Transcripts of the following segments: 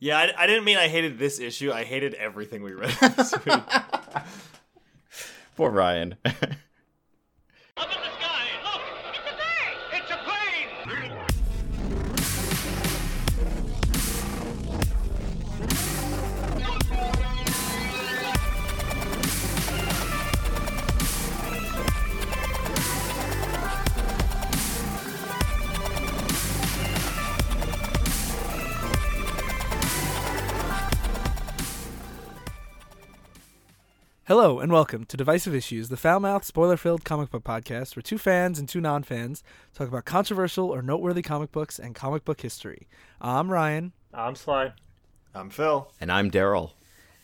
Yeah, I, I didn't mean I hated this issue. I hated everything we read this week. Poor Ryan. Hello and welcome to Divisive Issues, the foul-mouthed, spoiler-filled comic book podcast where two fans and two non-fans talk about controversial or noteworthy comic books and comic book history. I'm Ryan, I'm Sly. I'm Phil. and I'm Daryl.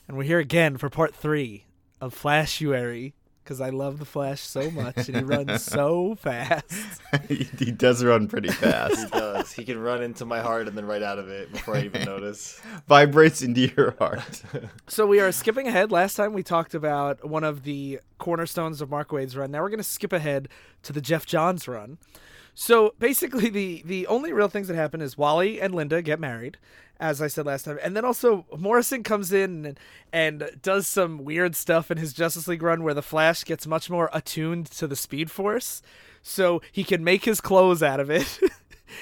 and we're here again for part three of Flashuary because I love the Flash so much and he runs so fast. he, he does run pretty fast. He does. He can run into my heart and then right out of it before I even notice. Vibrates into your heart. So we are skipping ahead. Last time we talked about one of the cornerstones of Mark Waid's run. Now we're going to skip ahead to the Geoff Johns run. So basically, the the only real things that happen is Wally and Linda get married, as I said last time, and then also Morrison comes in and, and does some weird stuff in his Justice League run where the Flash gets much more attuned to the Speed Force, so he can make his clothes out of it.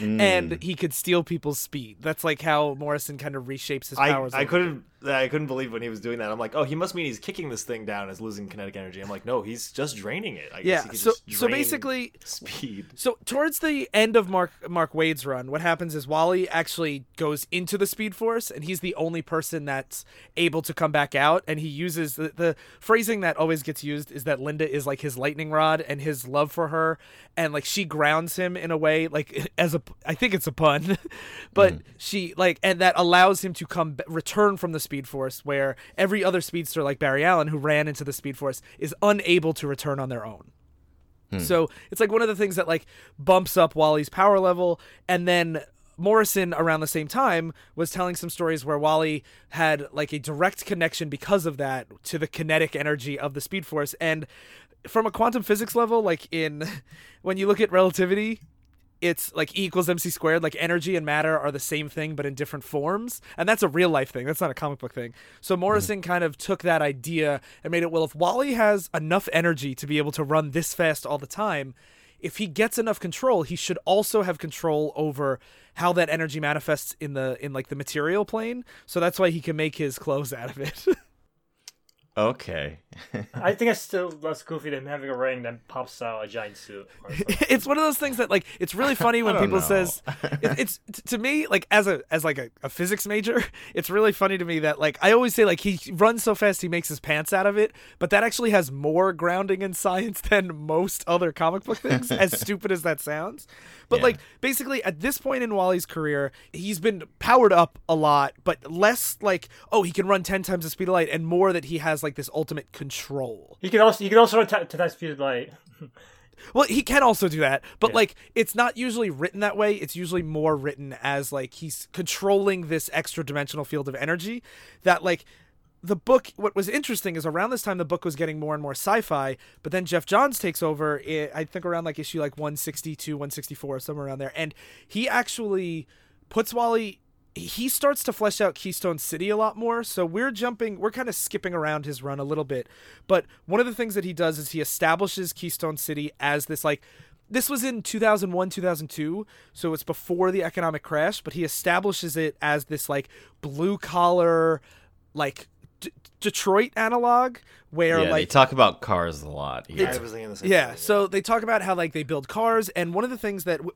And mm. he could steal people's speed. That's like how Morrison kind of reshapes his powers. I. I over couldn't I couldn't believe when he was doing that. I'm like, oh, he must mean he's kicking this thing down as losing kinetic energy. I'm like, no, he's just draining it. I guess Yeah, he so- just so basically- speed. So towards the end of Mark Mark Waid's run, what happens is Wally actually goes into the Speed Force, and he's the only person that's able to come back out. And he uses the, the phrasing that always gets used is that Linda is like his lightning rod, and his love for her, and like she grounds him in a way like as a I think it's a pun, but mm. she like and that allows him to come return from the Speed Force where every other speedster like Barry Allen who ran into the Speed Force is unable to return on their own. Hmm. So it's like one of the things that like bumps up Wally's power level, and then Morrison around the same time was telling some stories where Wally had like a direct connection because of that to the kinetic energy of the Speed Force, and from a quantum physics level, like in when you look at relativity, it's like E equals MC squared. Like energy and matter are the same thing, but in different forms. And that's a real life thing. That's not a comic book thing. So mm-hmm. Morrison kind of took that idea and made it well, if Wally has enough energy to be able to run this fast all the time, if he gets enough control, he should also have control over how that energy manifests in the in like the material plane. So that's why he can make his clothes out of it. Okay. I think it's still less goofy than having a ring that pops out a giant suit. it's one of those things that like it's really funny when people know. says it, it's t- to me like as a as like a, a physics major it's really funny to me that like i always say like he runs so fast he makes his pants out of it but that actually has more grounding in science than most other comic book things as stupid as that sounds but Yeah. like basically at this point in wally's career he's been powered up a lot but less like oh he can run 10 times the speed of light and more that he has like this ultimate control You can also you can also t- to that speed of light. well, he can also do that, but Yeah. like it's not usually written that way. It's usually more written as like he's controlling this extra dimensional field of energy that like the book what was interesting is around this time the book was getting more and more sci-fi, but then Geoff Johns takes over i I think around like issue like 162, 164 somewhere around there and he actually puts Wally he starts to flesh out Keystone City a lot more. So we're jumping, we're kind of skipping around his run a little bit. But one of the things that he does is he establishes Keystone City as this like this was in 2001 2002 so it's before the economic crash but he establishes it as this like blue collar like D- detroit analog where yeah, they like talk about cars a lot. Here. I was thinking the same yeah, thing, so they talk about how like they build cars, and one of the things that w-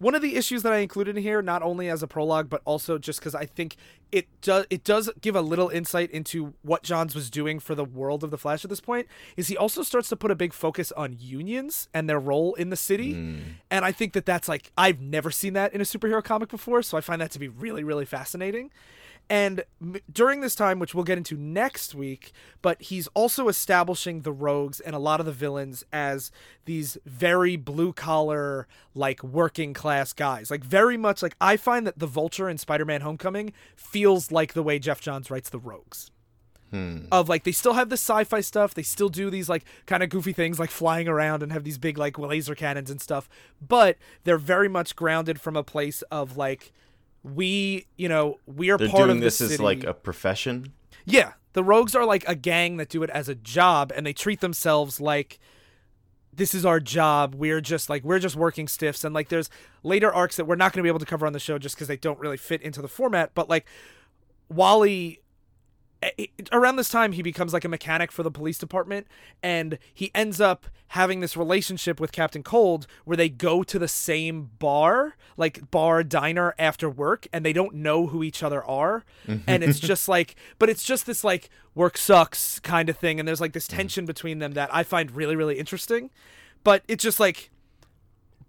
one of the issues that I included in here, not only as a prologue, but also just because I think it does it does give a little insight into what Johns was doing for the world of the Flash at this point, is he also starts to put a big focus on unions and their role in the city, mm. and I think that that's like I've never seen that in a superhero comic before, so I find that to be really really fascinating. And during this time, which we'll get into next week, but he's also establishing the rogues and a lot of the villains as these very blue collar, like working class guys. Like, very much like I find that the Vulture in Spider Man Homecoming feels like the way Geoff Johns writes the rogues. Hmm. Of like, they still have the sci fi stuff, they still do these like kind of goofy things like flying around and have these big like laser cannons and stuff, but they're very much grounded from a place of like, we, you know, we are They're part doing of this city. like a profession. Yeah, the rogues are like a gang that do it as a job, and they treat themselves like this is our job. We're just like we're just working stiffs, and like there's later arcs that we're not going to be able to cover on the show just because they don't really fit into the format. But like Wally. Around this time, he becomes like a mechanic for the police department, and he ends up having this relationship with Captain Cold where they go to the same bar, like bar diner after work, and they don't know who each other are. Mm-hmm. And it's just like, but it's just this like work sucks kind of thing. And there's like this mm. tension between them that I find really, really interesting. But it's just like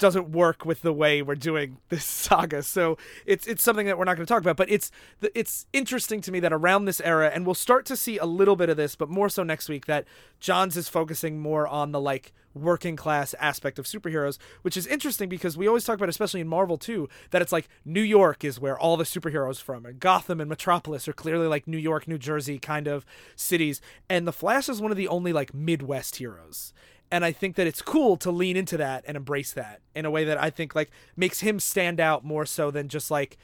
doesn't work with the way we're doing this saga. So it's it's something that we're not going to talk about, but it's it's interesting to me that around this era and we'll start to see a little bit of this, but more so next week that Johns is focusing more on the like working class aspect of superheroes, which is interesting because we always talk about especially in Marvel too that it's like New York is where all the superheroes from and Gotham and Metropolis are clearly like New York, New Jersey kind of cities and the Flash is one of the only like Midwest heroes and I think that it's cool to lean into that and embrace that in a way that I think like makes him stand out more so than just like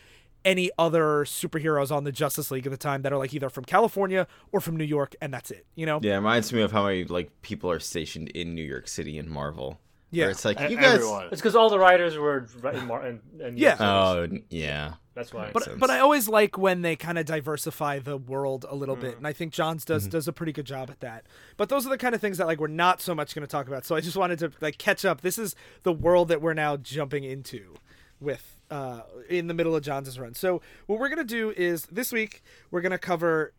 any other superheroes on the Justice League at the time that are like either from California or from New York and that's it, you know? Yeah, it reminds me of how many like people are stationed in New York City in Marvel. Yeah. It's like you guys. Everyone. It's because all the writers were ri- in, Mar- in, in Yeah. Oh yeah. that's why. But sense. but I always like when they kind of diversify the world a little bit, and I think Johns does Mm-hmm. does a pretty good job at that. But those are the kind of things that like we're not so much going to talk about. So I just wanted to like catch up. This is the world that we're now jumping into with uh in the middle of Johns' run. So what we're going to do is this week we're going to cover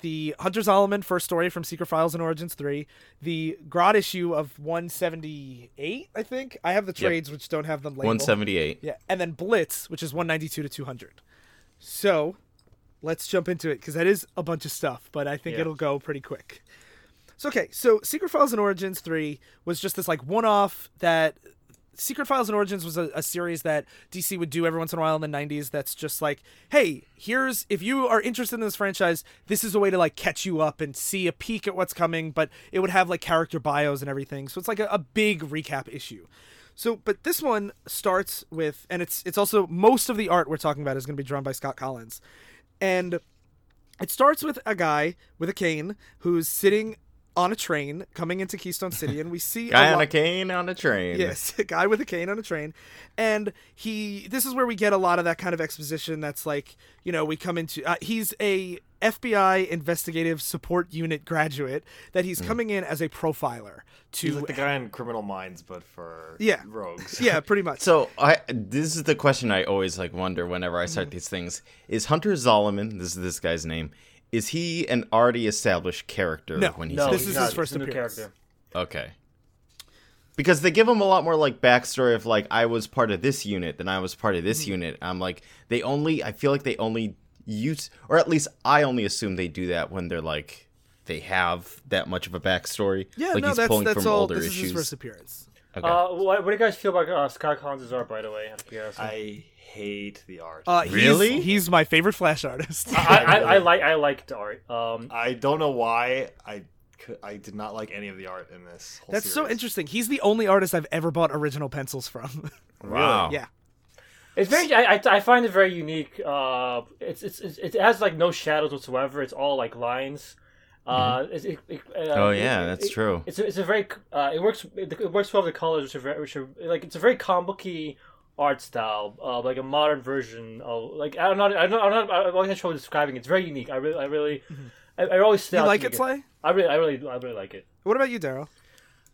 the Hunter Zolomon first story from Secret Files and Origins 3, the Grodd issue of 178, I think. I have the trades which don't have them labeled. One seventy eight. Yeah, and then Blitz, which is 192 to 200. So, let's jump into it because that is a bunch of stuff, but I think Yeah. it'll go pretty quick. So, okay, so Secret Files and Origins 3 was just this like one off that. Secret Files and Origins was a, a series that DC would do every once in a while in the 90s that's just like, hey, here's, if you are interested in this franchise, this is a way to like catch you up and see a peek at what's coming, but it would have like character bios and everything. So it's like a, a big recap issue. So, but this one starts with, and it's it's also most of the art we're talking about is going to be drawn by Scott Kolins, and it starts with a guy with a cane who's sitting on a train coming into Keystone City, and we see Guy a on lot- a cane on a train. Yes, a guy with a cane on a train. And he this is where we get a lot of that kind of exposition that's like, you know, we come into uh, he's a FBI investigative support unit graduate that he's coming in as a profiler to He's like the guy in Criminal Minds, but for Yeah. rogues. Yeah, pretty much. So I this is the question I always like wonder whenever I Mm-hmm. start these things. Is Hunter Zolomon, this is this guy's name, is he an already established character No, when he's no, this is his first He's a new appearance. character. Okay. Because they give him a lot more like backstory of like I was part of this unit, then I was part of this Mm-hmm. unit. I'm like they only I feel like they only use or at least I only assume they do that when they're like they have that much of a backstory. yeah, like no, he's that's pulling that's from all. older This is his first appearance. Okay. Uh, what, what do you guys feel about uh, Scott Kolins' art, by the way? out of curiosity? I hate the art. Uh, he's- Really? He's, my favorite Flash artist. I, I, I like I liked art. Um, I don't know why I I did not like any of the art in this. Whole That's so interesting. He's the only artist I've ever bought original pencils from. wow. yeah. It's very. I, I, I find it very unique. Uh, it's, it's it's it has like no shadows whatsoever. It's all like lines. Uh, it's- it, it, uh, Oh, yeah, it- that's it- true. It's a, it's a very uh, it works it, it works well with the colors, which are very, which are like it's a very comic booky art style, uh, like a modern version of like I'm not I'm not I'm not I'm not sure describing. it. It's very unique. I really I really I, I always Mm-hmm. You like it, Sly? I really I really I really like it. What about you, Daryl?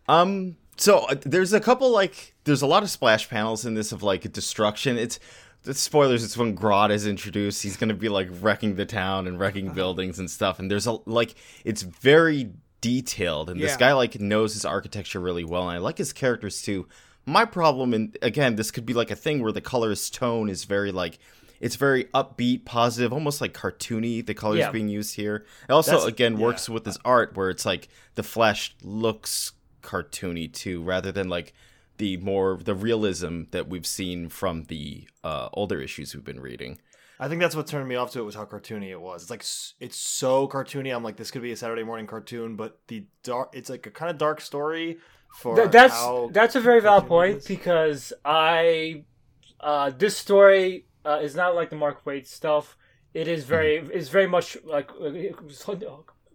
Um. So uh, there's a couple like there's a lot of splash panels in this of like destruction. It's the spoilers. It's when Grodd is introduced. He's gonna be like wrecking the town and wrecking buildings and stuff. And there's a like it's very detailed. And this guy like knows his architecture really well. And I like his characters too. My problem, and again, this could be like a thing where the colorist tone is very like. It's very upbeat, positive, almost like cartoony. The colors Yeah. being used here. It also, That's- again, yeah. works with this art where it's like the flesh looks cartoony too, rather than like the more the realism that we've seen from the uh, older issues we've been reading. I think that's what turned me off to it was how cartoony it was. It's like it's so cartoony. I'm like, this could be a Saturday morning cartoon, but the dark. It's like a kind of dark story for Th- that's that's a very valid point is. because I uh, this story uh, is not like the Mark Waid stuff. It is very, it's very much like uh,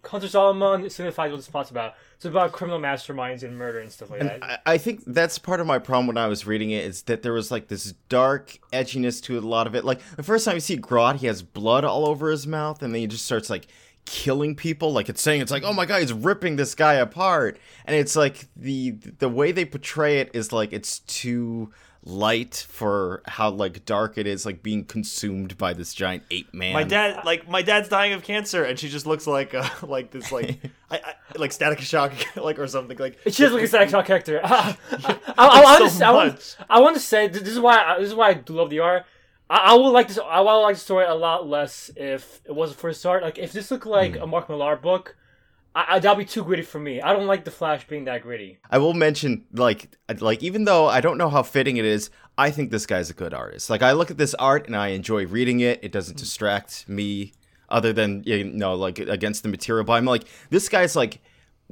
Hunter Zolomon signifies what this plot's about. It's about criminal masterminds and murder and stuff like that. I, I think that's part of my problem when I was reading it is that there was like this dark edginess to a lot of it. Like the first time you see Grodd, he has blood all over his mouth, and then he just starts like killing people. Like it's saying it's like, oh my god, he's ripping this guy apart, and it's like the the way they portray it is like it's too light for how like dark it is, like being consumed by this giant ape man. My dad, like my dad's dying of cancer, and she just looks like uh, like this, like I, I like Static Shock, like or something. Like She does look like a Static Shock character. I, I, I, want so to, I, want. I want to say this is why this is why I do love the art. I, I would like this. I would like the story a lot less if it wasn't for the art. Like if this looked like Hmm. a Mark Millar book, I, I, that'd be too gritty for me. I don't like the Flash being that gritty. I will mention like like even though I don't know how fitting it is, I think this guy's a good artist. Like I look at this art and I enjoy reading it. It doesn't distract me other than you know like against the material. But I'm like this guy's like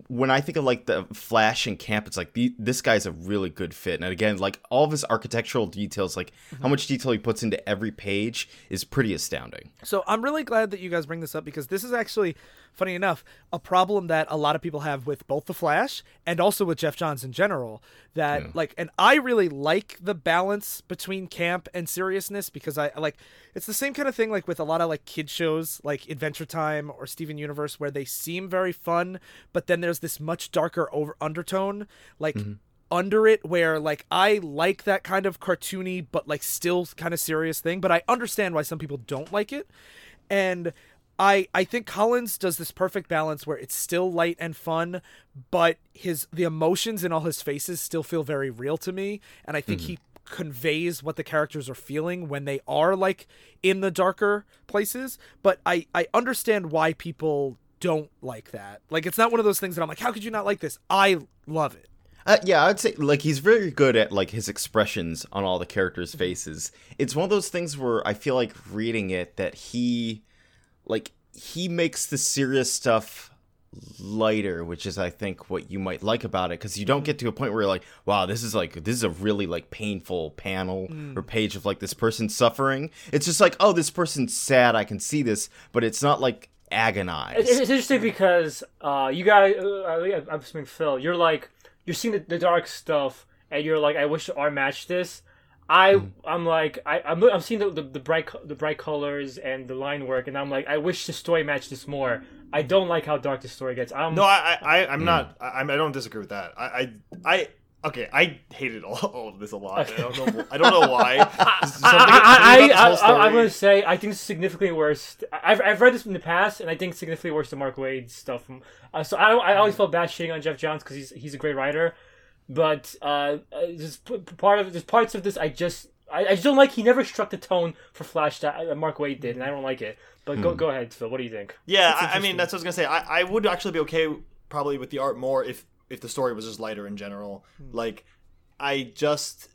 when I think of like the Flash and Camp, it's like the, this guy's a really good fit. And again, like all of his architectural details, like how mhm. much detail he puts into every page, is pretty astounding. So I'm really glad that you guys bring this up because this is actually, funny enough, a problem that a lot of people have with both the Flash and also with Geoff Johns in general. That like, and I really like the balance between camp and seriousness because I like it's the same kind of thing like with a lot of like kid shows like Adventure Time or Steven Universe where they seem very fun, but then there's this much darker over undertone like. Mm-hmm. Under it, where like I like that kind of cartoony but like still kind of serious thing, but I understand why some people don't like it and I I think Kolins does this perfect balance where it's still light and fun, but his the emotions in all his faces still feel very real to me, and I think he conveys what the characters are feeling when they are like in the darker places. But I I understand why people don't like that. Like it's not one of those things that I'm like, how could you not like this? I love it. Uh, yeah, I'd say like he's very good at like his expressions on all the characters' faces. It's one of those things where I feel like reading it that he like he makes the serious stuff lighter, which is I think what you might like about it because you don't get to a point where you're like, wow, this is like this is a really like painful panel or page of like this person suffering. It's just like, oh, this person's sad. I can see this, but it's not like agonized. It's, it's interesting because uh, you guys, uh, I'm assuming Phil, you're like you're seeing the, the dark stuff, and you're like, I wish art matched this. I Hmm. I'm like I I'm, I'm seeing the, the, the bright the bright colors and the line work, and I'm like, I wish the story matched this more. I don't like how dark the story gets. I'm No, I, I, I I'm not. I, I'm- don't disagree with that. I, I, I okay. I hated all, all of this a lot. I don't know. I don't know why. Something- I, something I, about this I, whole I, I'm gonna say I think it's significantly worse. I've, I've read this in the past, and I think significantly worse than Mark Waid's stuff. From, uh, so I, I always felt bad shitting on Geoff Johns because he's he's a great writer, but uh, uh, just part of there's parts of this I just I, I just don't like. He never struck the tone for Flash that uh, Mark Waid did, and I don't like it. But Hmm. go go ahead, Phil. What do you think? Yeah, I, I mean that's what I was gonna say. I, I would actually be okay probably with the art more if if the story was just lighter in general. Like, I just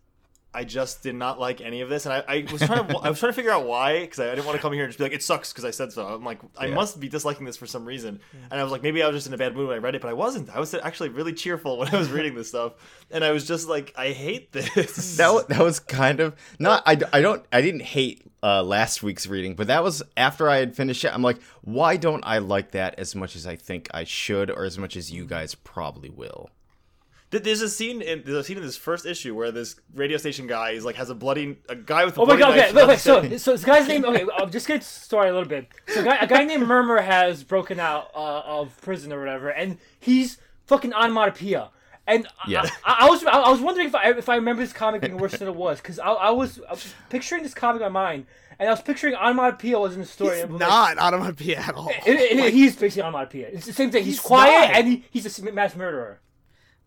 I just did not like any of this, and I, I was trying to I was trying to figure out why because I, I didn't want to come here and just be like it sucks because I said so. I'm like I must be disliking this for some reason, and I was like maybe I was just in a bad mood when I read it, but I wasn't. I was actually really cheerful when I was reading this stuff, and I was just like I hate this. That that was kind of not I, I don't I didn't hate uh, last week's reading, but that was after I had finished it. I'm like, why don't I like that as much as I think I should, or as much as you guys probably will? Th- There's a scene in there's a scene in this first issue where this radio station guy is like has a bloody a guy with a Oh my god! Okay, wait, wait. So, so this guy's name. Okay, I'm just gonna story a little bit. So, a guy, a guy named Murmur has broken out uh, of prison or whatever, and he's fucking onomatopoeia. And I- Yeah. I, I was I, I was wondering if I if I remember this comic being worse than it was because I, I was I was picturing this comic in my mind, and I was picturing onomatopoeia was in the story. He's and, like, not onomatopoeia at all. it- it- he's basically onomatopoeia. It's the same thing. He's, He's quiet not. and he, he's a mass murderer.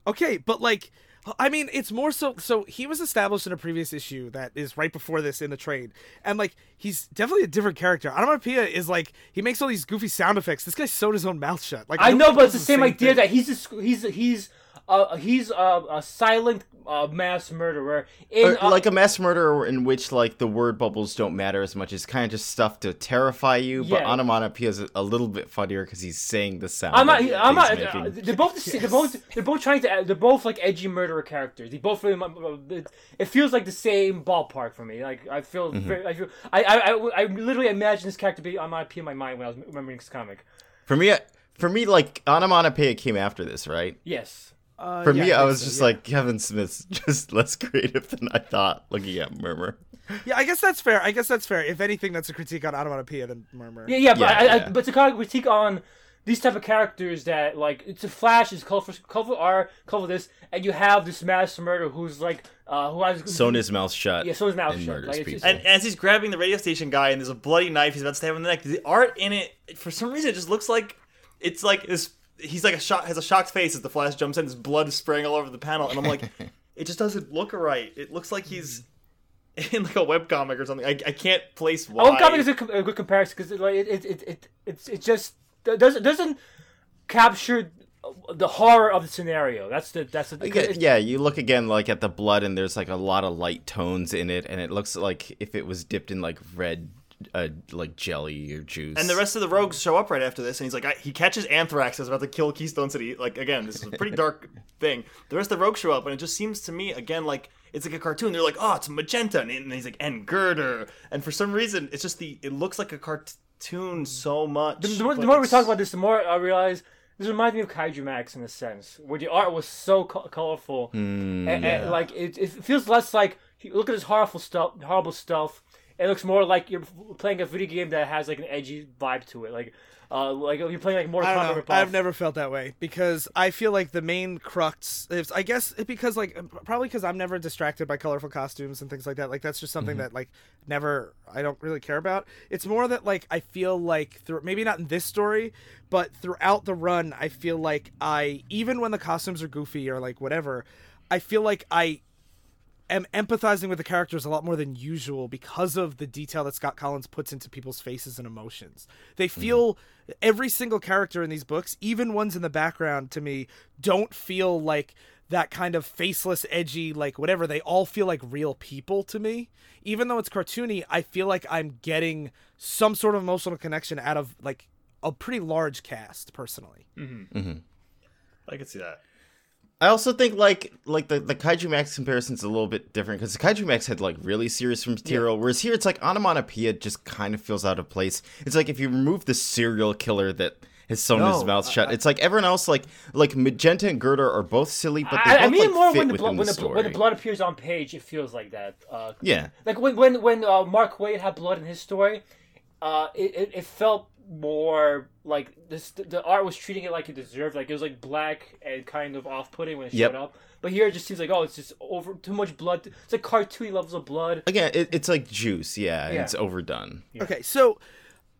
Okay, but like, I mean, it's more so. So he was established in a previous issue that is right before this in the trade, and like, he's definitely a different character. Onomatopoeia is like he makes all these goofy sound effects. This guy sewed his own mouth shut. Like I know, but it's the same idea thing. that he's sc- he's he's uh, he's a, a silent uh, mass murderer. In, Or, uh, like a mass murderer in which like the word bubbles don't matter as much. It's kind of just stuff to terrify you. But Yeah. onomatopoeia is a, little bit funnier because he's saying the sound. I'm not. I'm not. uh. They're both. the sa- They're both. They're both trying to. They're both like edgy murderer characters. They both really. It, it feels like the same ballpark for me. Like I feel. Mm-hmm. Very, I feel. I, I. I. I literally imagine this character be on my in my mind when I was remembering this comic. For me, for me, like onomatopoeia came after this, right? Yes. Uh, For yeah, me, I I was so, just yeah. like Kevin Smith's just less creative than I thought. Looking at Murmur. yeah, I guess that's fair. I guess that's fair. If anything, that's a critique on onomatopoeia than murmur. Yeah. Yeah. But Yeah, I, I, yeah. But to kind of critique on these type of characters that like it's a Flash is colorful, colorful R, colorful this, and you have this mass murderer who's like uh who has Sewn his mouth shut. Yeah, sewn his mouth and shut. murders Like, people. just- And as he's grabbing the radio station guy, and there's a bloody knife, he's about to stab him in the neck. The art in it, for some reason, it just looks like it's like this. He's like a shot has a shocked face as the Flash jumps in. His blood is spraying all over the panel, and I'm like, it just doesn't look right. It looks like he's in like a webcomic or something. I, I can't place why. Oh, comic is a, com- a good comparison because it, like it, it, it, it it's it just doesn't doesn't capture the horror of the scenario. That's the that's the Yeah, yeah, you look again like at the blood, and there's like a lot of light tones in it, and it looks like if it was dipped in like red, uh, like jelly or juice. And the rest of the rogues show up right after this, and he's like, I, he catches Anthrax as about to kill Keystone City. Like again, this is a pretty dark thing. The rest of the rogues show up, and it just seems to me again like it's like a cartoon. They're like, oh, it's magenta, and, and he's like, and girder, and for some reason, it's just the it looks like a cartoon so much. The, the more, the more we talk about this, the more I realize this reminds me of Kaijumax in a sense, where the art was so co- colorful, and, and, like it, it feels less like look at this horrible stuff, horrible stuff. It looks more like you're playing a video game that has like an edgy vibe to it, like uh, like you're playing like more. I don't know. I've never felt that way because I feel like the main crux is, I guess, it because like probably because I'm never distracted by colorful costumes and things like that. Like that's just something that like never I don't really care about. It's more that like I feel like through maybe not in this story, but throughout the run, I feel like I even when the costumes are goofy or like whatever, I feel like I am empathizing with the characters a lot more than usual because of the detail that Scott Kolins puts into people's faces and emotions. They mm-hmm. feel every single character in these books, even ones in the background to me, don't feel like that kind of faceless, edgy, like whatever. They all feel like real people to me. Even though it's cartoony, I feel like I'm getting some sort of emotional connection out of like a pretty large cast personally. Mm-hmm. Mm-hmm. I can see that. I also think like like the the Kaijumax comparison is a little bit different because the Kaijumax had like really serious material, whereas here it's like onomatopoeia just kind of feels out of place. It's like if you remove the serial killer that has sewn his No, mouth shut, it's like everyone else like like Magenta and Girder are both silly, but they I, both I mean like more when the, blood, when, the the, when the blood appears on page, it feels like that. Uh, yeah, like when when when uh, Mark Waid had blood in his story, uh, it, it, it felt more like this. The art was treating it like it deserved. Like it was like black and kind of off-putting when it Yep. showed up. But here it just seems like oh, it's just over too much blood. It's like cartoony levels of blood. again, it, it's like juice, yeah, Yeah. it's overdone. Okay, so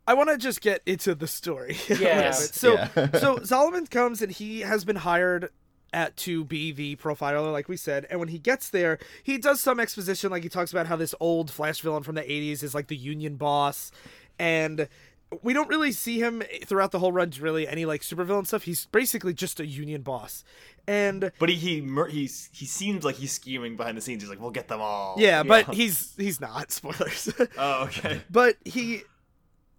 I want to just get into the story. a little Yes. So Yeah. so Zolomon comes and he has been hired at to be the profiler, like we said. And when he gets there, he does some exposition, like he talks about how this old Flash villain from the '80s is like the Union boss, and we don't really see him throughout the whole run. Really, any like supervillain stuff. He's basically just a Union boss, and But he he he's he seems like he's scheming behind the scenes. He's like, we'll get them all. yeah, but he's he's not. Spoilers. Oh, okay. but he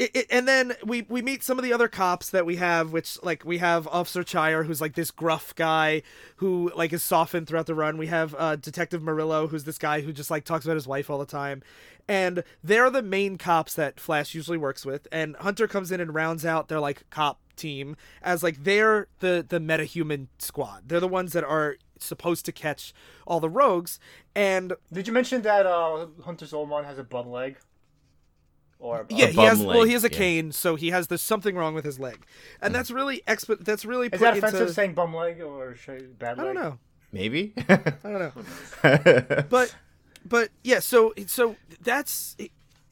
it, it, and then we we meet some of the other cops that we have which like we have officer Chyre who's like this gruff guy who like is softened throughout the run we have uh, detective Morillo who's this guy who just like talks about his wife all the time and they're the main cops that flash usually works with and hunter comes in and rounds out their like cop team as like they're the the metahuman squad they're the ones that are supposed to catch all the rogues and Did you mention that uh, Hunter Zolomon has a bum leg? Or Yeah, he bum has. well, he has a yeah. cane, so he has. There's something wrong with his leg, and that's really exp- That's really is put that into. offensive saying bum leg or I- bad leg? I don't know. Maybe. I don't know. But, but yeah. So so that's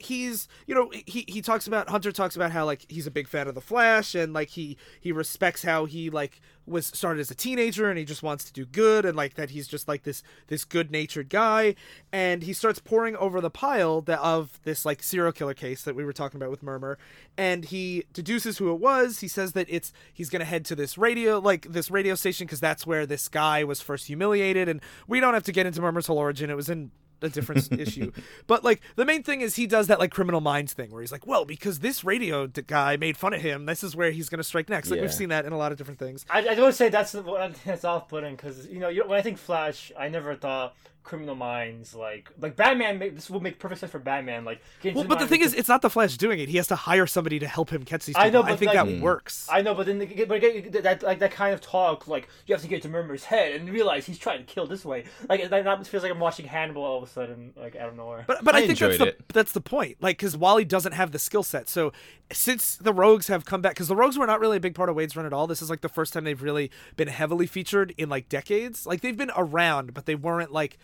he's you know he he talks about Hunter talks about how like he's a big fan of the Flash and like he he respects how he like was started as a teenager and he just wants to do good and like that he's just like this this good natured guy. And he starts pouring over the pile that of this like serial killer case that we were talking about with Murmur. And he deduces who it was. He says that it's he's gonna head to this radio like this radio station because that's where this guy was first humiliated. And we don't have to get into Murmur's whole origin. It was in a different issue. But like the main thing is he does that like criminal minds thing where he's like, well, because this radio d- guy made fun of him, this is where he's gonna strike next. Like we've seen that in a lot of different things. I, I don't say that's the- what that's off-putting because you know you, when I think Flash, I never thought Criminal Minds like like Batman. This would make perfect sense for Batman. Like, Well, but the thing with is, it's not the Flash doing it. He has to hire somebody to help him catch these I people. know, I think like- that hmm. works. I know, but then the, but again, that like that kind of talk, like you have to get to Murmur's head and realize he's trying to kill this way. Like that, that feels like I'm watching Hannibal all of a sudden, like out of nowhere. But but I, I think that's enjoyed the that's the point. Like because Wally doesn't have the skill set. So since the Rogues have come back, because the Rogues were not really a big part of Waid's run at all. This is like the first time they've really been heavily featured in like decades. Like they've been around, but they weren't like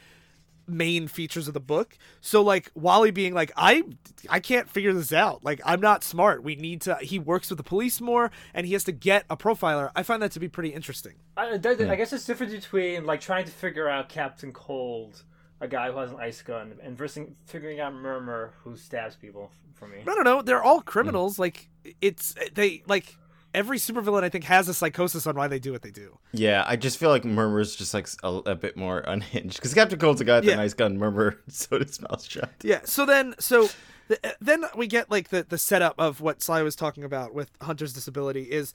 main features of the book. So like Wally being like I I can't figure this out. Like I'm not smart. We need to he works with the police more and he has to get a profiler. I find that to be pretty interesting. I, that, I guess it's different between like trying to figure out Captain Cold, a guy who has an ice gun, and versus figuring out Murmur, who stabs people. For me, I don't know. They're all criminals. Mm. Like it's they like every supervillain I think has a psychosis on why they do what they do. Yeah, I just feel like Murmur's just like a, a bit more unhinged because Captain Cold's a guy with Yeah. a nice gun. Murmur, so does Mouth Shut. Yeah. So then, so th- then we get like the the setup of what Sly was talking about with Hunter's disability is.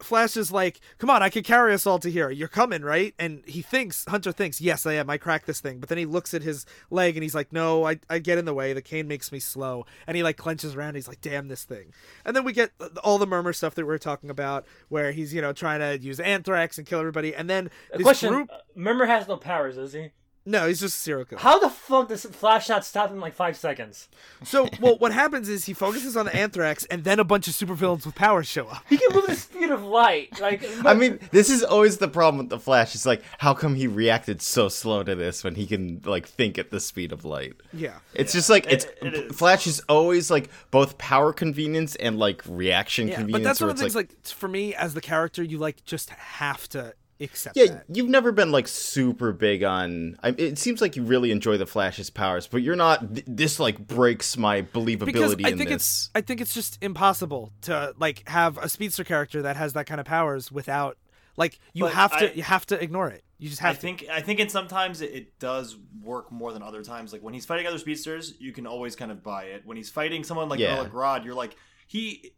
Flash is like, "Come on, I can carry us all to here. You're coming, right?" And he thinks, Hunter thinks, "Yes, I am. I cracked this thing." But then he looks at his leg and he's like, "No, I, I get in the way. The cane makes me slow." And he like clenches around. He's like, "Damn this thing!" And then we get all the murmur stuff that we are talking about, where he's you know trying to use anthrax and kill everybody. And then this question: group, uh, Murmur has no powers, does he? No, he's just a serial killer. How the fuck does Flash not stop in like five seconds? So, well, what happens is he focuses on the anthrax, and then a bunch of supervillains with powers show up. He can move the speed of light. Like, I mean, this is always the problem with the Flash. It's like, how come he reacted so slow to this when he can like think at the speed of light? Yeah. It's just like it's it is. Flash is always like both power convenience and like reaction Yeah, convenience. but that's one of the it's things. Like, for me as the character, you like just have to accept Yeah, that. you've never been like super big on. I, it seems like you really enjoy the Flash's powers, but you're not. th- This like breaks my believability Because I in think this. it's, I think it's just impossible to like have a speedster character that has that kind of powers without, like, you But have to, you have to ignore it. You just I have to. I think I think in sometimes it, it does work more than other times. Like when he's fighting other speedsters, you can always kind of buy it. When he's fighting someone like Yeah. Earl Grodd, you're like he.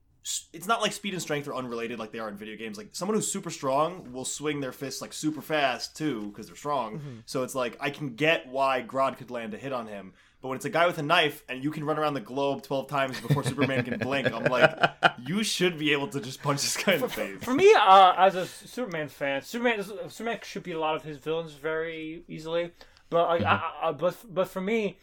It's not like speed and strength are unrelated like they are in video games. Like someone who's super strong will swing their fists like super fast too because they're strong. Mm-hmm. So it's like I can get why Grodd could land a hit on him. But when it's a guy with a knife and you can run around the globe twelve times before Superman can blink, I'm like, you should be able to just punch this guy in the face. For me, uh, as a Superman fan, Superman Superman should beat a lot of his villains very easily. But like, I, I, I- but but for me,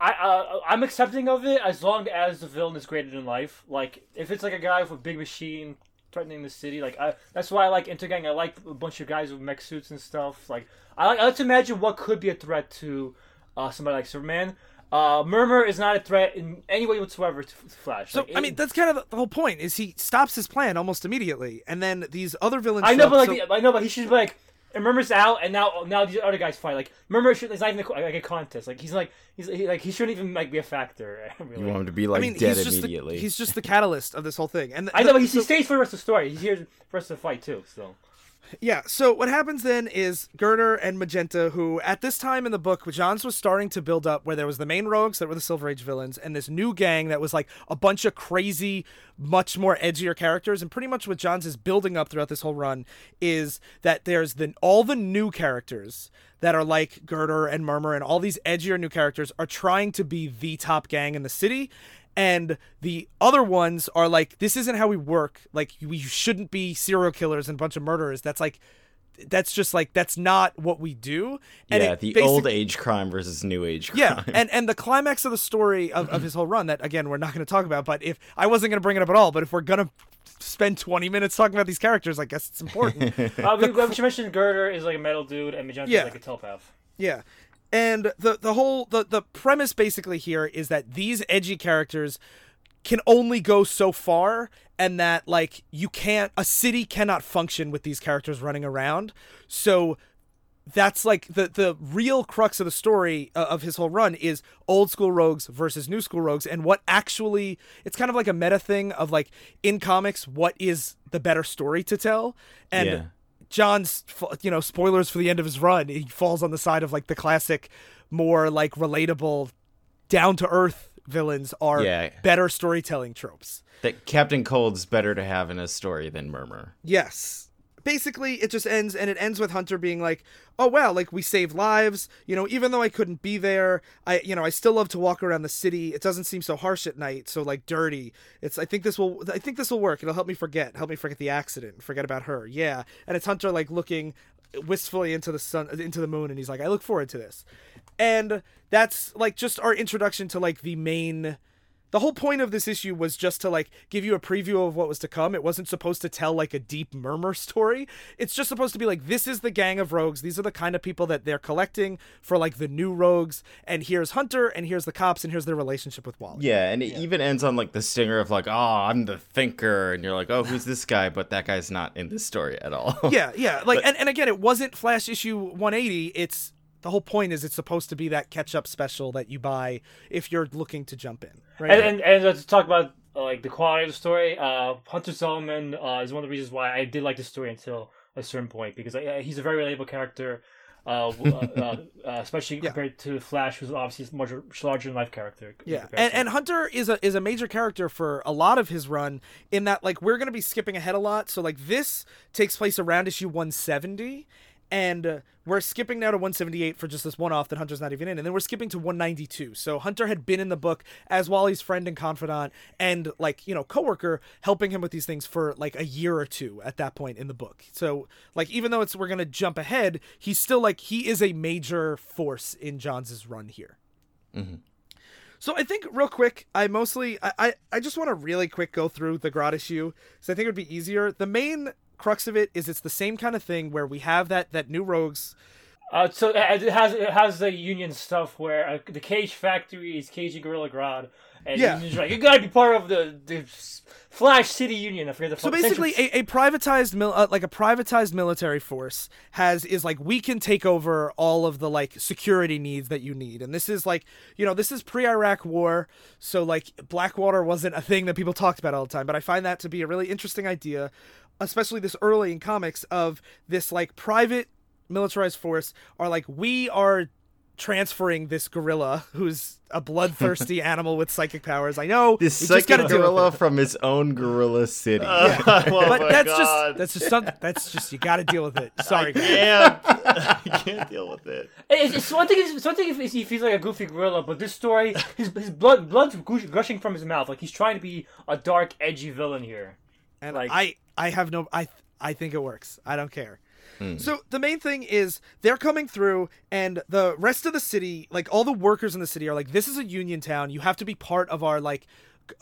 I uh, I'm accepting of it as long as the villain is greater than life. Like if it's like a guy with a big machine threatening the city, like I that's why I like Intergang. I like a bunch of guys with mech suits and stuff. Like I like I like to imagine what could be a threat to uh, somebody like Superman. Uh, Murmur is not a threat in any way whatsoever to Flash. so Like, I it- mean, that's kind of the whole point. Is he stops his plan almost immediately, and then these other villains. I know, but like, so- the- I know, but he should be like, and Murmur's out, and now now these other guys fight. Like Murmur should, it's not even a, like a contest. Like he's like he's he, like he shouldn't even like be a factor. Really. you want him to be like I mean, dead he's just immediately. the, he's just the catalyst of this whole thing. And I know, but he, so- he stays for the rest of the story. He's here for us to fight too. So Yeah, so what happens then is Girder and Magenta, who at this time in the book, Johns was starting to build up where there was the main rogues that were the Silver Age villains, and this new gang that was like a bunch of crazy, much more edgier characters. And pretty much what Johns is building up throughout this whole run is that there's the all the new characters that are like Girder and Murmur and all these edgier new characters are trying to be the top gang in the city and the other ones are like this isn't how we work like we shouldn't be serial killers and a bunch of murderers that's like that's just like that's not what we do and yeah, the old age crime versus new age crime. yeah and and the climax of the story of, of his whole run that again we're not going to talk about but if i wasn't going to bring it up at all but if we're going to spend 20 minutes talking about these characters i guess it's important uh, we, we should mention Girder is like a metal dude, and Magenta Yeah. is like a telepath. Yeah. And the the whole the the premise basically here is that these edgy characters can only go so far and that like you can't a city cannot function with these characters running around so that's like the the real crux of the story uh, of his whole run is old school rogues versus new school rogues and what actually it's kind of like a meta thing of like in comics what is the better story to tell and Yeah. Johns you know spoilers for the end of his run he falls on the side of like the classic more like relatable down to earth villains are Yeah. better storytelling tropes that Captain Cold's better to have in a story than Murmur. Yes. Basically, it just ends, and it ends with Hunter being like, "Oh wow, like we saved lives. You know, even though I couldn't be there, I, you know, I still love to walk around the city. It doesn't seem so harsh at night, so like dirty. It's. I think this will. I think this will work. It'll help me forget. Help me forget the accident. Forget about her. Yeah. And it's Hunter like looking wistfully into the sun, into the moon, and he's like, I look forward to this. And that's like just our introduction to like the main the whole point of this issue was just to like give you a preview of what was to come. It wasn't supposed to tell like a deep murmur story. It's just supposed to be like this is the gang of rogues. These are the kind of people that they're collecting for like the new rogues. And here's Hunter, and here's the cops, and here's their relationship with Wally. Yeah, and it even ends on like the stinger of like, oh, I'm the thinker, and you're like, oh, who's this guy? But that guy's not in this story at all. yeah, yeah. Like, and, and again, it wasn't Flash issue 180. It's the whole point is it's supposed to be that catch up special that you buy if you're looking to jump in. Right. And and, and to talk about uh, like the quality of the story, uh, Hunter Zolomon uh, is one of the reasons why I did like the story until a certain point because uh, he's a very relatable character. Uh, uh, uh, uh, especially compared to Flash, who's obviously a much larger than life character. Yeah, and, and Hunter is a is a major character for a lot of his run. In that, like, we're gonna be skipping ahead a lot. So, like, this takes place around issue 170, and uh, we're skipping now to 178 for just this one off that Hunter's not even in, and then we're skipping to 192. So Hunter had been in the book as Wally's friend and confidant, and like you know coworker, helping him with these things for like a year or two at that point in the book. So like even though it's we're gonna jump ahead, he's still like he is a major force in Johns' run here. So I think real quick, I mostly I I, I just want to really quick go through the Grodd issue. So I think it would be easier. The main crux of it is it's the same kind of thing where we have that that new rogues. Uh, so it has it has the union stuff where uh, the Cage Factory is caging Gorilla Grodd, and Yeah. union's like, you gotta be part of the the Flash City Union. I forget the So basically, a, a privatized mil, uh, like a privatized military force has is like we can take over all of the like security needs that you need, and this is like you know this is pre-Iraq war, so like Blackwater wasn't a thing that people talked about all the time, but I find that to be a really interesting idea, especially this early in comics of this like private militarized force are like we are transferring this gorilla who's a bloodthirsty animal with psychic powers. I know This we just gotta psychic deal with it. gorilla from his own gorilla city. oh but that's God. just that's just something that's just you got to deal with it. Sorry, guys. can't. I can't deal with it. It's, it's one thing. It's one thing if he feels like a goofy gorilla, but this story, his his blood blood's gushing from his mouth. Like he's trying to be a dark, edgy villain here. and like- I I have no I I think it works. I don't care. So the main thing is they're coming through, and the rest of the city, like all the workers in the city, are like, "This is a union town. You have to be part of our like."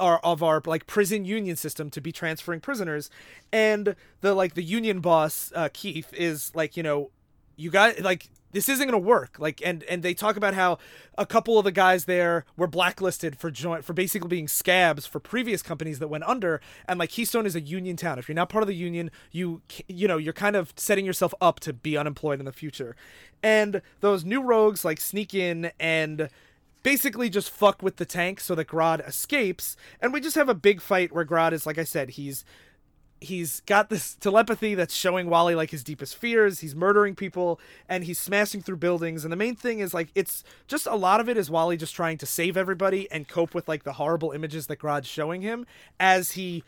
Our, of our like prison union system to be transferring prisoners and the like the union boss uh keith is like you know you got like this isn't gonna work. Like and and they talk about how a couple of the guys there were blacklisted for joint for basically being scabs for previous companies that went under. And like keystone is a union town. If you're not part of the union you you know you're kind of setting yourself up to be unemployed in the future. And those new rogues like sneak in and basically just fuck with the tank so that Grodd escapes. And we just have a big fight where Grodd is like I said he's he's got this telepathy that's showing Wally like his deepest fears. He's murdering people and he's smashing through buildings. And the main thing is like it's just a lot of it is Wally just trying to save everybody and cope with like the horrible images that Grodd's showing him as he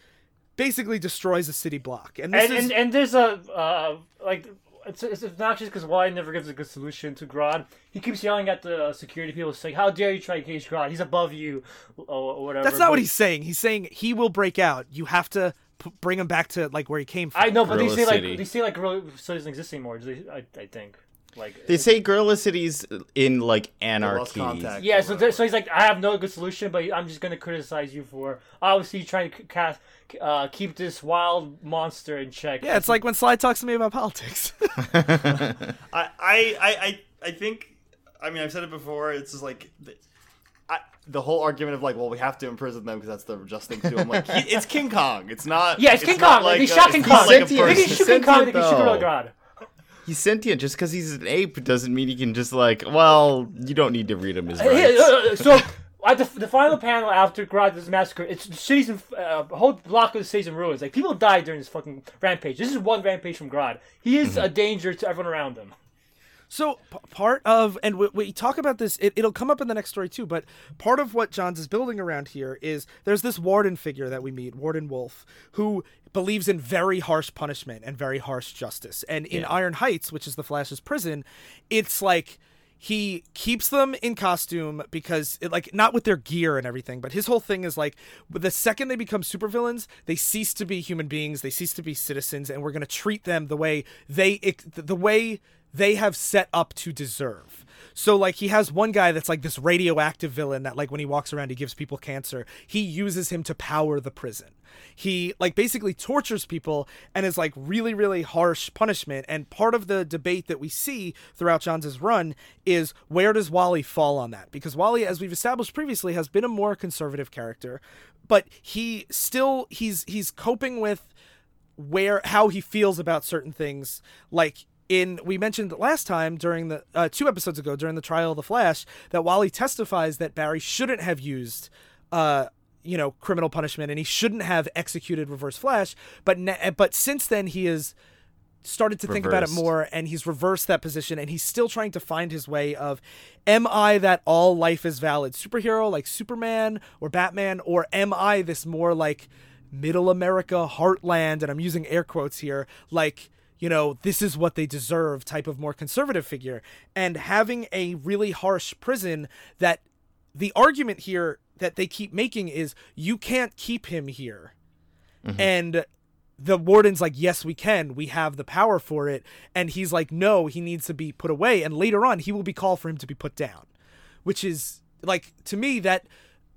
basically destroys a city block. And this And is and, and there's a uh, like it's it's obnoxious because Wally never gives a good solution to Grodd. He keeps yelling at the security people, saying, "How dare you try to cage Grodd? He's above you," or, or whatever. that's not But- what he's saying. He's saying he will break out. You have to p- bring him back to like where he came from. I know, but they Gorilla say City. like they say like Gorilla City doesn't exist anymore. They, I I think like They say gorilla cities in like anarchy. Yeah, so there, so he's like, I have no good solution, but I'm just gonna criticize you for obviously trying to cast, uh, keep this wild monster in check. yeah, it's like when Sly talks to me about politics. I, I, I, I- I think I mean, I've said it before. It's just like. The, I, the whole argument of like, well, we have to imprison them because that's the just thing to do. I'm like, he, it's King Kong. It's not. Yeah, it's King Kong. Like, they a- shot King Kong. like a Sentient. They can shoot King Kong. They can shoot Sentient, Gorilla though. God. He's sentient just because he's an ape doesn't mean he can just like. Well, you don't need to read him his Hey, rights. uh, uh, so at the, the final panel after Grodd's massacre, it's the city's in, uh, a whole block of the city's in ruins. Like people died during this fucking rampage. This is one rampage from Grodd. He is a danger to everyone around him. So p- part of, and we, we talk about this, it, it'll come up in the next story too. But part of what Johns is building around here is there's this warden figure that we meet, Warden Wolfe, who believes in very harsh punishment and very harsh justice. And in Iron Heights, which is the Flash's prison, it's like he keeps them in costume because it, like not with their gear and everything but his whole thing is like the second they become supervillains they cease to be human beings they cease to be citizens and we're going to treat them the way they the way they have set up to deserve. So like he has one guy that's like this radioactive villain that like when he walks around he gives people cancer. He uses him to power the prison. He like basically tortures people and is like really really harsh punishment. And part of the debate that we see throughout Johns' run is where does Wally fall on that? Because Wally as we've established previously has been a more conservative character but he still he's he's coping with where how he feels about certain things. Like in we mentioned last time during the uh, two episodes ago during the trial of the flash that wally testifies that barry shouldn't have used uh you know criminal punishment and he shouldn't have executed reverse flash but na- but since then he has started to think about it more and he's reversed that position and he's still trying to find his way of am i that all life is valid? Superhero like superman or batman or am i this more like middle america heartland and i'm using air quotes here like you know this is what they deserve type of more conservative figure. And having a really harsh prison that the argument here that they keep making is you can't keep him here. Mm-hmm. And the warden's like yes we can. We have the power for it. And he's like no he needs to be put away. And later on he will be called for him to be put down which is like to me that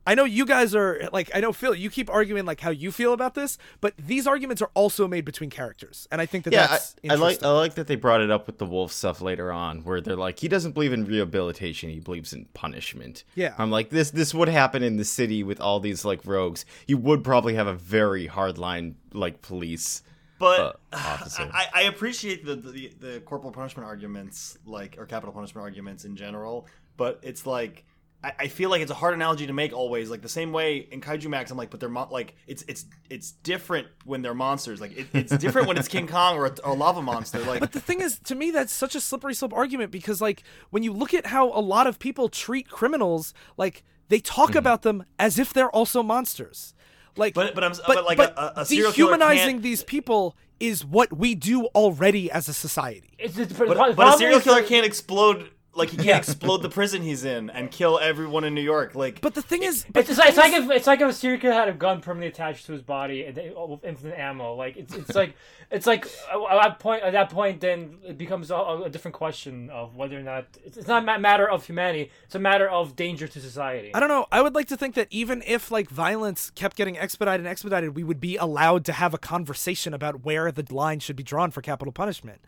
I know you guys are like I know Phil you keep arguing like how you feel about this but these arguments are also made between characters and I think that Yeah, that's I, I like. I like that they brought it up with the Wolfe stuff later on, where they're like, he doesn't believe in rehabilitation, he believes in punishment. Yeah. I'm like, this this would happen in the city with all these like rogues. You would probably have a very hard line like police. But uh. I, I appreciate the, the the corporal punishment arguments, like or capital punishment arguments in general. But it's like I, I feel like it's a hard analogy to make always. Like the same way in Kaijumax, I'm like, but they're mo- like it's it's it's different when they're monsters. Like it, it's different when it's King Kong or a, or a lava monster. Like But the thing is, to me, that's such a slippery slope argument because, like, when you look at how a lot of people treat criminals, like they talk mm-hmm. about them as if they're also monsters. Like, But- but I'm- but like a- a serial killer dehumanizing can't- these people is what we do already as a society. It's, it's, but, but a serial killer can't explode. Like he can't explode the prison he's in and kill everyone in New York. Like But the thing is, but It's, the it's, like, it's like if it's like if a serial killer had a gun permanently attached to his body and they, with infinite ammo. Like it's it's like it's like at that point at that point then it becomes a, a different question of whether or not it's, it's not a matter of humanity. It's a matter of danger to society. I don't know. I would like to think that even if like violence kept getting expedited and expedited, we would be allowed to have a conversation about where the line should be drawn for capital punishment.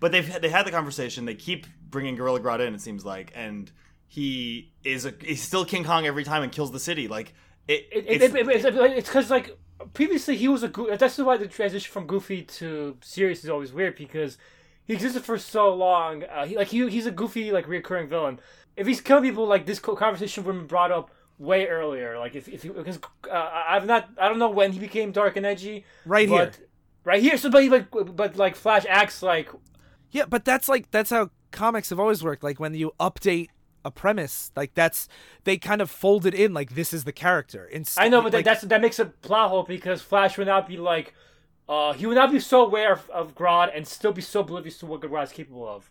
But they've they had the conversation. They keep bringing Gorilla Grodd in. It seems like, and he is a, he's still King Kong every time and kills the city. Like it, It, it's, it, it, it, it's because like previously he was a goo- that's why the transition from Goofy to serious is always weird because he existed for so long. Uh, he like he, he's a goofy like reoccurring villain. If he's killing people, like this conversation would have been brought up way earlier. Like if if because uh, I've not I don't know when he became dark and edgy. Right but, here. Right here. So but but but like Flash acts like Yeah, but that's like that's how comics have always worked. Like when you update a premise, like that's they kind of fold it in like this is the character. Instead, I know, but like, that, that's that makes a plot hole because Flash would not be like. Uh, he would not be so aware of, of Grodd and still be so oblivious to what Grodd is capable of.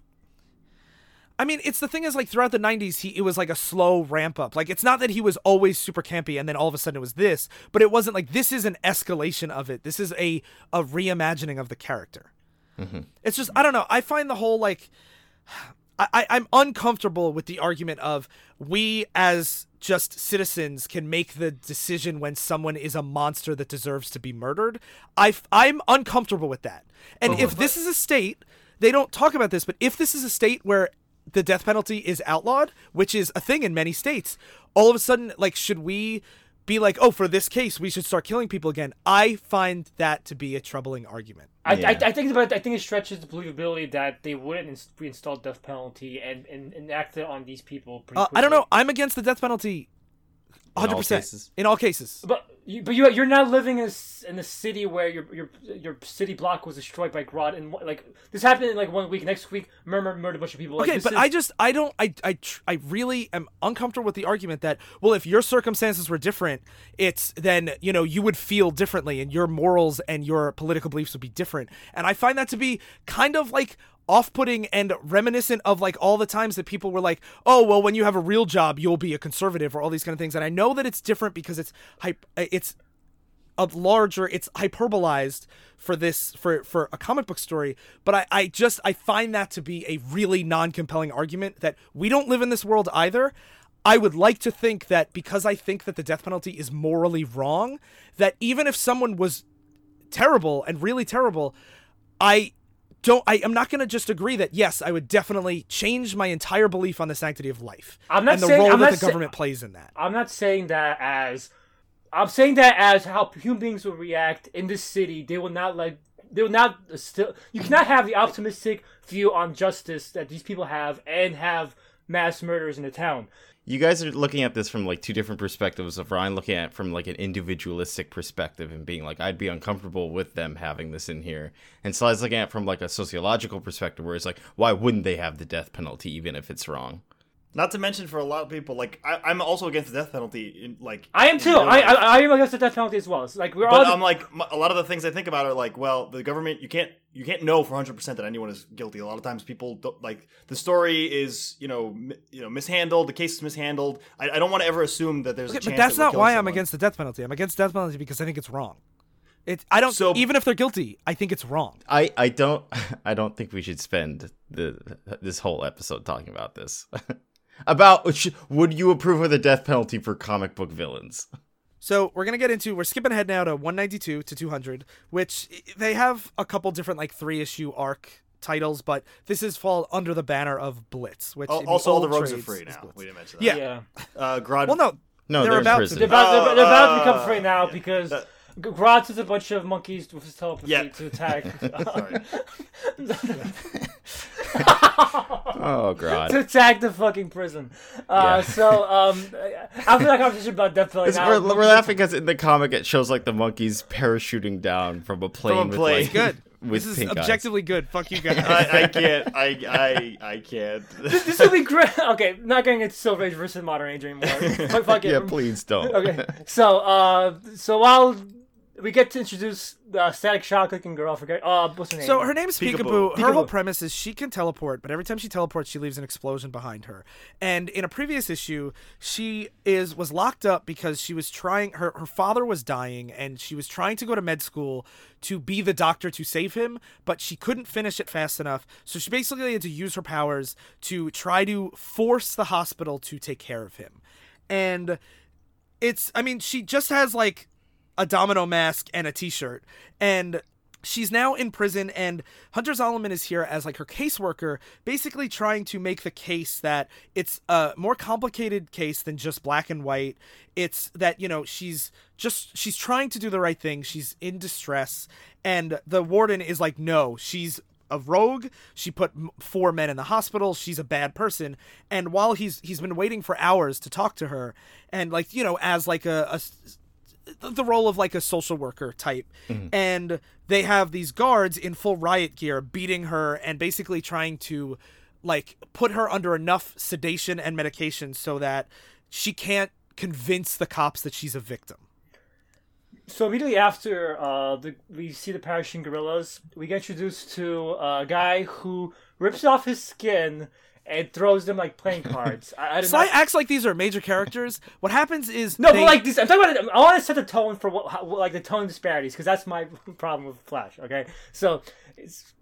I mean, it's the thing is like throughout the '90s, he it was like a slow ramp up. Like it's not that he was always super campy and then all of a sudden it was this, but it wasn't like this is an escalation of it. This is a a reimagining of the character. Mm-hmm. It's just I don't know. I find the whole like I, I'm uncomfortable with the argument of we as just citizens can make the decision when someone is a monster that deserves to be murdered. I I'm uncomfortable with that. And uh-huh. if this is a state, they don't talk about this, but if this is a state where the death penalty is outlawed, which is a thing in many states, all of a sudden, like, should we be like, oh, for this case, we should start killing people again? I find that to be a troubling argument. I, Yeah. I, I think but I think it stretches the believability that they wouldn't ins- reinstall death penalty and, and enact it on these people. Pretty Uh, I don't know. I'm against the death penalty. All 100% in all cases. But you, but you you're not living in a, s- in a city where your your your city block was destroyed by Grodd and like this happened in like one week. Next week, murmur murdered a bunch of people. Like, Okay, this but is- I just I don't I I tr- I really am uncomfortable with the argument that well if your circumstances were different it's then you know you would feel differently and your morals and your political beliefs would be different and I find that to be kind of like off-putting and reminiscent of like all the times that people were like oh well when you have a real job you'll be a conservative or all these kind of things. And I know that it's different because it's hype uh, it's a larger it's hyperbolized for this for for a comic book story but I, I just i find that to be a really non-compelling argument that we don't live in this world either. I would like to think that because i think that the death penalty is morally wrong that even if someone was terrible and really terrible i don't i am not going to just agree that yes i would definitely change my entire belief on the sanctity of life I'm not and the saying- role I'm that the government plays in that I'm not saying that as I'm saying that as how human beings will react in this city. They will not like they will not still. You cannot have the optimistic view on justice that these people have and have mass murders in the town. You guys are looking at this from like two different perspectives. Of Ryan looking at it from like an individualistic perspective and being like, I'd be uncomfortable with them having this in here, and Sly's looking at from like a sociological perspective, where it's like, why wouldn't they have the death penalty even if it's wrong? Not to mention for a lot of people, like I, I'm also against the death penalty. In, like I am too. I, I, I am against the death penalty as well. It's like we're But all. I'm like a lot of the things I think about are like, well, the government you can't you can't know for 100 percent that anyone is guilty. A lot of times people don't like the story is you know mi- you know mishandled, the case is mishandled. I, I don't want to ever assume that there's a Okay, chance. but that's that not killing why I'm against the death penalty. I'm against death penalty because I think it's wrong. It I don't So- even if they're guilty, I think it's wrong. I I don't I don't think we should spend the this whole episode talking about this. about sh- would you approve of the death penalty for comic book villains? So we're gonna get into we're skipping ahead now to 192 to 200, which they have a couple different like three issue arc titles, but this is fall under the banner of Blitz, which Al- in Also, all the old rogues are free now. We didn't mention that. Yeah. yeah. Uh, Grodd. Well, no, No, they're, they're about prison. They're to. about, they're, they're about to become Uh, free now yeah. because That- Grodd's is a bunch of monkeys with his telepathy Yeah. to attack. Oh god. to attack the fucking prison. Uh, Yeah. So um, after that conversation about death penalty, now, we're, we're laughing because in the comic it shows like the monkeys parachuting down from a plane. a with, like, Good. With this is pink eyes. objectively good. Fuck you guys. I, I can't. I I I can't. This would be great. Okay, not getting into Silver Age versus Modern Age anymore. Fuck, fuck it. Yeah, please don't. Okay, so uh, so while we get to introduce the static shock looking girl, I forget. Uh, what's her name? So her name's Peekaboo. Peekaboo. Her whole premise is she can teleport, but every time she teleports, she leaves an explosion behind her. And in a previous issue, she is was locked up because she was trying. Her her father was dying, and she was trying to go to med school to be the doctor to save him, but she couldn't finish it fast enough. So she basically had to use her powers to try to force the hospital to take care of him. And it's I mean, she just has like a domino mask and a t-shirt. And she's now in prison and Hunter Zolomon is here as like her caseworker basically trying to make the case that it's a more complicated case than just black and white. It's that you know she's just she's trying to do the right thing. She's in distress. And the warden is like no she's a rogue. She put four men in the hospital. She's a bad person. And while he's he's been waiting for hours to talk to her and like you know as like a, a the role of like a social worker type. And they have these guards in full riot gear beating her and basically trying to like put her under enough sedation and medication so that she can't convince the cops that she's a victim. So immediately after uh, the, we see the parachute gorillas, we get introduced to a guy who rips off his skin and throws them like playing cards. I, I Sly not- acts like these are major characters what happens is no, they- but like this, I'm talking about. I want to set the tone for what, how, like the tone disparities, because that's my problem with Flash. Okay, so it's,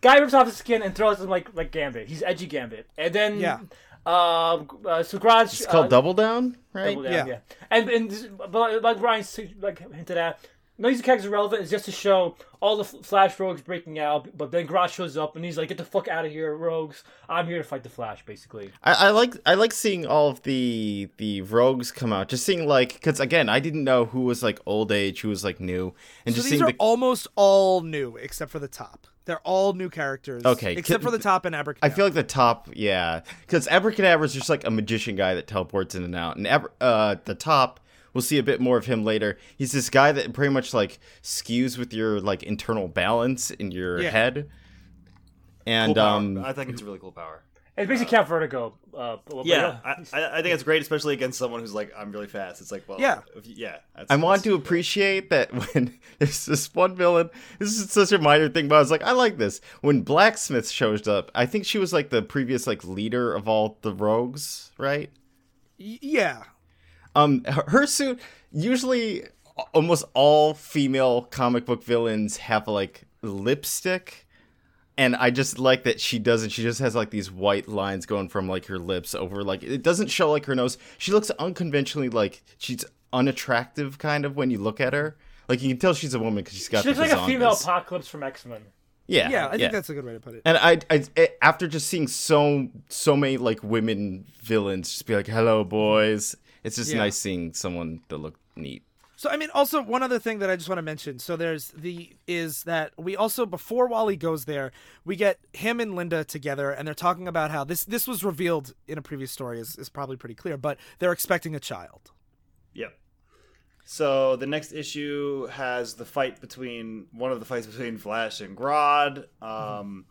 guy rips off his skin and throws them like like Gambit. He's edgy Gambit, and then Yeah. Uh, uh, so Garage. It's called uh, Double Down, right? Double Down, Yeah. yeah. And and this, but like Ryan like hinted at, none of these characters are relevant. It's just to show all the Flash rogues breaking out, but then Grodd shows up and he's like, "Get the fuck out of here, rogues! I'm here to fight the Flash." Basically, I, I like I like seeing all of the the rogues come out. Just seeing like because again I didn't know who was like old age, who was like new, and So just these seeing are the. almost all new except for the top. They're all new characters. Okay, except for the top and Abracadabra. I feel like the top, yeah, because Abracadabra is just like a magician guy that teleports in and out, and Abra- uh, the top, we'll see a bit more of him later. He's this guy that pretty much like skews with your like internal balance in your Yeah. head, and Cool um, I think it's a really cool power. it's basically Count Vertigo. Uh, but- but Yeah, I, I I think it's great, especially against someone who's like, I'm really fast. It's like, well, Yeah. if you- yeah. That's, I want that's- to appreciate that when there's this one villain. This is such a minor thing, but I was like, I like this. When Blacksmith shows up, I think she was like the previous like leader of all the rogues, right? Y- yeah. Um, her, her suit. Usually, almost all female comic book villains have like lipstick, and I just like that she doesn't. She just has like these white lines going from like her lips over. Like it doesn't show like her nose. She looks unconventionally like she's unattractive, kind of when you look at her. Like you can tell she's a woman because she's got she looks like a female. Apocalypse from X Men. Yeah, Yeah, I think that's a good way to put it. And I, I, after just seeing so, so many like women villains, just be like, "Hello, boys." It's just Yeah. nice seeing someone that look neat. So I mean, also one other thing that I just want to mention. So there's the is that we also before Wally goes there, we get him and Linda together, and they're talking about how this this was revealed in a previous story is is probably pretty clear, but they're expecting a child. Yep. So the next issue has the fight between one of the fights between Flash and Grodd. Um,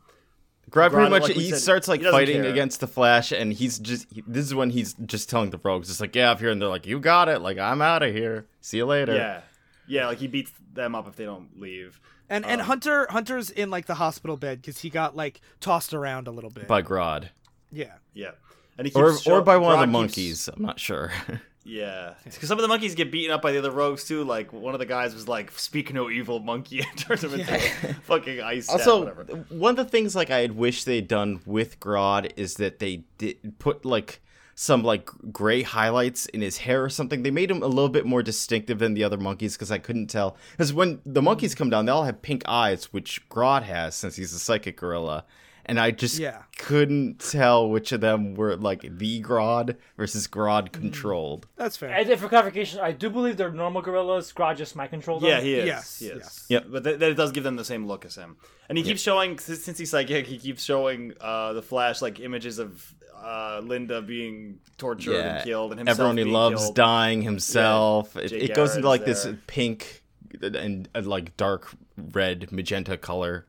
Grodd pretty much like he said, starts like he fighting care. against the Flash, and he's just he- this is when he's just telling the rogues, just like, "Yeah, I'm here," and they're like, "You got it," like, "I'm out of here, see you later." yeah, yeah, like he beats them up if they don't leave. And and um, Hunter Hunter's in like the hospital bed because he got like tossed around a little bit. by Grodd yeah. Yeah, and he or show- or by one of the Grodd keeps- monkeys. I'm not sure. Yeah, because some of the monkeys get beaten up by the other rogues too. Like one of the guys was like, "Speak no evil, monkey," and turns him into a fucking ice. cat, also, whatever. one of the things like I had wished they'd done with Grodd is that they did put like some like gray highlights in his hair or something. They made him a little bit more distinctive than the other monkeys because I couldn't tell. Because when the monkeys come down, they all have pink eyes, which Grodd has since he's a psychic gorilla. And I just Yeah. couldn't tell which of them were like the Grodd versus Grodd controlled. That's fair. And for clarification, I do believe they're normal gorillas. Grodd just mind control them. Yeah, he is. Yes, he is. yes. Yep. But that, that does give them the same look as him. And he keeps showing, since since he's psychic, he keeps showing uh, the Flash like images of uh, Linda being tortured and killed, and himself everyone he being loves killed. dying himself. It, it goes into like Garrett's this pink and uh, like dark red magenta color.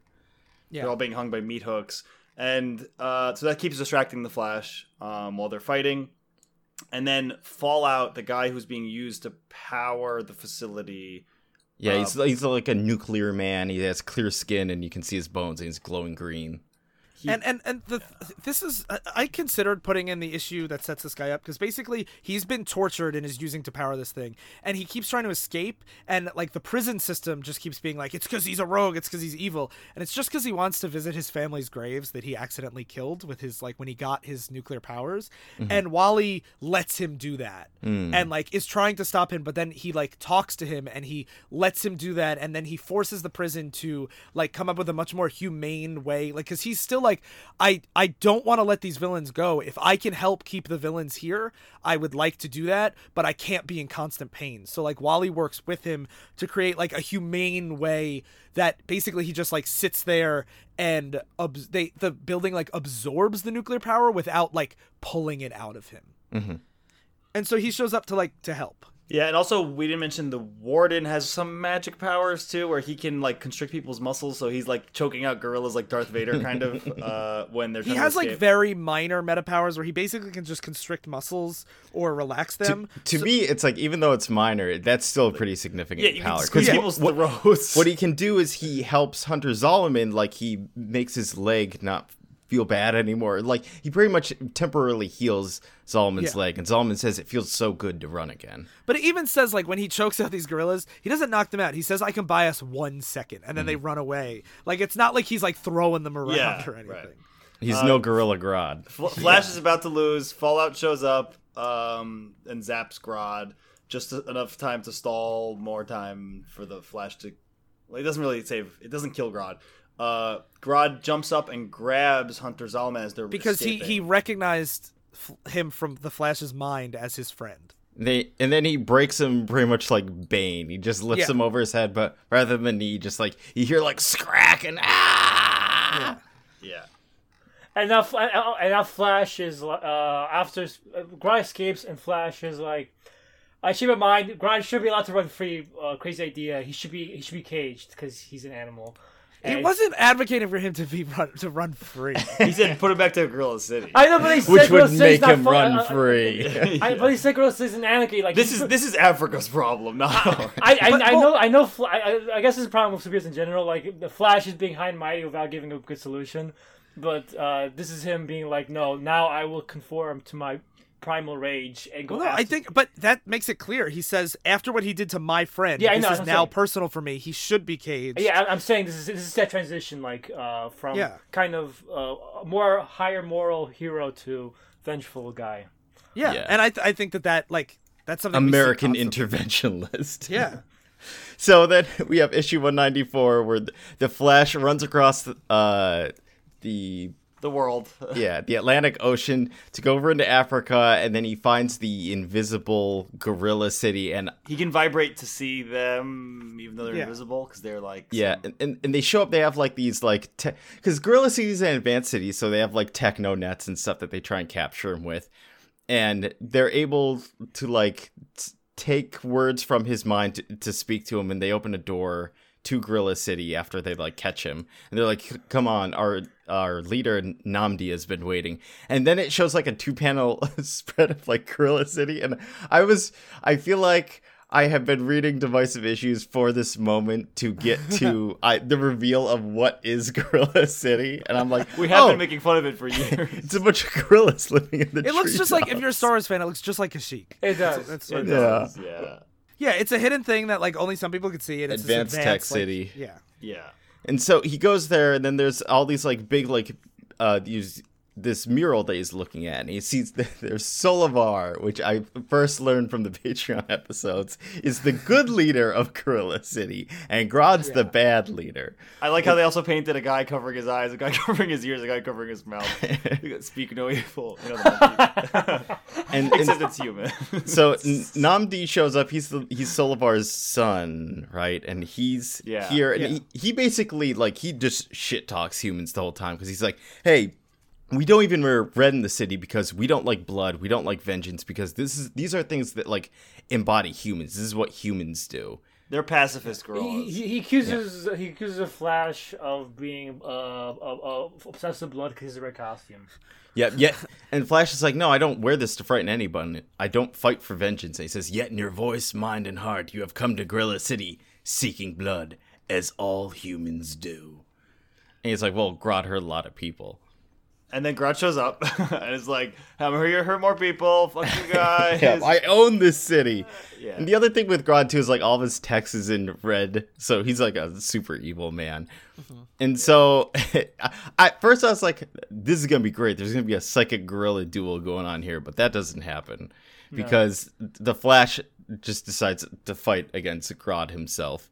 They're all being hung by meat hooks, and uh, so that keeps distracting the Flash um, while they're fighting. And then Fallout, the guy who's being used to power the facility. Yeah, he's he's like a nuclear man. He has clear skin, and you can see his bones, and he's glowing green. And and and the this is I- I considered putting in the issue that sets this guy up because basically he's been tortured and is using to power this thing, and he keeps trying to escape, and like the prison system just keeps being like it's because he's a rogue, it's because he's evil, and it's just because he wants to visit his family's graves that he accidentally killed with his like when he got his nuclear powers, mm-hmm. and Wally lets him do that, mm. and like is trying to stop him, but then he like talks to him and he lets him do that, and then he forces the prison to like come up with a much more humane way, like because he's still like I I don't want to let these villains go. If I can help keep the villains here, I would like to do that, but I can't be in constant pain. So like Wally works with him to create like a humane way that basically he just like sits there and abs- they the building like absorbs the nuclear power without like pulling it out of him. Mm-hmm. And so he shows up to like to help. Yeah, and also we didn't mention the Warden has some magic powers too, where he can like constrict people's muscles. So he's like choking out gorillas like Darth Vader, kind of, uh, when they're. He trying to has like very minor meta powers where he basically can just constrict muscles or relax them. To me, it's like even though it's minor, that's still a pretty significant Yeah, you can power. squeeze what- people's what, throats. what he can do is he helps Hunter Zolomon, like he makes his leg not feel bad anymore. Like he pretty much temporarily heals Zolomon's Yeah. leg, and Solomon says it feels so good to run again. But it even says like when he chokes out these gorillas, he doesn't knock them out. He says, "I can buy us one second, and then they run away. Like it's not like he's like throwing them around Yeah, or anything. right. He's Uh, no Gorilla Grodd. Fl- Flash is about to lose. Fallout shows up um, and zaps Grodd. just enough time to stall more time for the Flash to. Well, it doesn't really save. It doesn't kill Grodd. Uh, Grodd jumps up and grabs Hunter Zolomon as they're because he escaping. he recognized f- him from the Flash's mind as his friend. They and then he breaks him pretty much like Bane. He just lifts Yeah. him over his head, but rather than the knee, just like you hear like scrack and ah. yeah. And now, Fla- uh, and now Flash is uh, after uh, Grodd escapes, and Flash is like, I should have mind. Grodd should be allowed to run free. Uh, crazy idea. He should be he should be caged because he's an animal. He And- wasn't advocating for him to be run, to run free. He said, "Put him back to Gorilla City." I know, but they said Which Gorilla would City's make not him fu- run uh, uh, free. I, but he said Gorilla City's an anarchy. Like this he's- is this is Africa's problem, not ours. I, I, But- I well- know I know Fla- I, I- I guess this is a problem with superheroes in general. Like the Flash is being high and mighty without giving a good solution, but uh, this is him being like, no, now I will conform to my primal rage and go. Well, no, I think, but that makes it clear. He says after what he did to my friend, Yeah, I this know, is I'm now saying. personal for me. He should be caged. Yeah, I- I'm saying this is this is that transition, like uh, from Yeah. kind of uh, more higher moral hero to vengeful guy. yeah, Yeah. and I th- I think that that like that's something we see American interventionist. Yeah, So then we have issue 194 where the, the Flash runs across the, uh, the the world. yeah the Atlantic Ocean to go over into Africa, and then he finds the invisible gorilla city, and He can vibrate to see them, even though they're Yeah. invisible, because they're like yeah, some- and, and, and they show up. They have like these like because gorilla cities and advanced cities, so they have like techno nets and stuff that they try and capture him with, and they're able to like t- take words from his mind to, to speak to him, and they open a door to Gorilla City after they like catch him, and they're like, "Come on, our our leader Nnamdi has been waiting," and then it shows like a two panel spread of like Gorilla City, and I was I feel like. I have been reading divisive issues for this moment to get to I, the reveal of what is Gorilla City, and I'm like, we have oh, been making fun of it for years. it's a bunch of gorillas living in the. it looks just like if you're a treetops. Star Wars fan, it looks just like Kashyyyk. It does. That's It what- Yeah. does, yeah, yeah, it's a hidden thing that like only some people can see. And it's this Advanced Tech like- City. yeah, yeah. And so he goes there, and then there's all these like big like uh these this mural that he's looking at, and he sees there's Solovar, which I first learned from the Patreon episodes, is the good leader of Gorilla City, and Grodd's the bad leader. I like how they also painted a guy covering his eyes, a guy covering his ears, a guy covering his mouth. Speak no evil. You know. And, Except and it's human. so N- Nnamdi shows up. He's the, he's Solovar's son, right? And he's Yeah. here, and Yeah. he, he basically like he just shit talks humans the whole time because he's like, hey. We don't even wear red in the city because we don't like blood. We don't like vengeance because this is these are things that like embody humans. This is what humans do. They're pacifist He, gorillas. he, he accuses he accuses the Flash of being uh, of, of obsessed with blood because he's a red costume. Yeah, yeah. And Flash is like, no, I don't wear this to frighten anyone. I don't fight for vengeance. And he says, yet in your voice, mind, and heart, you have come to Gorilla City seeking blood, as all humans do. And he's like, well, Grodd hurt a lot of people. And then Grodd shows up and is like, I'm here to hurt more people. Fuck you guys. Yeah, I own this city. Yeah. And the other thing with Grodd too is like all of his text is in red, so he's like a super evil man. Mm-hmm. And so at first I was like, this is gonna be great. There's gonna be a psychic gorilla duel going on here, but that doesn't happen because the Flash just decides to fight against Grodd himself.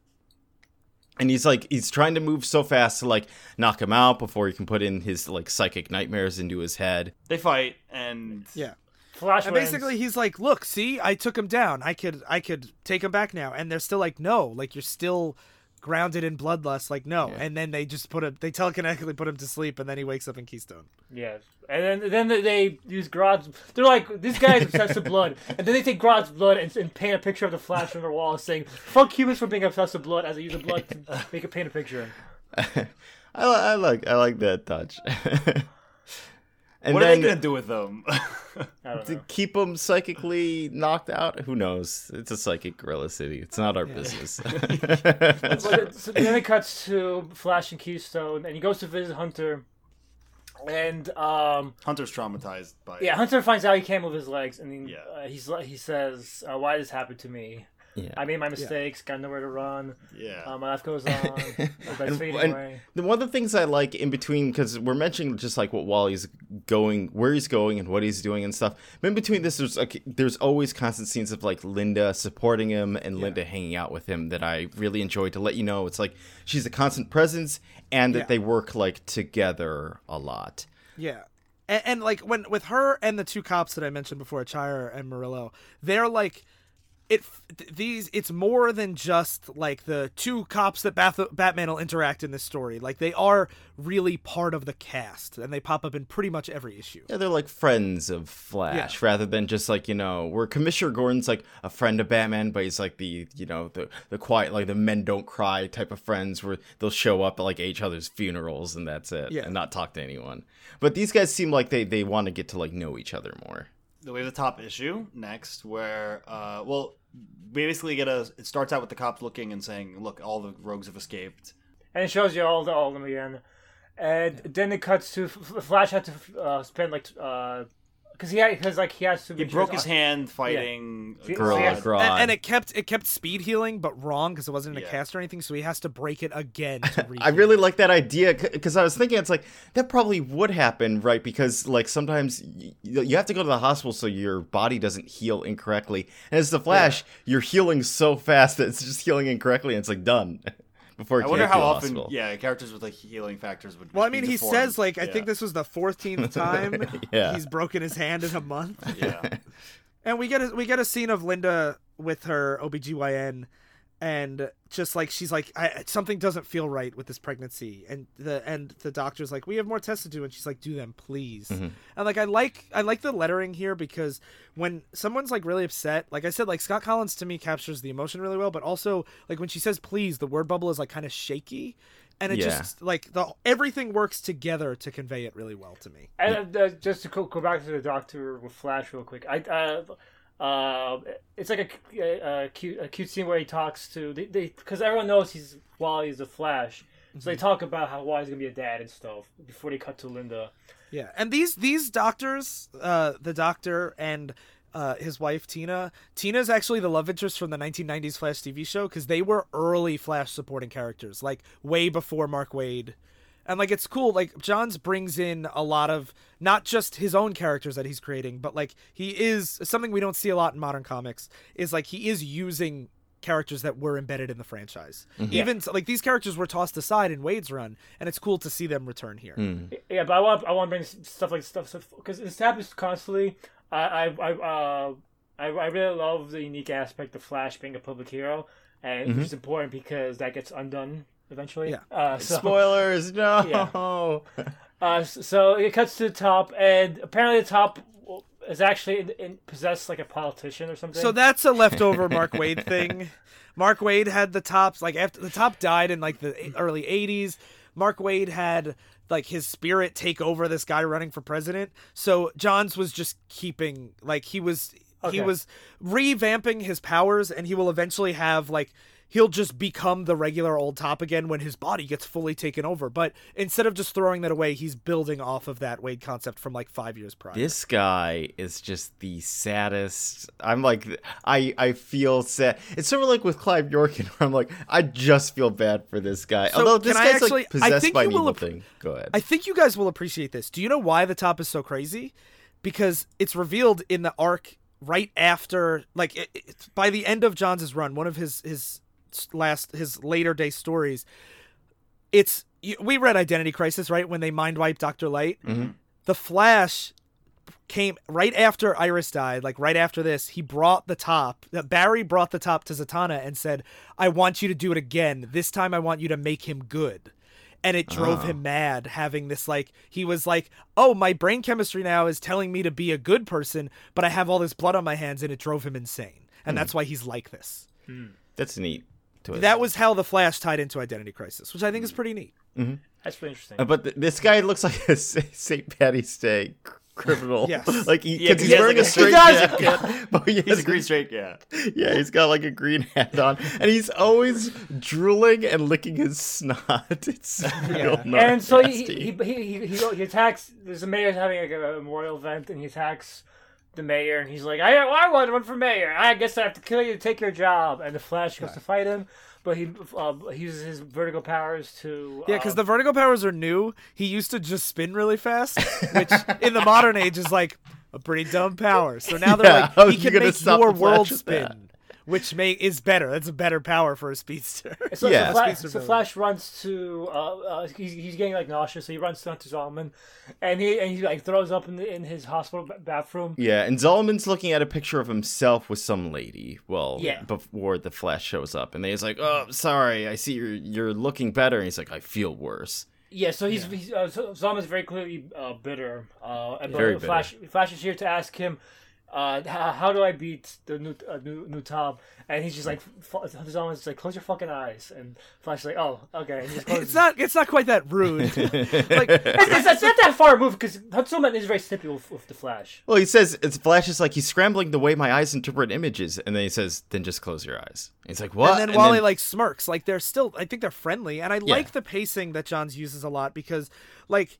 And he's like he's trying to move so fast to like knock him out before he can put in his like psychic nightmares into his head. They fight, and yeah. Flash And wins. basically, he's like, "Look, see, I took him down. I could, I could take him back now." And they're still like, "No, like you're still grounded in bloodlust. Like no." And then they just put him, they telekinetically put him to sleep, and then he wakes up in Keystone. Yes, and then then they use Grodd's. They're like, this guy's obsessed with blood, and then they take Grodd's blood and, and paint a picture of the Flash on their wall, saying, "Fuck humans for being obsessed with blood," as they use the blood to make a paint a picture. I, I like I like that touch. And what are then they gonna do with them? I don't to keep them psychically knocked out, who knows? It's a psychic gorilla city. It's not our business. So then it cuts to Flash and Keystone, and he goes to visit Hunter, and um, Hunter's traumatized by yeah, Hunter finds out he can't move his legs, and he, Yeah. uh, he's he says, uh, "Why did this happen to me?" Yeah. I made my mistakes, got nowhere to run. Yeah. Uh, my life goes on. That's And- fading and away. the- one of the things I like in between, because we're mentioning just like what Wally's going, where he's going, and what he's doing and stuff. But in between this, there's like there's always constant scenes of like Linda supporting him and Linda hanging out with him that I really enjoy. To let you know, it's like she's a constant presence, and that Yeah. they work like together a lot. Yeah. And, and like when with her and the two cops that I mentioned before, Chyre and Morillo, they're like it these it's more than just like the two cops that Bath- Batman will interact in this story. Like they are really part of the cast and they pop up in pretty much every issue. Yeah, they're like friends of Flash Yeah. rather than just like, you know, where Commissioner Gordon's like a friend of Batman, but he's like the, you know, the the quiet like the men don't cry type of friends where they'll show up at like each other's funerals and that's it Yeah. and not talk to anyone. But these guys seem like they they want to get to like know each other more. We have the top issue next where uh well we basically get a it starts out with the cops looking and saying look all the rogues have escaped and it shows you all the all of them again. And then it cuts to Flash had to uh, spend like because he had because like he has to. Be. He broke his hand fighting Yeah. Girl, Yes. Grodd. And, and it kept it kept speed healing, but wrong because it wasn't in a Yeah. cast or anything. So he has to break it again to I really like that idea because I was thinking it's like that probably would happen, right? Because like sometimes y- you have to go to the hospital so your body doesn't heal incorrectly, and as the Flash, you're healing so fast that it's just healing incorrectly, and it's like done before. It i wonder how go to the often hospital. yeah characters with like healing factors would Well, I mean, he deformed. says like I Yeah. think this was the fourteenth time Yeah. he's broken his hand in a month. yeah And we get a, we get a scene of Linda with her OBGYN and just like she's like I, something doesn't feel right with this pregnancy and the and the doctor's like we have more tests to do and she's like do them please. And like I like I like the lettering here because when someone's like really upset, like I said like Scott Kolins to me captures the emotion really well, but also like when she says please the word bubble is like kind of shaky and it Yeah. just like the everything works together to convey it really well to me. And uh, just to go, go back to the Doctor with Flash real quick, I uh, uh, it's like a, a, a cute a cute scene where he talks to they because everyone knows he's Wally's the Flash, so they talk about how Wally's gonna be a dad and stuff before they cut to Linda. Yeah, and these these doctors, uh, the doctor and uh, his wife Tina. Tina's actually the love interest from the 1990s Flash TV show because they were early Flash supporting characters, like way before Mark Waid. And like it's cool, like Johns brings in a lot of not just his own characters that he's creating, but like he is something we don't see a lot in modern comics is like he is using characters that were embedded in the franchise. Mm-hmm. Even like these characters were tossed aside in Waid's run, and it's cool to see them return here. Hmm. Yeah, but I want I want to bring stuff like stuff because it's happens constantly. I I I uh I, I really love the unique aspect of Flash being a public hero, and mm-hmm. which is important because that gets undone eventually. Yeah. Uh, so, Spoilers, no. Yeah. Uh, so it cuts to the top, and apparently the top is actually in, in, possessed like a politician or something. So that's a leftover Mark Waid thing. Mark Waid had the tops like after the top died in like the early 80s. Mark Waid had like his spirit take over this guy running for president. So Johns was just keeping like he was he was revamping his powers and he will eventually have like he'll just become the regular old top again when his body gets fully taken over. But instead of just throwing that away, he's building off of that Waid concept from like 5 years prior. This guy is just the saddest. I'm like, I I feel sad. It's sort of like with Clive Yorkin, where I'm like, I just feel bad for this guy. So, Although this guy's actually- like I possessed think by an evil ap- thing. Go ahead. I think you guys will appreciate this. Do you know why the top is so crazy? Because it's revealed in the arc right after, like, it, it, by the end of Johns' run, one of his his last his later day stories. It's we read Identity Crisis right when they mind wipe Doctor Light. Mm-hmm. The Flash came right after Iris died, like right after this, he brought the top. Uh, Barry brought the top to Zatanna and said, "I want you to do it again. This time I want you to make him good." And it drove ah. him mad having this like he was like, "Oh, my brain chemistry now is telling me to be a good person, but I have all this blood on my hands and it drove him insane." And hmm. that's why he's like this. Hmm. That's neat. Twist. That was how the Flash tied into Identity Crisis, which I think is pretty neat. That's really interesting. Uh, But th- this guy looks like a St. Patty's Day criminal. Yes. like he, Yeah, 'cause 'cause he's he wearing like, a a- straight He does! jacket. but he He's has a green straight, yeah. Yeah, he's got like a green hat on, and he's always drooling and licking his snot. It's real and so he he, he, he, he, he attacks. There's a mayor having like a memorial event, and he attacks the mayor, and he's like, "I, I want to run for mayor. I guess I have to kill you to take your job." And the Flash goes to fight him, but he uh, he uses his vertigo powers to Yeah, because uh, the vertigo powers are new. He used to just spin really fast, which in the modern age is like a pretty dumb power. So now they're Yeah, how like, he can make stop your world spin, that? Which may is better. That's a better power for a speedster. So, Yeah. so, Flash, Speedster so. Flash runs to uh, uh he's, he's getting like nauseous, so he runs to Hunter Zolomon, and he and he like throws up in the, in his hospital ba- bathroom. Yeah, and Zolomon's looking at a picture of himself with some lady. Well, Yeah. before the Flash shows up, and he's like, "Oh, sorry, I see you're you're looking better." And he's like, "I feel worse." Yeah, so he's, he's uh, so Zolomon's very clearly uh, bitter. Uh, and Very but Flash Flash is here to ask him. Uh, how, how do I beat the new uh, new new Tom? And he's just like, f- Zolomon's just like, close your fucking eyes. And Flash is like, oh, okay. And just. It's not. It's not quite that rude. like It's, it's, it's not that far removed because Zolomon is very snippy with, with the Flash. Well, he says it's Flash is like he's scrambling the way my eyes interpret images, and then he says, "Then just close your eyes." And he's like, "What?" And then Wally like smirks. Like they're still. I think they're friendly, and I like the pacing that Johns uses a lot because, like,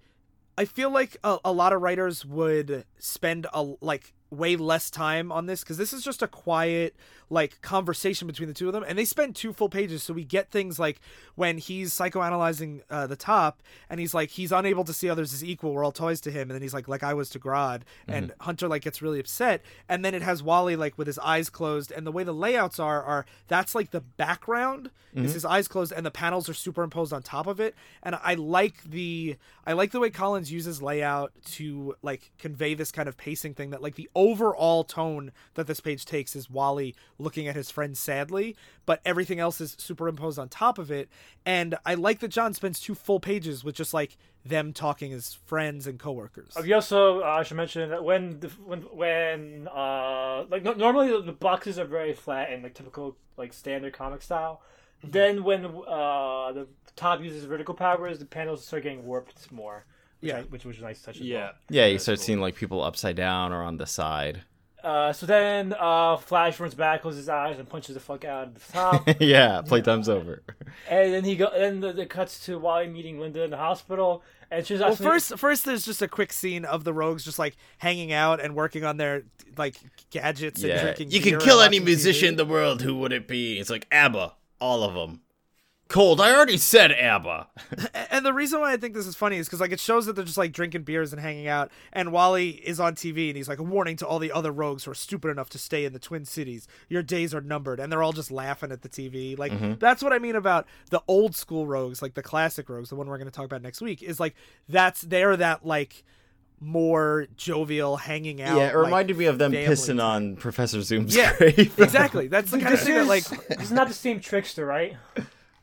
I feel like a, a lot of writers would spend a like way less time on this because this is just a quiet like conversation between the two of them and they spend two full pages so we get things like when he's psychoanalyzing uh, the top and he's like he's unable to see others as equal we're all toys to him and then he's like like i was to grodd and hunter like gets really upset and then it has wally like with his eyes closed and the way the layouts are are that's like the background is his eyes closed and the panels are superimposed on top of it and i like the i like the way kolins uses layout to like convey this kind of pacing thing that like the overall tone that this page takes is wally looking at his friend sadly but everything else is superimposed on top of it and i like that john spends two full pages with just like them talking as friends and coworkers We also uh, I should mention that when the when when uh like no, normally the, the boxes are very flat and like typical like standard comic style. Then when uh the top uses vertigo powers, the panels start getting warped more. Which Yeah. I, which was a nice touch. As Yeah. yeah, you start seeing like people upside down or on the side. Uh, so then uh Flash runs back, closes his eyes, and punches the fuck out of the top. yeah, playtime's over. and then he go. Then the, the cuts to Wally meeting Linda in the hospital, and she's well asking. first first there's just a quick scene of the rogues just like hanging out and working on their like gadgets and drinking you can kill any watching musician in the world. Who would it be? It's like ABBA, all of them. Cold. I already said ABBA. and the reason why I think this is funny is because like it shows that they're just like drinking beers and hanging out, and Wally is on TV and he's like a warning to all the other rogues who are stupid enough to stay in the Twin Cities. Your days are numbered, and they're all just laughing at the TV. Like Mm-hmm. that's what I mean about the old school rogues, like the classic rogues, the one we're going to talk about next week. Is like that's they're that like more jovial hanging out. yeah, it like, reminded me of them family pissing on Professor Zoom's Yeah, grave. exactly. That's the kind of this thing that like is, this is not the same trickster, right?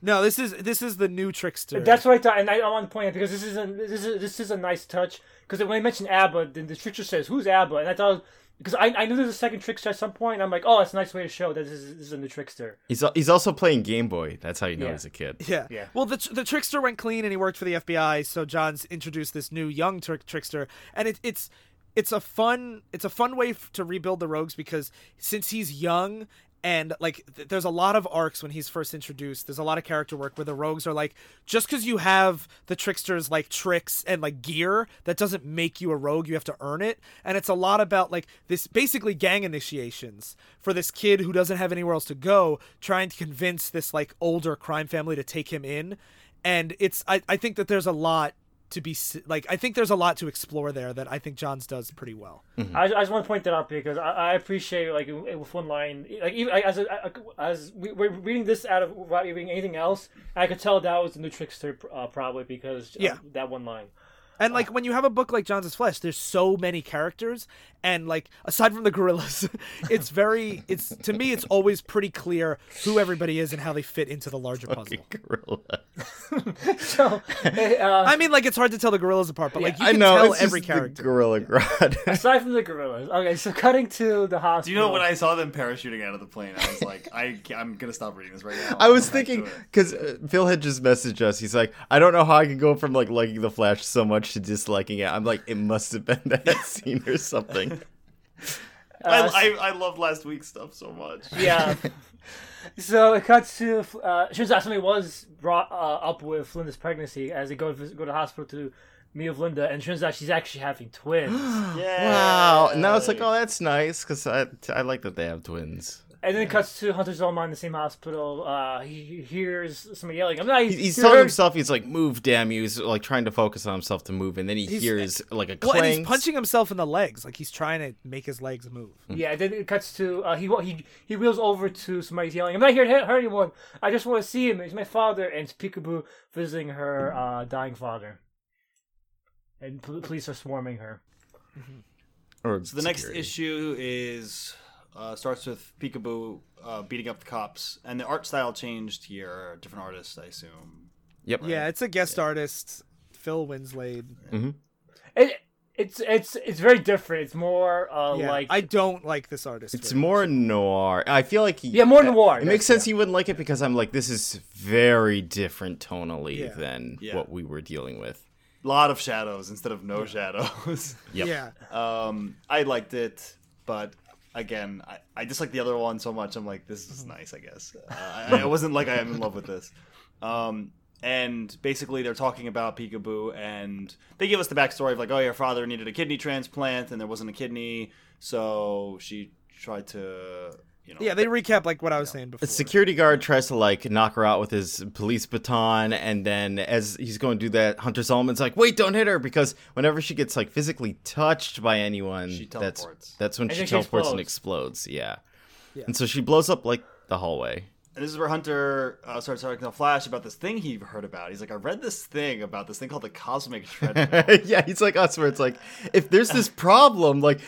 No, this is this is the new trickster. That's what I thought, and I, I want to point out because this is a this is this is a nice touch. Because when I mentioned Abba, then the trickster says, "Who's Abba?" And I thought because I, I knew there was a second trickster at some point. And I'm like, oh, that's a nice way to show that this is, this is a new trickster. He's he's also playing Game Boy. That's how you know Yeah. he's a kid. Yeah. Yeah. Well, the the trickster went clean and he worked for the FBI, so Johns introduced this new young trick trickster, and it, it's it's a fun it's a fun way f- to rebuild the rogues because since he's young and like th- there's a lot of arcs when he's first introduced. There's a lot of character work where the rogues are like just because you have the tricksters like tricks and like gear that doesn't make you a rogue. You have to earn it. And it's a lot about like this basically gang initiations for this kid who doesn't have anywhere else to go trying to convince this like older crime family to take him in. And it's i, I think that there's a lot to be like i think there's a lot to explore there that i think johns does pretty well I, I just want to point that out because I, I appreciate like with one line, like even as a, as we, we're reading this out of without reading anything else, I could tell that was the new trickster uh, probably because of Yeah. that one line. And like when you have a book like Johns' Flash, there's so many characters, and like aside from the gorillas, it's very it's to me it's always pretty clear who everybody is and how they fit into the larger puzzle. Gorilla. So uh, I mean, like it's hard to tell the gorillas apart, but like you I can know tell it's every just the character. Gorilla Grodd. aside from the gorillas, okay. So cutting to the hospital. Do you know when I saw them parachuting out of the plane, I was like, I, I'm gonna stop reading this right now. I was Go back to thinking because uh, Phil had just messaged us. He's like, I don't know how I can go from like liking the Flash so much to disliking it. I'm like, it must have been that scene or something. Uh, I, I I love last week's stuff so much. Yeah. so it cuts to uh, turns out somebody was brought uh, up with Linda's pregnancy as they go to go to the hospital to me of Linda, and it turns out she's actually having twins. Yeah. Wow. And now it's like, oh, that's nice because I I like that they have twins. And then it cuts to Hunter Zolomon in the same hospital. Uh, he he hears somebody yelling. I'm not. He- He's he telling heard- himself he's like, move, damn you. He's like trying to focus on himself to move, and then he He's- hears like a Well, clang. and he's punching himself in the legs, like he's trying to make his legs move. Yeah, then it cuts to uh, he he he wheels over to somebody's yelling. I'm not here to hurt anyone. I just want to see him. It's my father, and it's Peekaboo visiting her uh, dying father. And pol- police are swarming her. Or So the next issue is uh, starts with Peekaboo uh, beating up the cops, and the art style changed here. Different artists, I assume. Yep. Yeah, it's a guest artist, Phil Winslade. It, it's it's it's very different. It's more uh, Yeah, like I don't like this artist. It's very more noir. I feel like he, Yeah, more noir, It makes that's- sense you wouldn't like it because I'm like, this is very different tonally Yeah. than Yeah. what we were dealing with. A lot of shadows instead of no shadows. Yep. Yeah, um, I liked it, but again, I, I dislike the other one so much. I'm like, this is nice, I guess. Uh, I, I wasn't like I am in love with this. Um, and basically, they're talking about Peekaboo, and they give us the backstory of like, oh, your father needed a kidney transplant, and there wasn't a kidney, so she tried to, you know, yeah. They recap like what I was saying before. A security guard tries to like knock her out with his police baton, and then as he's going to do that, Hunter Zolomon's like, "Wait, don't hit her!" Because whenever she gets like physically touched by anyone, She that's that's when And she then she teleports and explodes. explodes. Yeah. and so she blows up like the hallway. And this is where Hunter uh, starts talking to Flash about this thing he heard about. He's like, I read this thing about this thing called the cosmic treadmill. yeah, he's like us, where it's like, if there's this problem, like,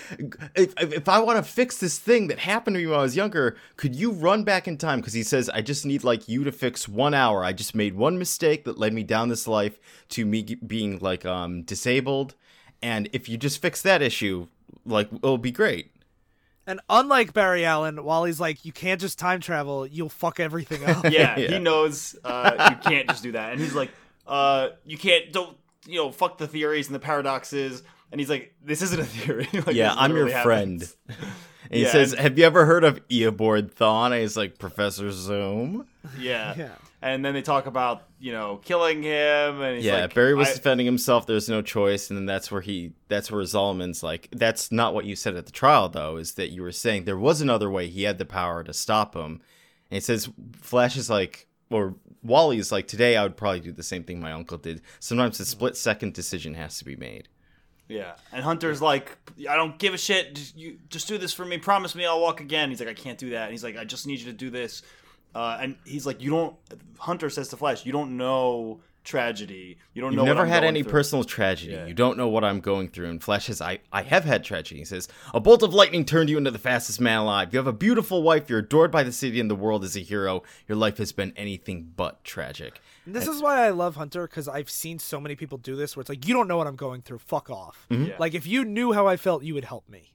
if, if, I want to fix this thing that happened to me when I was younger, could you run back in time? Because he says, I just need, like, you to fix one hour. I just made one mistake that led me down this life to me being, like, um, disabled. And if you just fix that issue, like, it'll be great. And unlike Barry Allen, Wally's like, you can't just time travel. You'll fuck everything up. yeah, Yeah. he knows uh, you can't just do that. And he's like, uh, you can't, don't, you know, fuck the theories and the paradoxes. And he's like, this isn't a theory. like, Yeah, I'm your literally friend. happens. And he Yeah, says, and- Have you ever heard of Eobard Thawne? And he's like, Professor Zoom? Yeah. Yeah. And then they talk about, you know, killing him. And he's yeah, like, Barry was defending himself. There's no choice, and then that's where he. That's where Zolomon's like. That's not what you said at the trial, though. Is that you were saying there was another way. He had the power to stop him. And he says, Flash is like, or Wally's like, today I would probably do the same thing my uncle did. Sometimes a split second decision has to be made. Yeah, and Hunter's like, I don't give a shit. Just, you just do this for me. Promise me I'll walk again. He's like, I can't do that. And he's like, I just need you to do this. Uh, and he's like, you don't. Hunter says to Flash, you don't know tragedy. You don't You've know. what never I'm had any through." personal tragedy. Yeah. You don't know what I'm going through. And Flash says, I, I have had tragedy. He says, A bolt of lightning turned you into the fastest man alive. You have a beautiful wife. You're adored by the city and the world as a hero. Your life has been anything but tragic. And this is why I love Hunter because I've seen so many people do this where it's like, you don't know what I'm going through. Fuck off. Yeah. Like, if you knew how I felt, you would help me.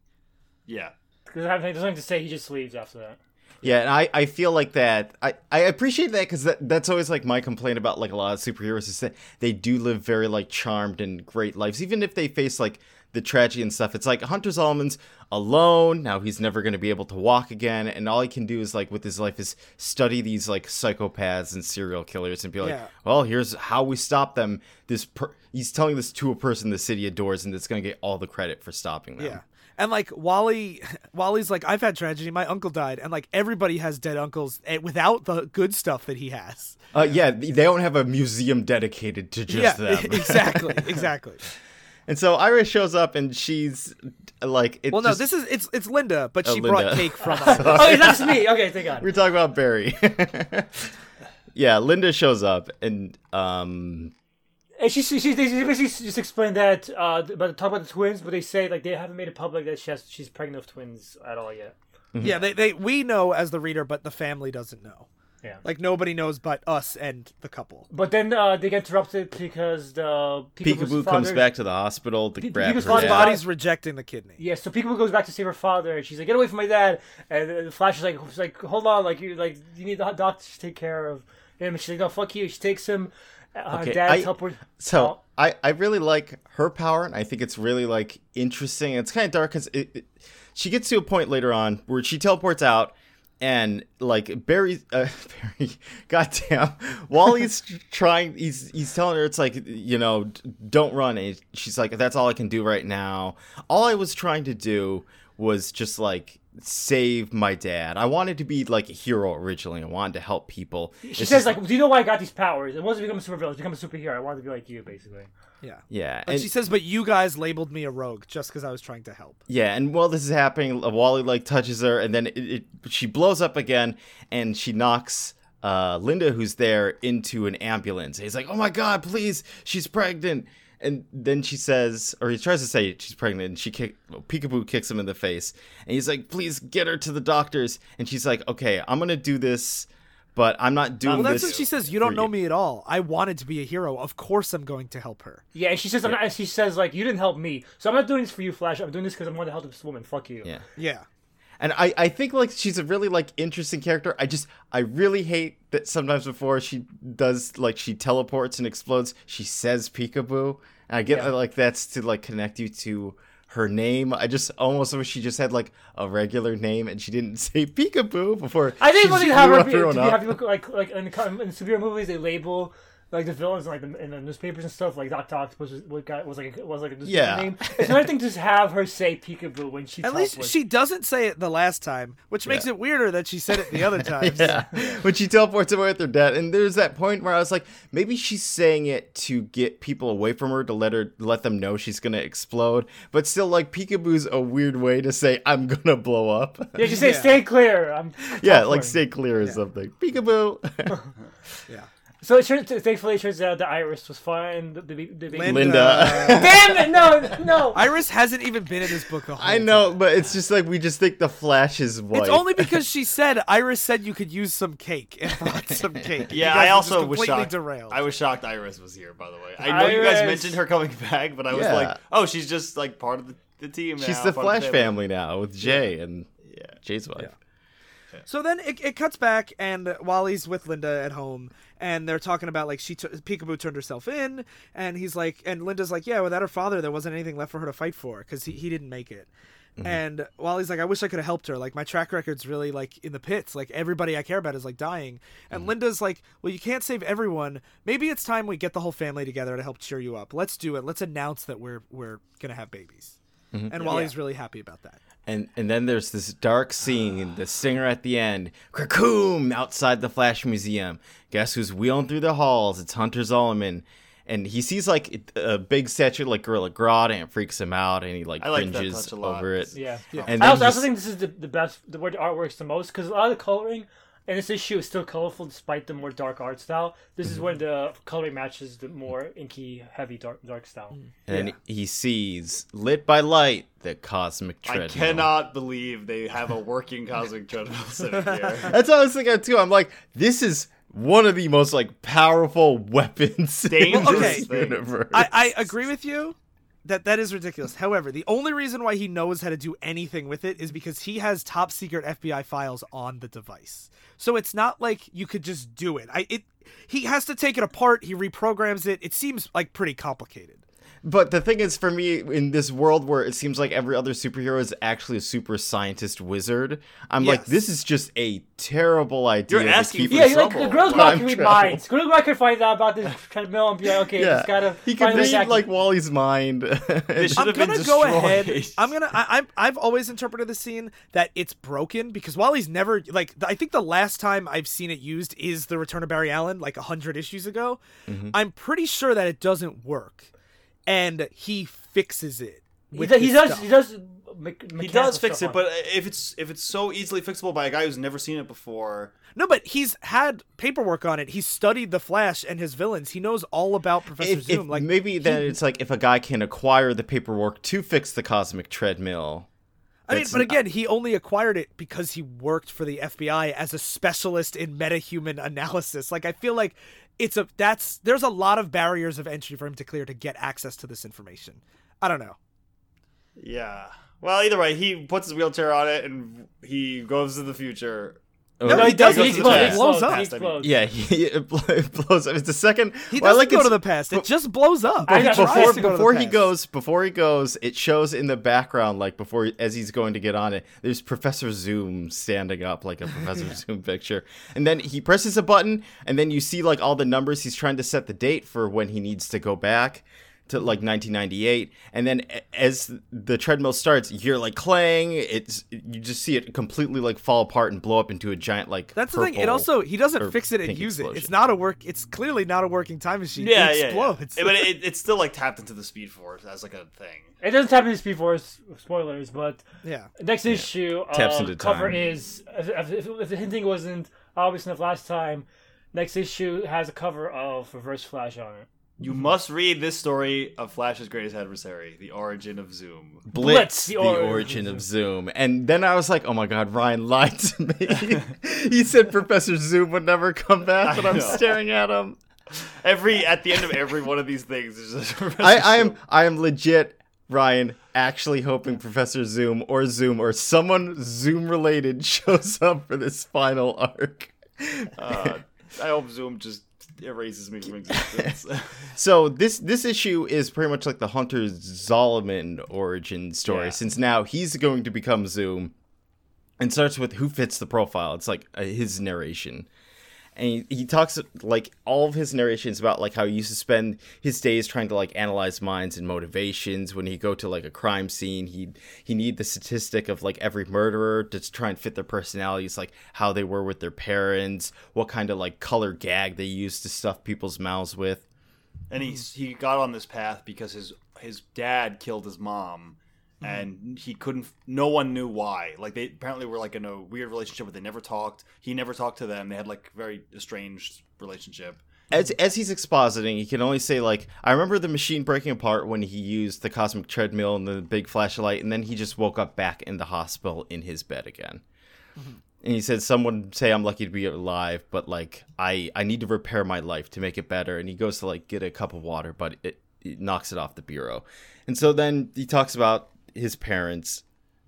Yeah, Because I have there's nothing to say. He just leaves after that. Yeah, and I, I feel like that. I, I appreciate that because that, that's always like my complaint about like a lot of superheroes is that they do live very like charmed and great lives, even if they face like the tragedy and stuff. It's like Hunter Zolomon's alone now; he's never going to be able to walk again, and all he can do is like with his life is study these like psychopaths and serial killers and be like, Yeah. well, here's how we stop them. This per- he's telling this to a person the city adores, and that's going to get all the credit for stopping them. Yeah. And like Wally, Wally's like, I've had tragedy. My uncle died, and like everybody has dead uncles eh, without the good stuff that he has. Uh, yeah, they don't have a museum dedicated to just yeah, them. exactly, exactly. And so Iris shows up and she's like, it Well, no, just- this is it's it's Linda, but Oh, she Linda. brought cake from us. Oh, it's not me. Okay, thank God. we're talking about Barry. yeah, Linda shows up and um, And she, she, she, they basically just explained that uh, about talk about the twins, but they say like they haven't made it public that she has she's pregnant with twins at all yet. yeah, they they we know as the reader, but the family doesn't know. Yeah. Like nobody knows but us and the couple. But then uh, they get interrupted because the Peekaboo comes back to the hospital to Pe- grab Peekaboo's her. Body's rejecting the kidney. Yeah, so Peekaboo goes back to save her father, and she's like, "Get away from my dad!" And the Flash is like, like, "Hold on, like you, like you need the doctor to take care of him." And she's like, "No, fuck you." She takes him. Uh, Okay, I-. So Oh, I, I really like her power, and I think it's really like interesting. It's kind of dark because it, it- she gets to a point later on where she teleports out, and like Barry, uh, Barry, goddamn, Wally's trying. He's he's telling her it's like you know, d- don't run. And she's like, that's all I can do right now. All I was trying to do was just like save my dad. I wanted to be like a hero originally. I wanted to help people. She It's says just- like, "Do you know why I got these powers? It wasn't to become a supervillain. It's to become a superhero. I wanted to be like you, basically." Yeah. yeah, But and- she says, "But you guys labeled me a rogue just because I was trying to help." Yeah, and while this is happening, Wally like touches her, and then it, it she blows up again, and she knocks uh, Linda, who's there, into an ambulance. He's like, "Oh my god, please, she's pregnant!" And then she says, or he tries to say she's pregnant, and she kick well, Peekaboo kicks him in the face, and he's like, "Please get her to the doctors." And she's like, "Okay, I'm gonna do this." But I'm not doing Well, that's this. what she says. You don't know me at all. I wanted to be a hero. Of course, I'm going to help her. Yeah, and she says, I'm not, she says like, "You didn't help me, so I'm not doing this for you, Flash. I'm doing this because I want to help this woman. Fuck you." Yeah. Yeah. And I, I think like she's a really like interesting character. I just I really hate that sometimes before she does like she teleports and explodes, she says peekaboo. And I get Yeah. like that's to like connect you to her name. I just almost wish she just had like a regular name and she didn't say peekaboo before. I think she when you have her, everyone to have people like like in, the, co- in superhero movies, they label like the villains like the, in the newspapers and stuff. Like Doc Octopus was, was, got- was like a, was like a newspaper Yeah. name. It's another thing to just have her say peekaboo when she At least teleports. she doesn't say it the last time, which makes Yeah. it weirder that she said it the other times. Yeah, when she teleports away with her dad, and there's that point where I was like, maybe she's saying it to get people away from her to let her let them know she's gonna explode. But still, like peekaboo's a weird way to say I'm gonna blow up. yeah, she say Yeah. stay clear. I'm yeah, like stay clear or something. Peekaboo. Yeah. So it turns, thankfully, it turns out that Iris was fine. The, the, the, the, Linda. Linda. Damn it! No, no. Iris hasn't even been in this book the whole I time. know, but it's just like we just think the Flash's wife. It's only because she said Iris said you could use some cake and brought some cake. Yeah, I also just was completely shocked. derailed. I was shocked Iris was here. By the way, I know you guys mentioned her coming back, but I was Yeah. like, oh, she's just like part of the, the team. She's now, the part of Flash family now with Jay and Yeah. Jay's wife. So then it, it cuts back, and Wally's with Linda at home, and they're talking about like she t- Peekaboo turned herself in, and he's like, and Linda's like, yeah, without her father, there wasn't anything left for her to fight for because he, he didn't make it. Mm-hmm. And Wally's like, I wish I could have helped her. Like my track record's really like in the pits. Like everybody I care about is like dying. And mm-hmm. Linda's like, well, you can't save everyone. Maybe it's time we get the whole family together to help cheer you up. Let's do it. Let's announce that we're we're gonna have babies. Mm-hmm. And Wally's really happy about that. And and then there's this dark scene, the singer at the end, Krakoom, outside the Flash Museum. Guess who's wheeling through the halls? It's Hunter Zolomon. And he sees like a big statue like Gorilla Grodd and it freaks him out and he like I like cringes touch a lot. over it. Yeah. yeah. And I also, I also think this is the, the best, the where the art works the most, because a lot of the coloring in this issue is still colorful despite the more dark art style. This is where mhm. the coloring matches the more inky, heavy dark dark style. Mm. And then he sees lit by light the cosmic treadmill. I cannot believe they have a working cosmic treadmill sitting here. That's what I was thinking too. I'm like, this is one of the most like powerful weapons in Dangerous this thing. universe. I, I agree with you that that is ridiculous. However, the only reason why he knows how to do anything with it is because he has top secret FBI files on the device. So it's not like you could just do it. I it he has to take it apart, he reprograms it. It seems like pretty complicated. But the thing is, for me, in this world where it seems like every other superhero is actually a super scientist wizard, I'm like, this is just a terrible idea. You're to asking keep for Yeah, it- he's like the girl's Time not can read travel. minds. Girl's not can find out about this treadmill and be like, okay, yeah, just gotta. he find can read act- like Wally's mind. This I'm gonna go ahead. I'm gonna. I, I'm. I've always interpreted the scene that it's broken because Wally's never like. I think the last time I've seen it used is the Return of Barry Allen, like a hundred issues ago. Mm-hmm. I'm pretty sure that it doesn't work, and he fixes it. He, does, he does. stuff. He does. Me- He does fix it, on but if it's if it's so easily fixable by a guy who's never seen it before, No, but he's had paperwork on it. He's studied the Flash and his villains. He knows all about Professor if, if Zoom. like maybe then it's like if a guy can acquire the paperwork to fix the cosmic treadmill. I mean, but again, he only acquired it because he worked for the FBI as a specialist in metahuman analysis. Like I feel like it's a that's there's a lot of barriers of entry for him to clear to get access to this information. I don't know. yeah. Well, either way, he puts his wheelchair on it and he goes to the future. Oh, No, No, he he does. doesn't. He He explodes. just He blows up. Explodes. Yeah, he, it blows up. It's the second. He well, doesn't like go to the past. It just blows up. I He before go before he goes before he goes it shows in the background like before as he's going to get on it there's professor zoom standing up like a professor zoom picture and then he presses a button and then you see like all the numbers he's trying to set the date for when he needs to go back to like 1998 and then as the treadmill starts you're like clang it's you just see it completely like fall apart and blow up into a giant like That's the thing. It also he doesn't fix it and pink use it. It's not a work. It's clearly not a working time machine. Yeah, it yeah, explodes. yeah. But it, it's still like tapped into the Speed Force as like a thing. It doesn't tap into Speed Force spoilers, but yeah. next issue Taps uh, into cover time. is if, if, if the hinting wasn't obvious enough last time. Next issue has a cover of Reverse Flash on it. You must read this story of Flash's greatest adversary, the origin of Zoom. Blitz, the, the origin origin of of Zoom. And then I was like, oh my god, Ryan lied to me. he said Professor Zoom would never come back, but I I'm staring at him. Every at the end of every one of these things, is just I, I am I am legit, Ryan, actually hoping Professor Zoom or Zoom or someone Zoom related shows up for this final arc. Uh, I hope Zoom just erases me from existence. So this this issue is pretty much like the Hunter Zolomon origin story, Yeah. since now he's going to become Zoom, and starts with who fits the profile. It's like uh, his narration, and he, he talks like all of his narrations about like how he used to spend his days trying to like analyze minds and motivations. When he go to like a crime scene, he he need the statistic of like every murderer to try and fit their personalities, like how they were with their parents, what kind of like color gag they used to stuff people's mouths with. and he he got on this path because his his dad killed his mom Mm-hmm. and he couldn't no one knew why like they apparently were like in a weird relationship where they never talked he never talked to them they had like very estranged relationship as as he's expositing, he can only say like, "I remember the machine breaking apart when he used the cosmic treadmill and the big flashlight, and then he just woke up back in the hospital in his bed again." Mm-hmm. And he said, "Someone say I'm lucky to be alive, but like I I need to repair my life to make it better." And he goes to like get a cup of water, but it, it knocks it off the bureau. And so then he talks about his parents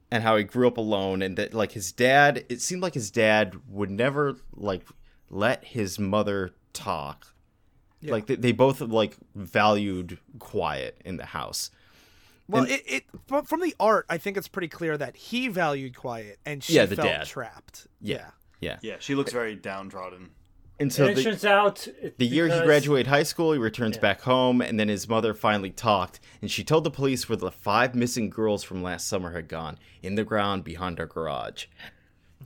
and how he grew up alone and that like his dad it seemed like his dad would never like let his mother talk like they, they both like valued quiet in the house Well, And- it, it from from the art, I think it's pretty clear that he valued quiet and she Yeah, the felt dad. trapped. Yeah. yeah yeah she looks very downtrodden and so and it the, turns out the year he graduated high school he returns back home and then his mother finally talked and she told the police where the five missing girls from last summer had gone in the ground behind our garage.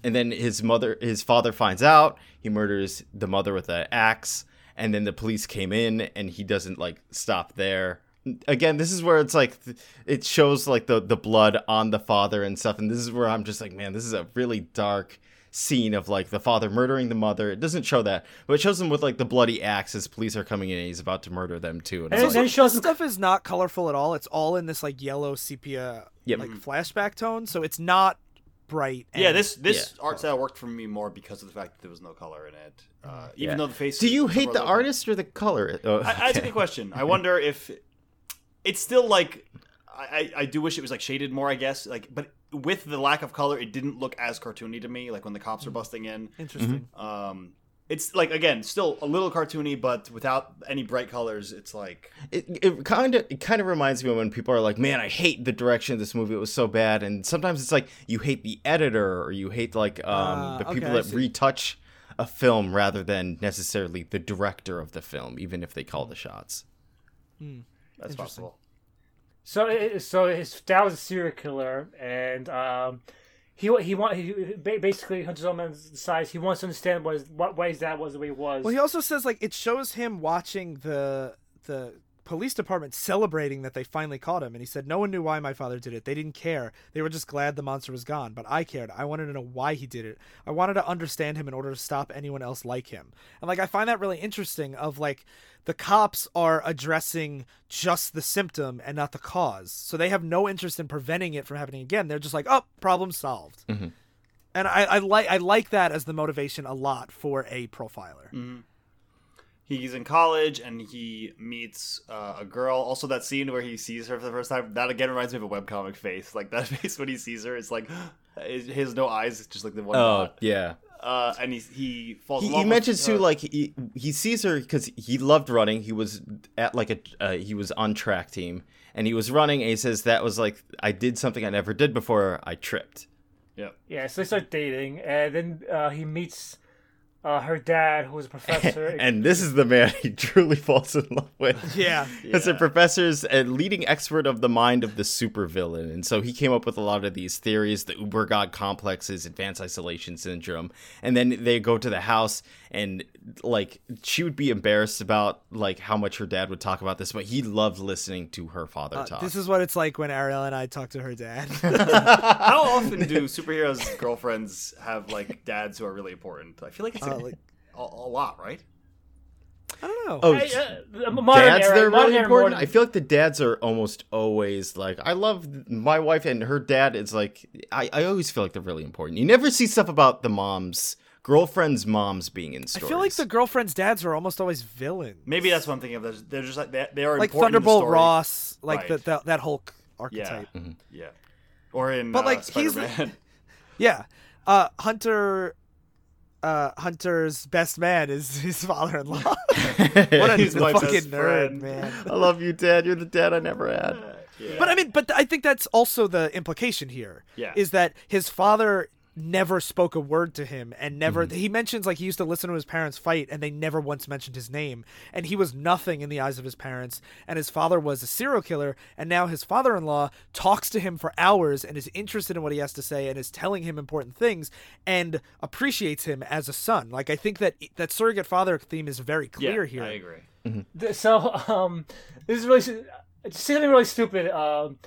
And then his mother his father finds out he murders the mother with an axe and then the police came in and he doesn't like stop there. Again this is where it's like it shows like the the blood on the father and stuff and this is where i'm just like man this is a really dark scene of like the father murdering the mother it doesn't show that but it shows him with like the bloody axe as police are coming in and he's about to murder them too and And it's then like, it shows him stuff is not colorful at all. It's all in this like yellow sepia Yep. like flashback tone, so it's not bright. yeah this this Yeah. art style worked for me more because of the fact that there was no color in it uh, even Yeah. though the face do you hate the artist or the color oh, I, that's a good question. I wonder if it's still like I, I I do wish it was like shaded more. I guess like, but with the lack of color, it didn't look as cartoony to me. Like when the cops are busting in. interesting. Um, it's like again still a little cartoony, but without any bright colors. It's like it, it kind of it kind of reminds me when people are like, "Man, I hate the direction of this movie. It was so bad." And sometimes it's like you hate the editor or you hate like um, Ah, the people okay, that retouch a film rather than necessarily the director of the film, even if they call the shots. that's possible. So, so his dad was a serial killer, and um, he he want he basically Hunter decides he wants to understand what what why his dad was the way he was. Well, he also says like it shows him watching the the police department celebrating that they finally caught him, and he said no one knew why my father did it. They didn't care. They were just glad the monster was gone. But I cared. I wanted to know why he did it. I wanted to understand him in order to stop anyone else like him. And like I find that really interesting. Of like the cops are addressing just the symptom and not the cause, so they have no interest in preventing it from happening again. They're just like, oh, problem solved. Mm-hmm. And I, I like I like that as the motivation a lot for a profiler. Mm-hmm. He's in college and he meets uh, a girl. Also, that scene where he sees her for the first time, that again reminds me of a webcomic face. Like that face when he sees her, it's like he has no eyes, it's just like the one. Oh dot. yeah, uh, and he he falls. He, in he mentions with too, like he he sees her because he loved running. He was at like a uh, he was on track team, and he was running. And he says that was like I did something I never did before. I tripped. yeah. Yeah, so they start dating, and then uh, he meets uh, her dad, who was a professor. and this is the man he truly falls in love with. Yeah. Because the professor's a leading expert of the mind of the supervillain. And so he came up with a lot of these theories, the uber god complexes, advanced isolation syndrome. And then they go to the house and like she would be embarrassed about like how much her dad would talk about this, but he loved listening to her father talk. Uh, This is what it's like when Ariel and I talk to her dad. How often do superheroes' girlfriends have like dads who are really important? I feel like it's Uh, a, like- a, a lot, right? I don't know. oh, Hey, uh, modern dads era, they're modern really important. more- I feel like the dads are almost always like I love my wife and her dad is like I, I always feel like they're really important. You never see stuff about the moms, girlfriends' moms being in stories. I feel like the girlfriend's dads are almost always villains. Maybe that's what I'm thinking of. They're, they're just like they, they are like important in the Thunderbolt story. Ross, like Right. the, the, that Hulk Yeah, archetype. yeah. Or in But, uh, like, he's Spider-Man. Yeah. Uh, Hunter. Uh, Hunter's best man is his father-in-law. what a He's my fucking nerd, friend. man. I love you, Dad. You're the dad I never had. But I mean, but I think that's also the implication here. Yeah. Is that his father never spoke a word to him and never Mm-hmm. he mentions like he used to listen to his parents fight and they never once mentioned his name and he was nothing in the eyes of his parents and his father was a serial killer and now his father-in-law talks to him for hours and is interested in what he has to say and is telling him important things and appreciates him as a son like i think that that surrogate father theme is very yeah, clear here I agree. Th- So, um, this is really stu- it's something really stupid. Um,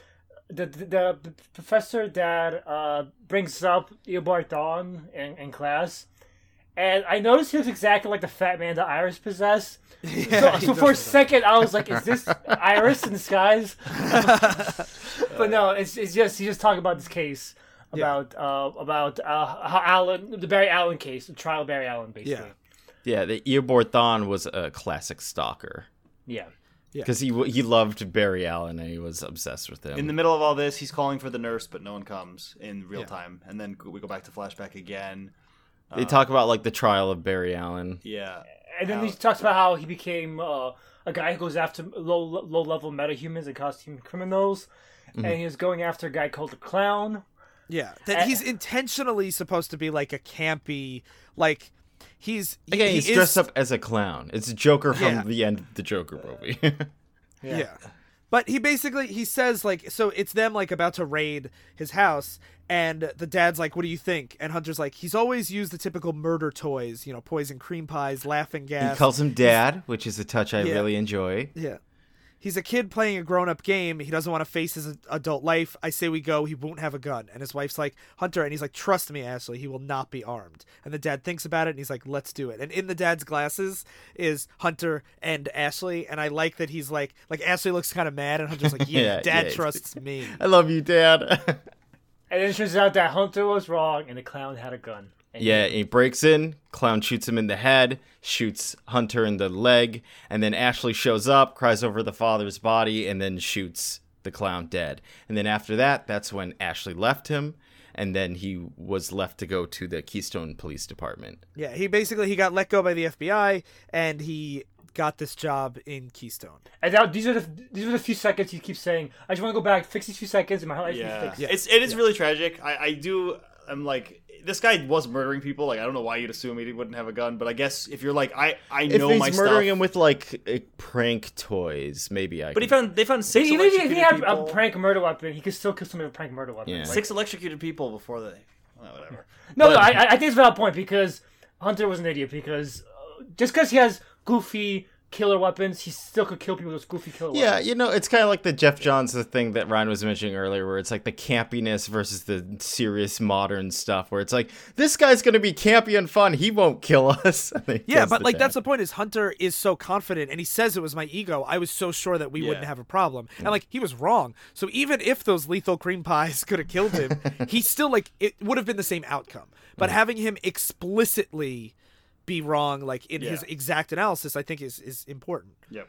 the, the the professor that uh brings up Eobard Thawne in, in class, and I noticed he looks exactly like the fat man that Iris possessed. Yeah, so so for a second, I was like, "Is this Iris in disguise?" but no, it's it's just he's just talking about this case about uh about uh how Allen the Barry Allen case, the trial of Barry Allen, basically. Yeah. Yeah, the Eobard Thawne was a classic stalker Yeah. Because he he loved Barry Allen and he was obsessed with him. In the middle of all this, he's calling for the nurse, but no one comes in real time. And then we go back to flashback again. they talk about like the trial of Barry Allen. Yeah, And then he talks about how he became uh, a guy who goes after low low level metahumans and costume criminals, and he was going after a guy called the Clown. Yeah, that Uh, he's intentionally supposed to be like a campy, like he's he- Again, he he's is- dressed up as a clown. It's Joker from Yeah. the end of the Joker movie. Yeah. But he basically he says like so it's them like about to raid his house and the dad's like what do you think and Hunter's like he's always used the typical murder toys you know poison cream pies laughing gas he calls him Dad, which is a touch I Yeah. really enjoy. yeah he's a kid playing a grown-up game. He doesn't want to face his adult life. I say we go. He won't have a gun. And his wife's like Hunter and he's like trust me Ashley. He will not be armed. And the dad thinks about it and he's like let's do it. And in the dad's glasses is Hunter and Ashley and I like that he's like like Ashley looks kind of mad and Hunter's like yeah, Yeah, dad yeah. trusts me. I love you, Dad. And it turns out that Hunter was wrong, and the Clown had a gun. And yeah, he breaks in. Clown shoots him in the head, shoots Hunter in the leg, and then Ashley shows up, cries over the father's body, and then shoots the clown dead. And then after that, that's when Ashley left him, and then he was left to go to the Keystone Police Department. Yeah, he basically he got let go by the FBI and he got this job in Keystone. And now these are the these are the few seconds he keeps saying. I just want to go back, fix these few seconds, and my life yeah. is fixed. It's it is really tragic. I I do. I'm like this guy was murdering people. Like I don't know why you'd assume he wouldn't have a gun, but I guess if you're like I I If know he's my murdering stuff. him with like prank toys, maybe I. but he found they found six Even if he had people. a prank murder weapon, he could still kill somebody with a prank murder weapon. Yeah. Like- six electrocuted people before they. Well, whatever. No, no, I, I- I think it's a valid point because Hunter was an idiot because uh, just because he has goofy killer weapons, he still could kill people with those goofy killer Yeah, weapons. Yeah, you know, it's kind of like the Geoff Johns thing that Ryan was mentioning earlier, where it's like the campiness versus the serious modern stuff, where it's like this guy's gonna be campy and fun, he won't kill us. Yeah, but like dad. that's the point is Hunter is so confident and he says it was my ego. I was so sure that we wouldn't have a problem. And like he was wrong. So even if those lethal cream pies could have killed him, he still like it would have been the same outcome. But having him explicitly be wrong like in his exact analysis I think is is important. Yep.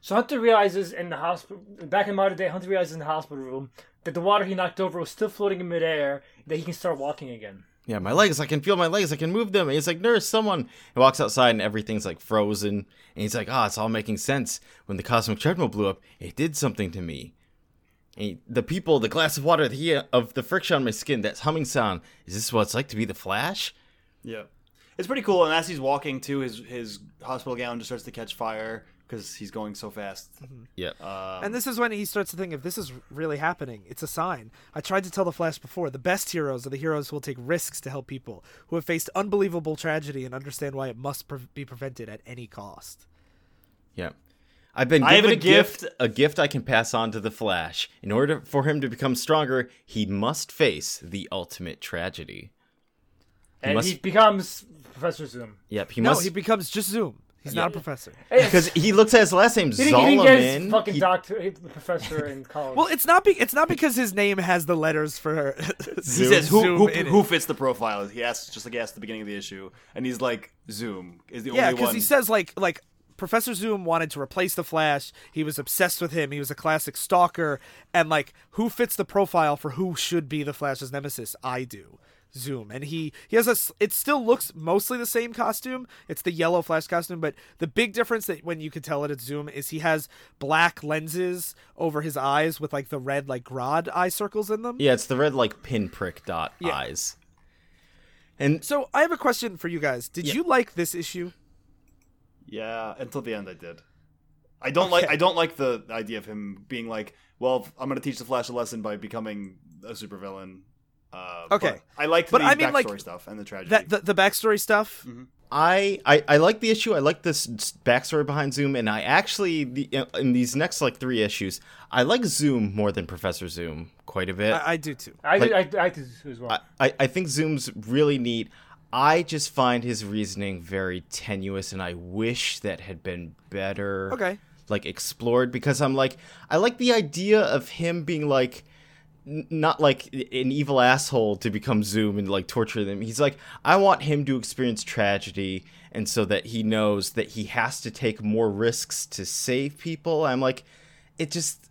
So Hunter realizes in the hospital, back in modern day, Hunter realizes in the hospital room that the water he knocked over was still floating in midair, that he can start walking again. yeah, my legs, I can feel my legs, I can move them. And he's like, nurse, someone. He walks outside and everything's like frozen. And he's like, ah, it's all making sense. When the cosmic treadmill blew up, it did something to me. And he- the people, the glass of water, the heat of the friction on my skin, that humming sound. Is this what it's like to be the Flash? Yeah, it's pretty cool. And as he's walking to his his hospital gown, just starts to catch fire because he's going so fast. Yeah. Um, And this is when he starts to think if this is really happening, it's a sign. I tried to tell the Flash before the best heroes are the heroes who will take risks to help people, who have faced unbelievable tragedy and understand why it must pre- be prevented at any cost. Yeah. I've been I have given a a gift, a gift I can pass on to the Flash. In order for him to become stronger, he must face the ultimate tragedy. and must- he becomes Professor Zoom. Yep, he no, must he becomes just Zoom. He's not a professor. because he looks at his last name He didn't, he didn't get his Zolomon. fucking He- doctor, he- professor in college. Well, it's not be- it's not because his name has the letters for he Zoom, says who Zoom who, in it. who fits the profile. He asks just like he asked at the beginning of the issue, and he's like Zoom is the only one. Yeah, only because one. he says like like Professor Zoom wanted to replace the Flash. He was obsessed with him. He was a classic stalker, and like who fits the profile for who should be the Flash's nemesis? I do. Zoom, and he he has a. It still looks mostly the same costume. It's the yellow Flash costume, but the big difference that when you can tell it it's Zoom is he has black lenses over his eyes with like the red like Grodd eye circles in them. yeah, it's the red like pinprick dot Yeah. eyes. And So I have a question for you guys. Did you like this issue? yeah, until the end I did. I don't like I don't like the idea of him being like, well, I'm going to teach the Flash a lesson by becoming a supervillain. Uh, Okay. but I liked But the I mean, backstory like, stuff and the tragedy. That the, the backstory stuff. I, I I like the issue. I like this backstory behind Zoom, and I actually the, in these next like three issues, I like Zoom more than Professor Zoom quite a bit. I, I do too. I, like- I, I, I did as well. I, I think Zoom's really neat. I just find his reasoning very tenuous, and I wish that had been better. Okay. Like explored because I'm like I like the idea of him being like n- not like an evil asshole to become Zoom and like torture them. He's like I want him to experience tragedy and so that he knows that he has to take more risks to save people. I'm like it just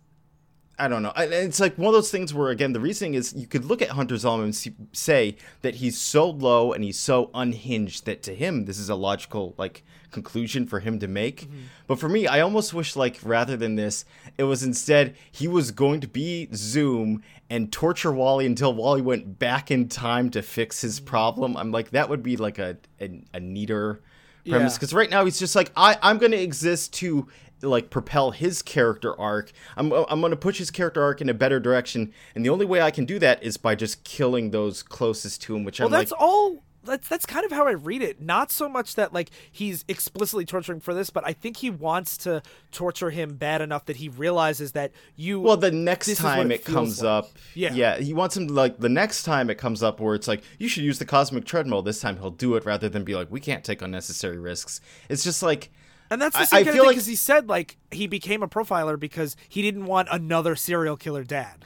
I don't know. I- It's like one of those things where, again, the reasoning is you could look at Hunter Zolomon and see, say that he's so low and he's so unhinged that to him this is a logical like conclusion for him to make. Mm-hmm. But for me, I almost wish like rather than this, it was instead he was going to be Zoom and torture Wally until Wally went back in time to fix his mm-hmm. problem. I'm like that would be like a a, a neater premise Yeah. because right now he's just like I I'm gonna exist to like propel his character arc. I'm I'm gonna push his character arc in a better direction, and the only way I can do that is by just killing those closest to him. Which Well, I'm that's like, all. That's that's kind of how I read it. Not so much that like he's explicitly torturing for this, but I think he wants to torture him bad enough that he realizes that you. well, the next this is what time it it, comes like. up, Yeah. yeah, he wants him to, like the next time it comes up where it's like you should use the cosmic treadmill. This time he'll do it rather than be like we can't take unnecessary risks. It's just like. And that's the I- same I kind of feel thing like- because he said like he became a profiler because he didn't want another serial killer dad.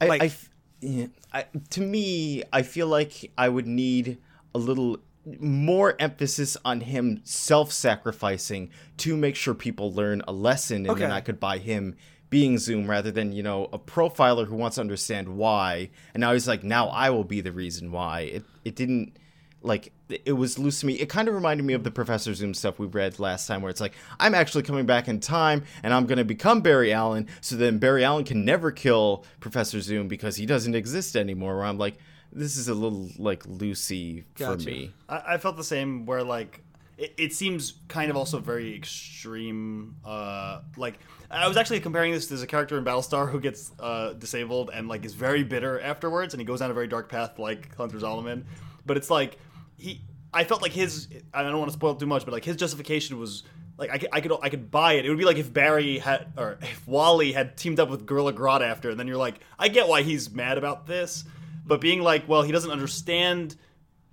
I, Like- I yeah, I- to me, I feel like I would need a little more emphasis on him self-sacrificing to make sure people learn a lesson, and then I could buy him being Zoom rather than you know a profiler who wants to understand why, and now he's like, now I will be the reason why. It it didn't like it was loose to me. It kind of reminded me of the Professor Zoom stuff we read last time, where it's like I'm actually coming back in time and I'm gonna become Barry Allen, so then Barry Allen can never kill Professor Zoom because he doesn't exist anymore. Where I'm like, this is a little like loosey for me. I, I felt the same where like it, it seems kind of also very extreme uh like i was actually comparing this to there's a character in battlestar who gets uh disabled and like is very bitter afterwards and he goes down a very dark path like hunter zolomon but it's like he i felt like his i don't want to spoil too much but like his justification was like I could, I could I could buy it. It would be like if Barry had or if Wally had teamed up with Gorilla Grodd after, and then you're like, I get why he's mad about this, but being like, well, he doesn't understand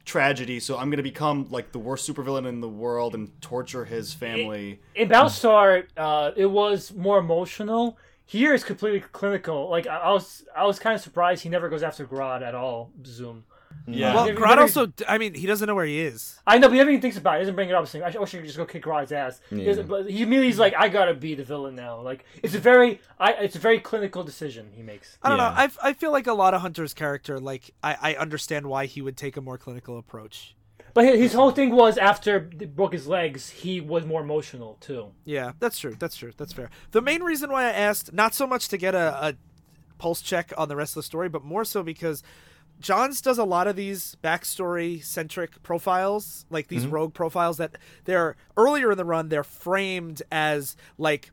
tragedy, so I'm gonna become like the worst supervillain in the world and torture his family. in Battlestar, uh, it was more emotional. Here is completely clinical. Like I, I was, I was kind of surprised he never goes after Grodd at all. Zoom. Yeah. Well, He- he Grodd also, I mean, he doesn't know where he is. I know, but he never even thinks about it. He doesn't bring it up. Saying, "I wish I could just go kick Grodd's ass." He doesn't- But he immediately like, "I gotta be the villain now." Like it's a very, I, it's a very clinical decision he makes. I don't Yeah. know. I, I feel like a lot of Hunter's character, like, I, I understand why he would take a more clinical approach. But his, his whole thing was after he broke his legs, he was more emotional too. Yeah, that's true. That's true. That's fair. The main reason why I asked, not so much to get a, a pulse check on the rest of the story, but more so because Johns does a lot of these backstory centric profiles, like these mm-hmm. rogue profiles that they're earlier in the run, they're framed as like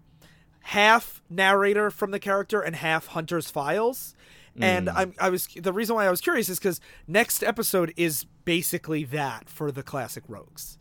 half narrator from the character and half Hunter's files. And mm. I'm I was the reason why I was curious is because next episode is basically that for the classic rogues.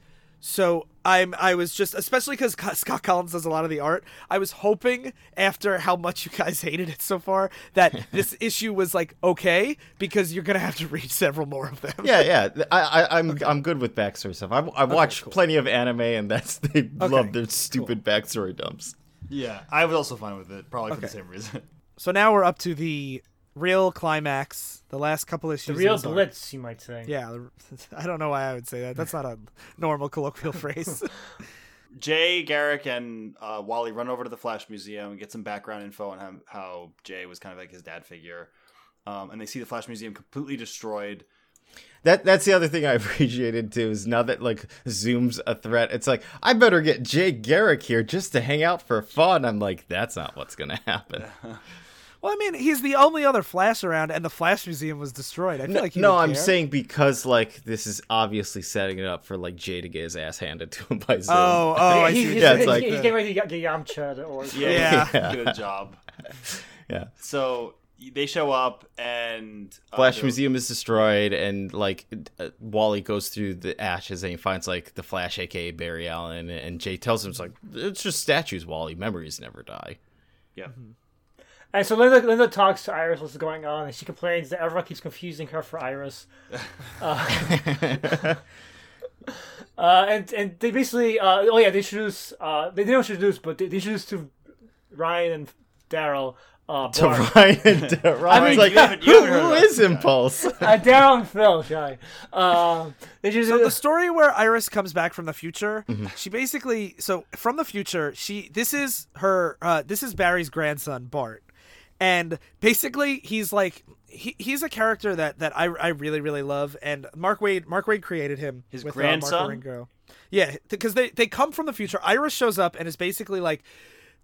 So I'm I was just especially because Scott Kolins does a lot of the art. I was hoping after how much you guys hated it so far that this issue was like okay because you're gonna have to read several more of them. Yeah, yeah. I, I, I'm I'm good with backstory stuff. I've, I've watched plenty of anime, and that's they love their stupid backstory dumps. Yeah, I was also fine with it, probably for the same reason. So now we're up to the real climax. The last couple issues. The real this arc. blitz, you might say. Yeah, I don't know why I would say that. That's not a normal colloquial phrase. Jay, Garrick, and uh, Wally run over to the Flash Museum and get some background info on how, how Jay was kind of like his dad figure. Um, and they see the Flash Museum completely destroyed. That that's the other thing I appreciated too is now that like Zoom's a threat, it's like I better get Jay Garrick here just to hang out for fun. I'm like, that's not what's gonna happen. Well, I mean, he's the only other Flash around, and the Flash Museum was destroyed. I feel No, like he no I'm care. saying because like this is obviously setting it up for like Jay to get his ass handed to him by Zoom. Oh, oh, I see. he's, Yeah, it's he's, like- he's getting ready to get, get Yamcha or Yeah, Yeah. Yeah. get job. yeah. So they show up and uh, Flash they're- Museum is destroyed, and like uh, Wally goes through the ashes and he finds like the Flash, aka Barry Allen, and Jay tells him it's like it's just statues. Wally, memories never die. Yeah, And so Linda, Linda talks to Iris what's going on, and she complains that everyone keeps confusing her for Iris. Uh, uh, and and they basically, uh, oh yeah, they introduce, uh, they didn't introduce, but they, they introduced to Ryan and Daryl. Uh, To Bart. Ryan, to Ryan's mean, like, you haven't- who, haven't heard who about is Impulse? uh, Daryl and Phil, shy. Uh, they just, So the story where Iris comes back from the future, Mm-hmm. she basically so from the future, she this is her uh this is Barry's grandson, Bart. And basically he's like he, he's a character that that I, I really really love and Mark Waid Mark Waid created him His with, grandson? Uh, Yeah, because they they come from the future. Iris shows up and is basically like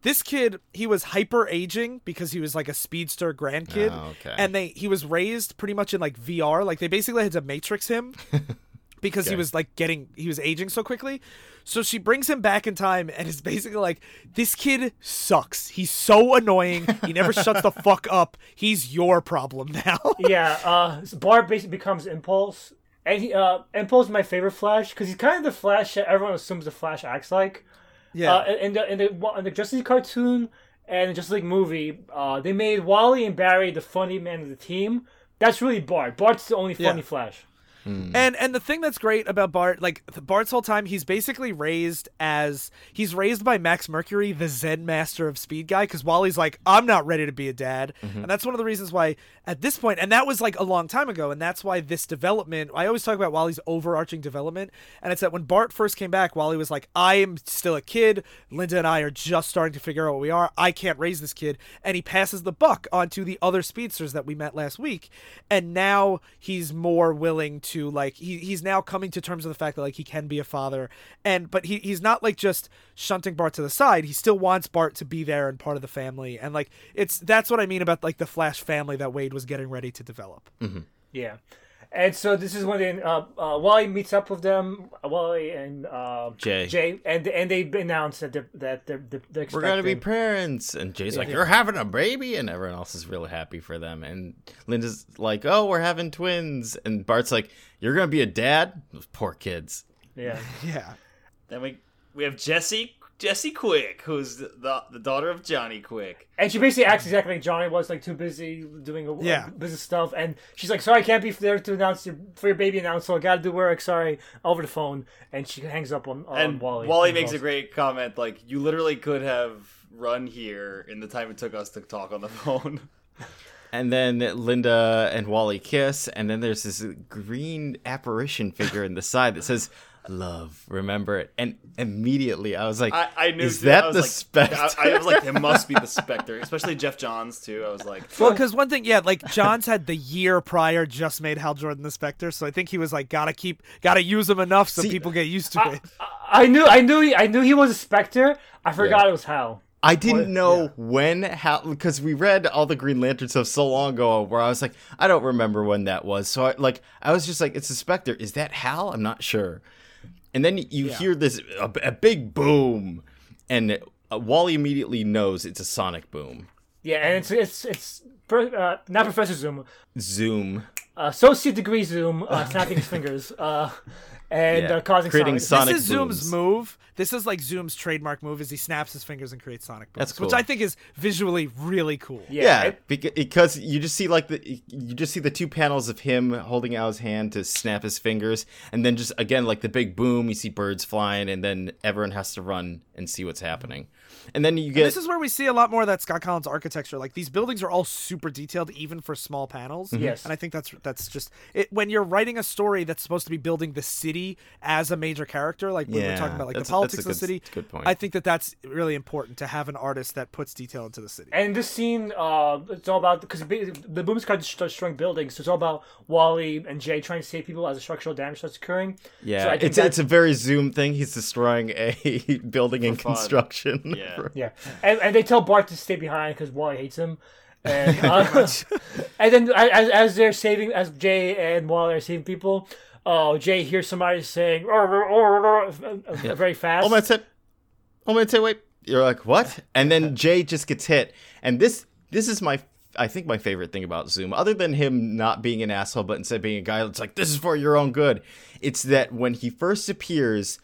this kid he was hyper aging because he was like a speedster grandkid Oh, okay. and they he was raised pretty much in like VR like they basically had to matrix him because he was like getting he was aging so quickly. So she brings him back in time and is basically like, This kid sucks. He's so annoying. He never shuts the fuck up. He's your problem now. yeah, uh, so Bart basically becomes Impulse. And he, uh, Impulse is my favorite Flash because he's kind of the Flash that everyone assumes the Flash acts like. yeah. Uh, in the in the in the Justice League cartoon and the Justice League movie, uh, they made Wally and Barry the funny man of the team. That's really Bart. Bart's the only funny Yeah. Flash. Hmm. And and the thing that's great about Bart, like Bart's whole time, he's basically raised as he's raised by Max Mercury, the Zen master of Speed Guy, because Wally's like, I'm not ready to be a dad, mm-hmm. and that's one of the reasons why at this point, and that was like a long time ago, and that's why this development. I always talk about Wally's overarching development, and it's that when Bart first came back, Wally was like, I am still a kid. Linda and I are just starting to figure out what we are. I can't raise this kid, and he passes the buck onto the other speedsters that we met last week, and now he's more willing to like he, he's now coming to terms with the fact that like he can be a father and but he, he's not like just shunting bart to the side he still wants bart to be there and part of the family and like it's that's what i mean about like the flash family that Waid was getting ready to develop Yeah. And so this is when they, uh, uh, Wally meets up with them, uh, Wally and uh, Jay. Jay, and and they announce that they're, that they're, they're, they're We're gonna be parents, and Jay's like, "You're having a baby," and everyone else is really happy for them. And Linda's like, "Oh, we're having twins," and Bart's like, "You're gonna be a dad." Those poor kids. yeah. yeah then we we have Jesse Jesse Quick, who's the the, the daughter of Johnny Quick. And she basically acts exactly like Johnny was, like too busy doing a, Yeah. business stuff. And she's like, "Sorry, I can't be there to announce your, for your baby announce, so I gotta do work. Sorry, over the phone." And she hangs up on, on and Wally. Wally, makes a great comment like, "You literally could have run here in the time it took us to talk on the phone." and then Linda and Wally kiss, and then there's this green apparition figure in the side that says "Love." Remember it, and immediately I was like, I, I knew "Is too. that I the like, Spectre?" I, I was like, it must be the Spectre, especially Geoff Johns too. I was like, Well, because one thing, yeah, like Johns had the year prior just made Hal Jordan the Spectre, so I think he was like, gotta keep, gotta use him enough so See, people get used to it. I knew, I knew, he, I knew he was a Spectre. I forgot it was Hal. I didn't What? know Yeah. when how because we read all the Green Lantern stuff so long ago where I was like I don't remember when that was so I like I was just like it's a Spectre is that Hal I'm not sure and then you hear this a, a big boom and uh, Wally immediately knows it's a sonic boom. Yeah, and it's it's it's per- uh, not Professor Zoom, zoom. Associate degree Zoom, uh, snapping his fingers, uh, and Yeah, uh, causing creating sonic- sonic this is Zoom's booms. move. This is like Zoom's trademark move, is he snaps his fingers and creates sonic booms, That's which. I think is visually really cool. Yeah, yeah, it- because you just see like the you just see the two panels of him holding out his hand to snap his fingers, and then just again like the big boom. You see birds flying, and then everyone has to run and see what's happening, and then you get This is where we see a lot more of that Scott Kolins architecture. Like these buildings are all super detailed, even for small panels. Yes. and I think that's that's just it. When you're writing a story that's supposed to be building the city as a major character, like when we're Yeah, talking about like the politics that's a of the good- city, good point. I think that that's really important to have an artist that puts detail into the city. And this scene, uh, it's all about because the boom starts destroying buildings. So it's all about Wally and Jay trying to save people as the structural damage starts occurring. Yeah, So it's it's a very Zoom thing. He's destroying a building in fun. construction. Yeah. For- Yeah, and, and they tell Bart to stay behind because Wally hates him. And, uh, and then as, as they're saving, as Jay and Wally are saving people, oh, Jay hears somebody saying uh, very fast. Oh my tip. Oh my tip. Wait. You're like what? And then Jay just gets hit. And this this is my I think my favorite thing about Zoom, other than him not being an asshole, but instead being a guy that's like, this is for your own good. It's that when he first appears,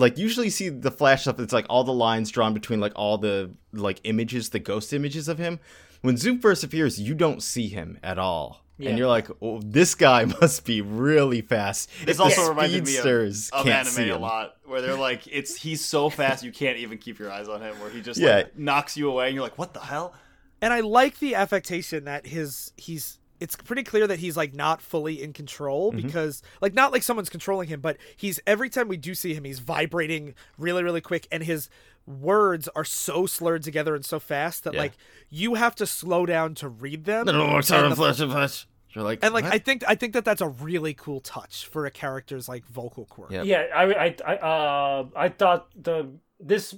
like usually you see the flash stuff it's like all the lines drawn between like all the like images, the ghost images of him. When Zoom first appears, you don't see him at all. Yeah. And you're like, oh, this guy must be really fast. This If also reminded me of, of anime a lot, where they're like, it's he's so fast you can't even keep your eyes on him, where he just Yeah. like knocks you away, and you're like, what the hell? and I like the affectation that his he's it's pretty clear that he's like not fully in control Mm-hmm. because like not like someone's controlling him but he's every time we do see him he's vibrating really really quick and his words are so slurred together and so fast that Yeah. like you have to slow down to read them No, no, no, And sorry, the- flash, flash. You're like, and like what? I think I think that that's a really cool touch for a character's like vocal cord. Yeah. Yeah, I, I, I, uh, I thought the this,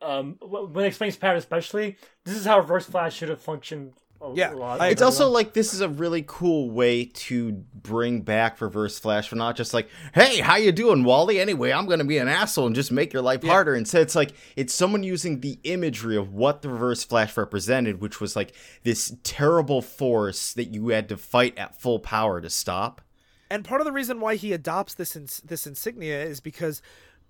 um, when it explains Pat especially, this is how Reverse Flash should have functioned. Oh, a, Yeah. I it's also like this is a really cool way to bring back Reverse Flash for not just like, hey, how you doing, Wally? Anyway, I'm gonna be an asshole and just make your life harder. Instead, it's like it's someone using the imagery of what the Reverse Flash represented, which was like this terrible force that you had to fight at full power to stop. And part of the reason why he adopts this ins- this insignia is because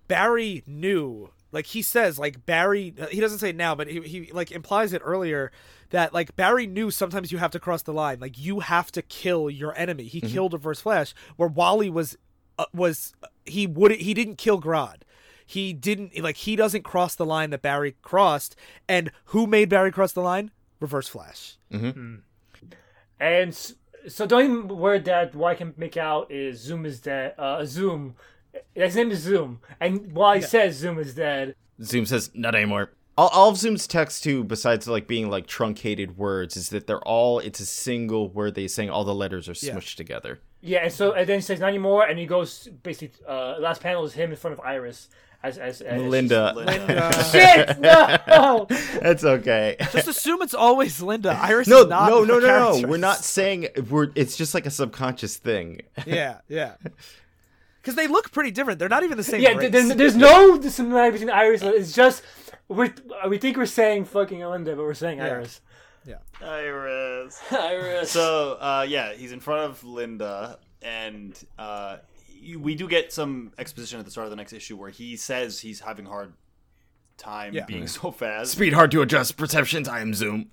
Barry knew, like he says, like Barry, uh, he doesn't say it now, but he, he like implies it earlier that like Barry knew sometimes you have to cross the line, like you have to kill your enemy. He killed Reverse Flash, where Wally was uh, was he would he didn't kill Grodd. He didn't like he doesn't cross the line that Barry crossed, and who made Barry cross the line? Reverse Flash. And s- so the only word that what I can make out is Zoom is dead. Uh, Zoom. His name is Zoom, and while he says Zoom is dead, Zoom says, not anymore. All, all of Zoom's text too, besides like being like truncated words, is that they're all it's a single word they saying all the letters are smushed together. yeah. And so and then he says not anymore, and he goes basically. Uh, last panel is him in front of Iris as as, as Linda. Linda. Shit! No. That's okay. Just assume it's always Linda. Iris No, is not no, no, no, no. We're not saying we're. It's just like a subconscious thing. Yeah, yeah. Because they look pretty different. They're not even the same. Yeah, race. th- th- there's no similarity between Iris. and- It's just we we think we're saying fucking Linda, but we're saying Iris. Yeah, Iris. Iris. So uh, yeah, he's in front of Linda, and uh, we do get some exposition at the start of the next issue where he says he's having hard time Yeah. being so fast. Speed hard to adjust perceptions. I am Zoom.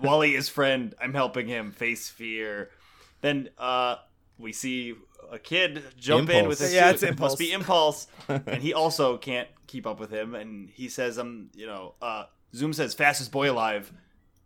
Wally, is friend, I'm helping him face fear. Then uh, we see a kid jump in with his Yeah, it's It Impulse. Must be impulse, and he also can't keep up with him. And he says, "Um, you know, uh, Zoom says fastest boy alive."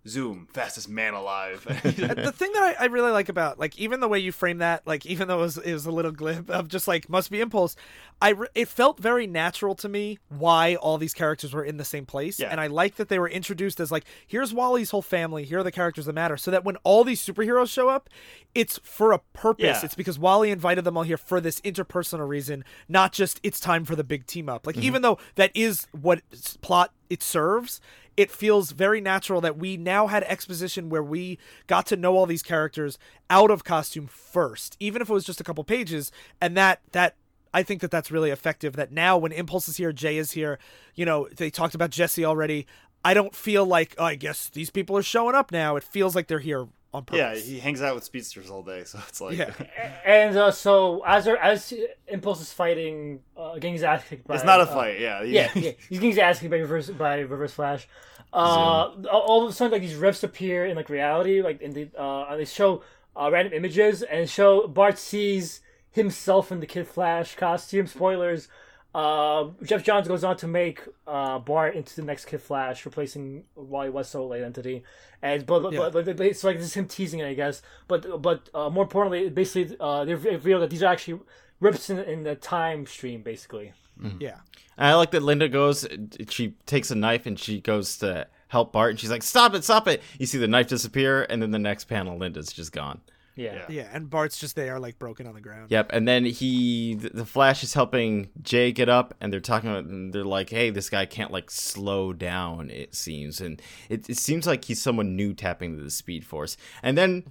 Zoom, fastest man alive. the thing that I, I really like about like even the way you frame that like even though it was, it was a little glib of just like must be impulse i re- it felt very natural to me why all these characters were in the same place Yeah. and i like that they were introduced as like here's wally's whole family here are the characters that matter so that when all these superheroes show up it's for a purpose Yeah. it's because wally invited them all here for this interpersonal reason not just it's time for the big team up like mm-hmm. even though that is what plot it serves it feels very natural that we now had exposition where we got to know all these characters out of costume first even if it was just a couple pages. And that that I think that that's really effective that now when Impulse is here Jay is here you know they talked about Jesse already. I don't feel like oh, I guess these people are showing up now. It feels like they're here on yeah, he hangs out with speedsters all day, so it's like yeah And uh, so as there, as Impulse is fighting, uh, getting his ass kicked by. it's not a uh, fight. Yeah, yeah, yeah, he's getting his ass kicked by reverse by reverse flash. Uh, all- all of a sudden, like these rifts appear in like reality, like in the uh, and they show uh, random images and show Bart sees himself in the Kid Flash costume. Spoilers. Uh, Geoff Johns goes on to make uh, Bart into the next Kid Flash, replacing Wally West's old identity. And but, but, Yeah. but, but it's like this is him teasing it, I guess. But but uh, more importantly, basically, uh, they reveal that these are actually rips in, in the time stream, basically. yeah And I like that Linda goes, she takes a knife and she goes to help Bart, and she's like, "Stop it, stop it!" You see the knife disappear, and then the next panel, Linda's just gone. Yeah. Yeah. yeah and Bart's just there like broken on the ground Yep, and then he, the Flash is helping Jay get up, and they're talking about, and they're like, "Hey, this guy can't like slow down." It seems, and it, it seems like he's someone new tapping into the Speed Force. And then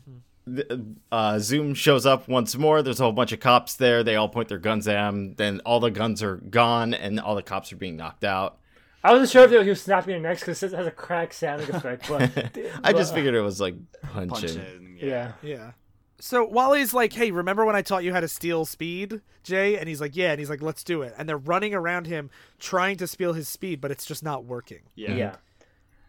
th- uh, Zoom shows up once more. There's a whole bunch of cops there. They all point their guns at him. Then all the guns are gone, and all the cops are being knocked out. I wasn't sure if he was snapping your necks because it has a crack sounding effect, but I just figured it was like punching. punching. yeah. Yeah. So Wally's like, "Hey, remember when I taught you how to steal speed, Jay?" And he's like, "Yeah." And he's like, "Let's do it." And they're running around him trying to steal his speed, but it's just not working. Yeah. Yeah.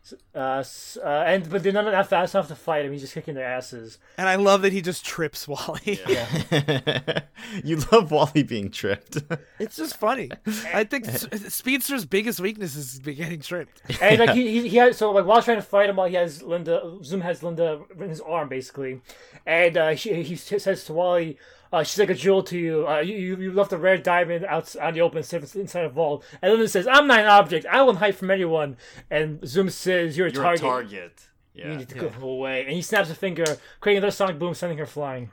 S- Uh, uh, and but they're not not fast enough to fight him. He's just kicking their asses. And I love that he just trips Wally. you love Wally being tripped. it's just funny. I think Speedster's biggest weakness is getting tripped. And like he, he, he has so like while trying to fight him, while he has Linda, Zoom has Linda in his arm basically, and uh, she, he says to Wally, uh, "She's like a jewel to you. Uh, you, you you left a rare diamond out on the open instead of inside a vault." And Linda says, "I'm not an object. I won't hide from anyone." And Zoom says, "You're a You're target. a target. You need to go away." And he snaps a finger, creating another sonic boom, sending her flying.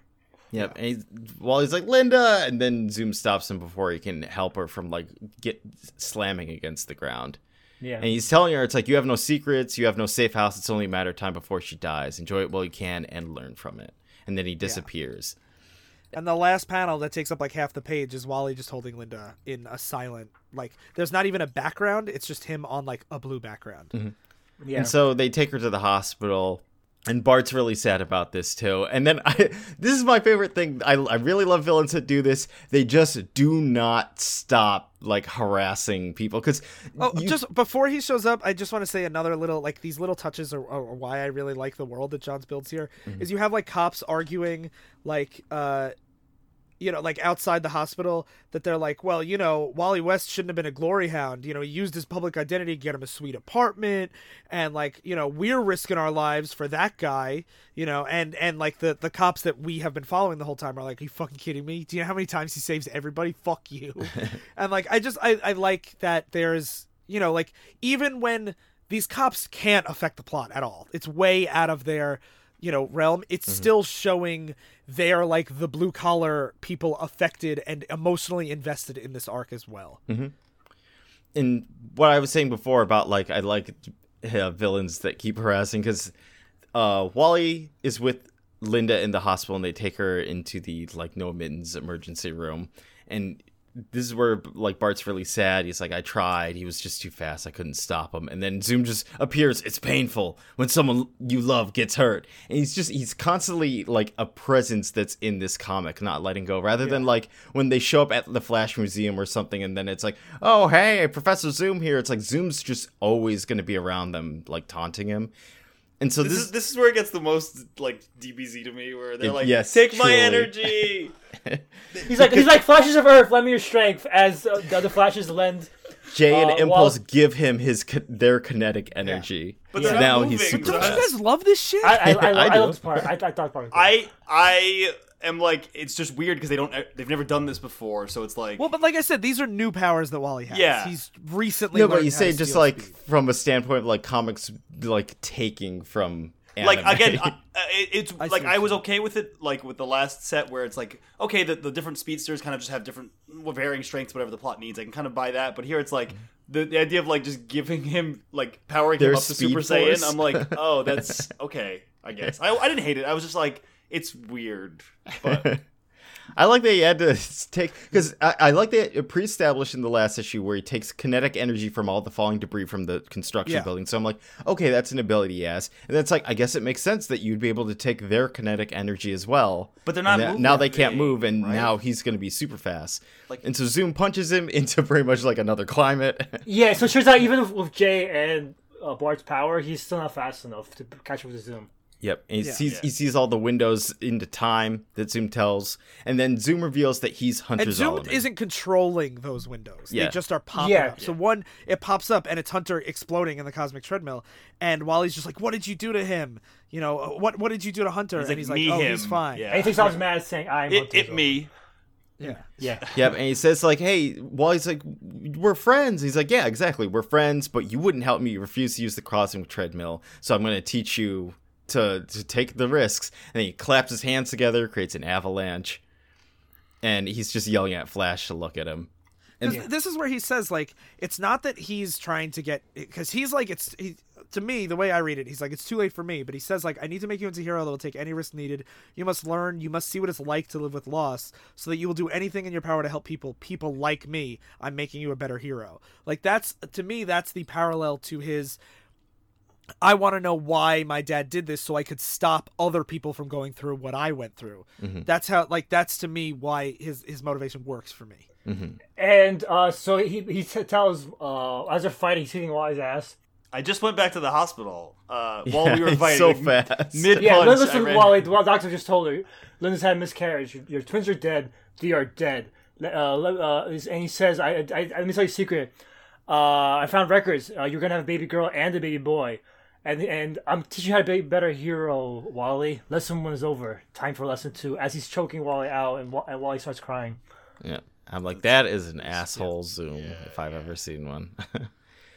Yep. And while he's, like Linda, and then Zoom stops him before he can help her from like get slamming against the ground. Yeah. And he's telling her it's like you have no secrets, you have no safe house. It's only a matter of time before she dies. Enjoy it while you can and learn from it. And then he disappears. And the last panel that takes up like half the page is Wally just holding Linda in a silent, like, there's not even a background. It's just him on like a blue background. Mm-hmm. yeah. And so they take her to the hospital. And Bart's really sad about this too. And then I, this is my favorite thing. I, I really love villains that do this. They just do not stop like harassing people because Oh, just before he shows up, I just want to say another little like these little touches are, are why I really like the world that Johns builds here. Is you have like cops arguing like uh you know like outside the hospital that they're like, well, you know, Wally West shouldn't have been a glory hound. You know, he used his public identity to get him a sweet apartment and like, you know, we're risking our lives for that guy, you know, and and like the the cops that we have been following the whole time are like, are you fucking kidding me? Do you know how many times he saves everybody? Fuck you. and like I just I, I like that there's you know like even when these cops can't affect the plot at all it's way out of their you know realm it's still showing they're like the blue collar people affected and emotionally invested in this arc as well. And what I was saying before about like I like uh, villains that keep harassing because uh, Wally is with Linda in the hospital and they take her into the like no admittance emergency room. And this is where like Bart's really sad. He's like, I tried. He was just too fast. I couldn't stop him. And then Zoom just appears. It's painful when someone you love gets hurt. And he's just he's constantly like a presence that's in this comic, not letting go. Rather than like when they show up at the Flash Museum or something, and then it's like, oh hey, Professor Zoom here. It's like Zoom's just always gonna be around them, like taunting him. And so This, this, is this is where it gets the most like DBZ to me, where they're It- like, yes, "Take my energy." He's like he's like flashes of Earth, lend me your strength, as uh, the other flashes lend Jay and Uh, Impulse well- give him his ki- their kinetic energy. But So they're now moving, he's super Don't you guys love this shit? I I, I, I, I do. love this part. I, I thought part. was good. I I am like it's just weird because they don't they've never done this before, so it's like well, but like I said, these are new powers that Wally has. Yeah. He's recently. No, but you say just like speed. from a standpoint of like comics, like taking from like anime. again I, uh, it's I like I was okay with it like with the last set where it's like okay the, the different speedsters kind of just have different varying strengths whatever the plot needs I can kind of buy that but here it's like the, the idea of like just giving him like powering Their him up to speed Super Saiyan force? I'm like oh that's okay I guess I, I didn't hate it I was just like it's weird but I like that he had to take because I, I like that it pre-established in the last issue where he takes kinetic energy from all the falling debris from the construction Yeah. building. So I'm like, okay, that's an ability he has, and that's like, I guess it makes sense that you'd be able to take their kinetic energy as well. But they're not that- moving now they can't big, move, and right? now he's going to be super fast. Like- and so Zoom punches him into pretty much like another climate. yeah, so it turns out even with, with Jay and uh, Bart's power, he's still not fast enough to catch up with Zoom. Yep, and he Yeah. sees Yeah. he sees all the windows into time that Zoom tells, and then Zoom reveals that he's Hunter And Zoom Zolomon. isn't controlling those windows. Yeah. They just are popping Yeah. up. So one, it pops up and it's Hunter exploding in the cosmic treadmill. And Wally's just like, "What did you do to him? You know, uh, what what did you do to Hunter?" and like, he's like, "Oh, him." he's fine." Yeah. And he thinks I was mad saying, I'm it, Hunter it me yeah. Yeah. Yep, and he says like, "Hey," while he's like, "We're friends." He's like, "Yeah, exactly, we're friends, but you wouldn't help me. You refuse to use the cosmic treadmill, so I'm going to teach you to to take the risks." And he claps his hands together, creates an avalanche, and he's just yelling at Flash to look at him. And This, this is where he says like it's not that he's trying to get because he's like it's he, to me the way I read it he's like it's too late for me. But he says like I need to make you into a hero that will take any risk needed. You must learn you must see what it's like to live with loss so that you will do anything in your power to help people people like me. I'm making you a better hero. Like that's to me that's the parallel to his I want to know why my dad did this so I could stop other people from going through what I went through. That's how like that's to me why his his motivation works for me. And uh, so he he t- tells, uh, as they're fighting, he's hitting Wally's ass. I just went back to the hospital uh, while Yeah, we were fighting so like, fast. mid Yeah, punch listen, I ran- Wally, the doctor just told her, Linda's had a miscarriage. Your, your twins are dead. They are dead. Uh, uh, and he says, I, I, I, let me tell you a secret. Uh, I found records. Uh, you're going to have a baby girl and a baby boy. And and I'm teaching you how to be a better hero, Wally. Lesson one is over. Time for lesson two. As he's choking Wally out, and, and Wally starts crying. yeah, I'm like, that is an asshole Zoom if I've ever seen one.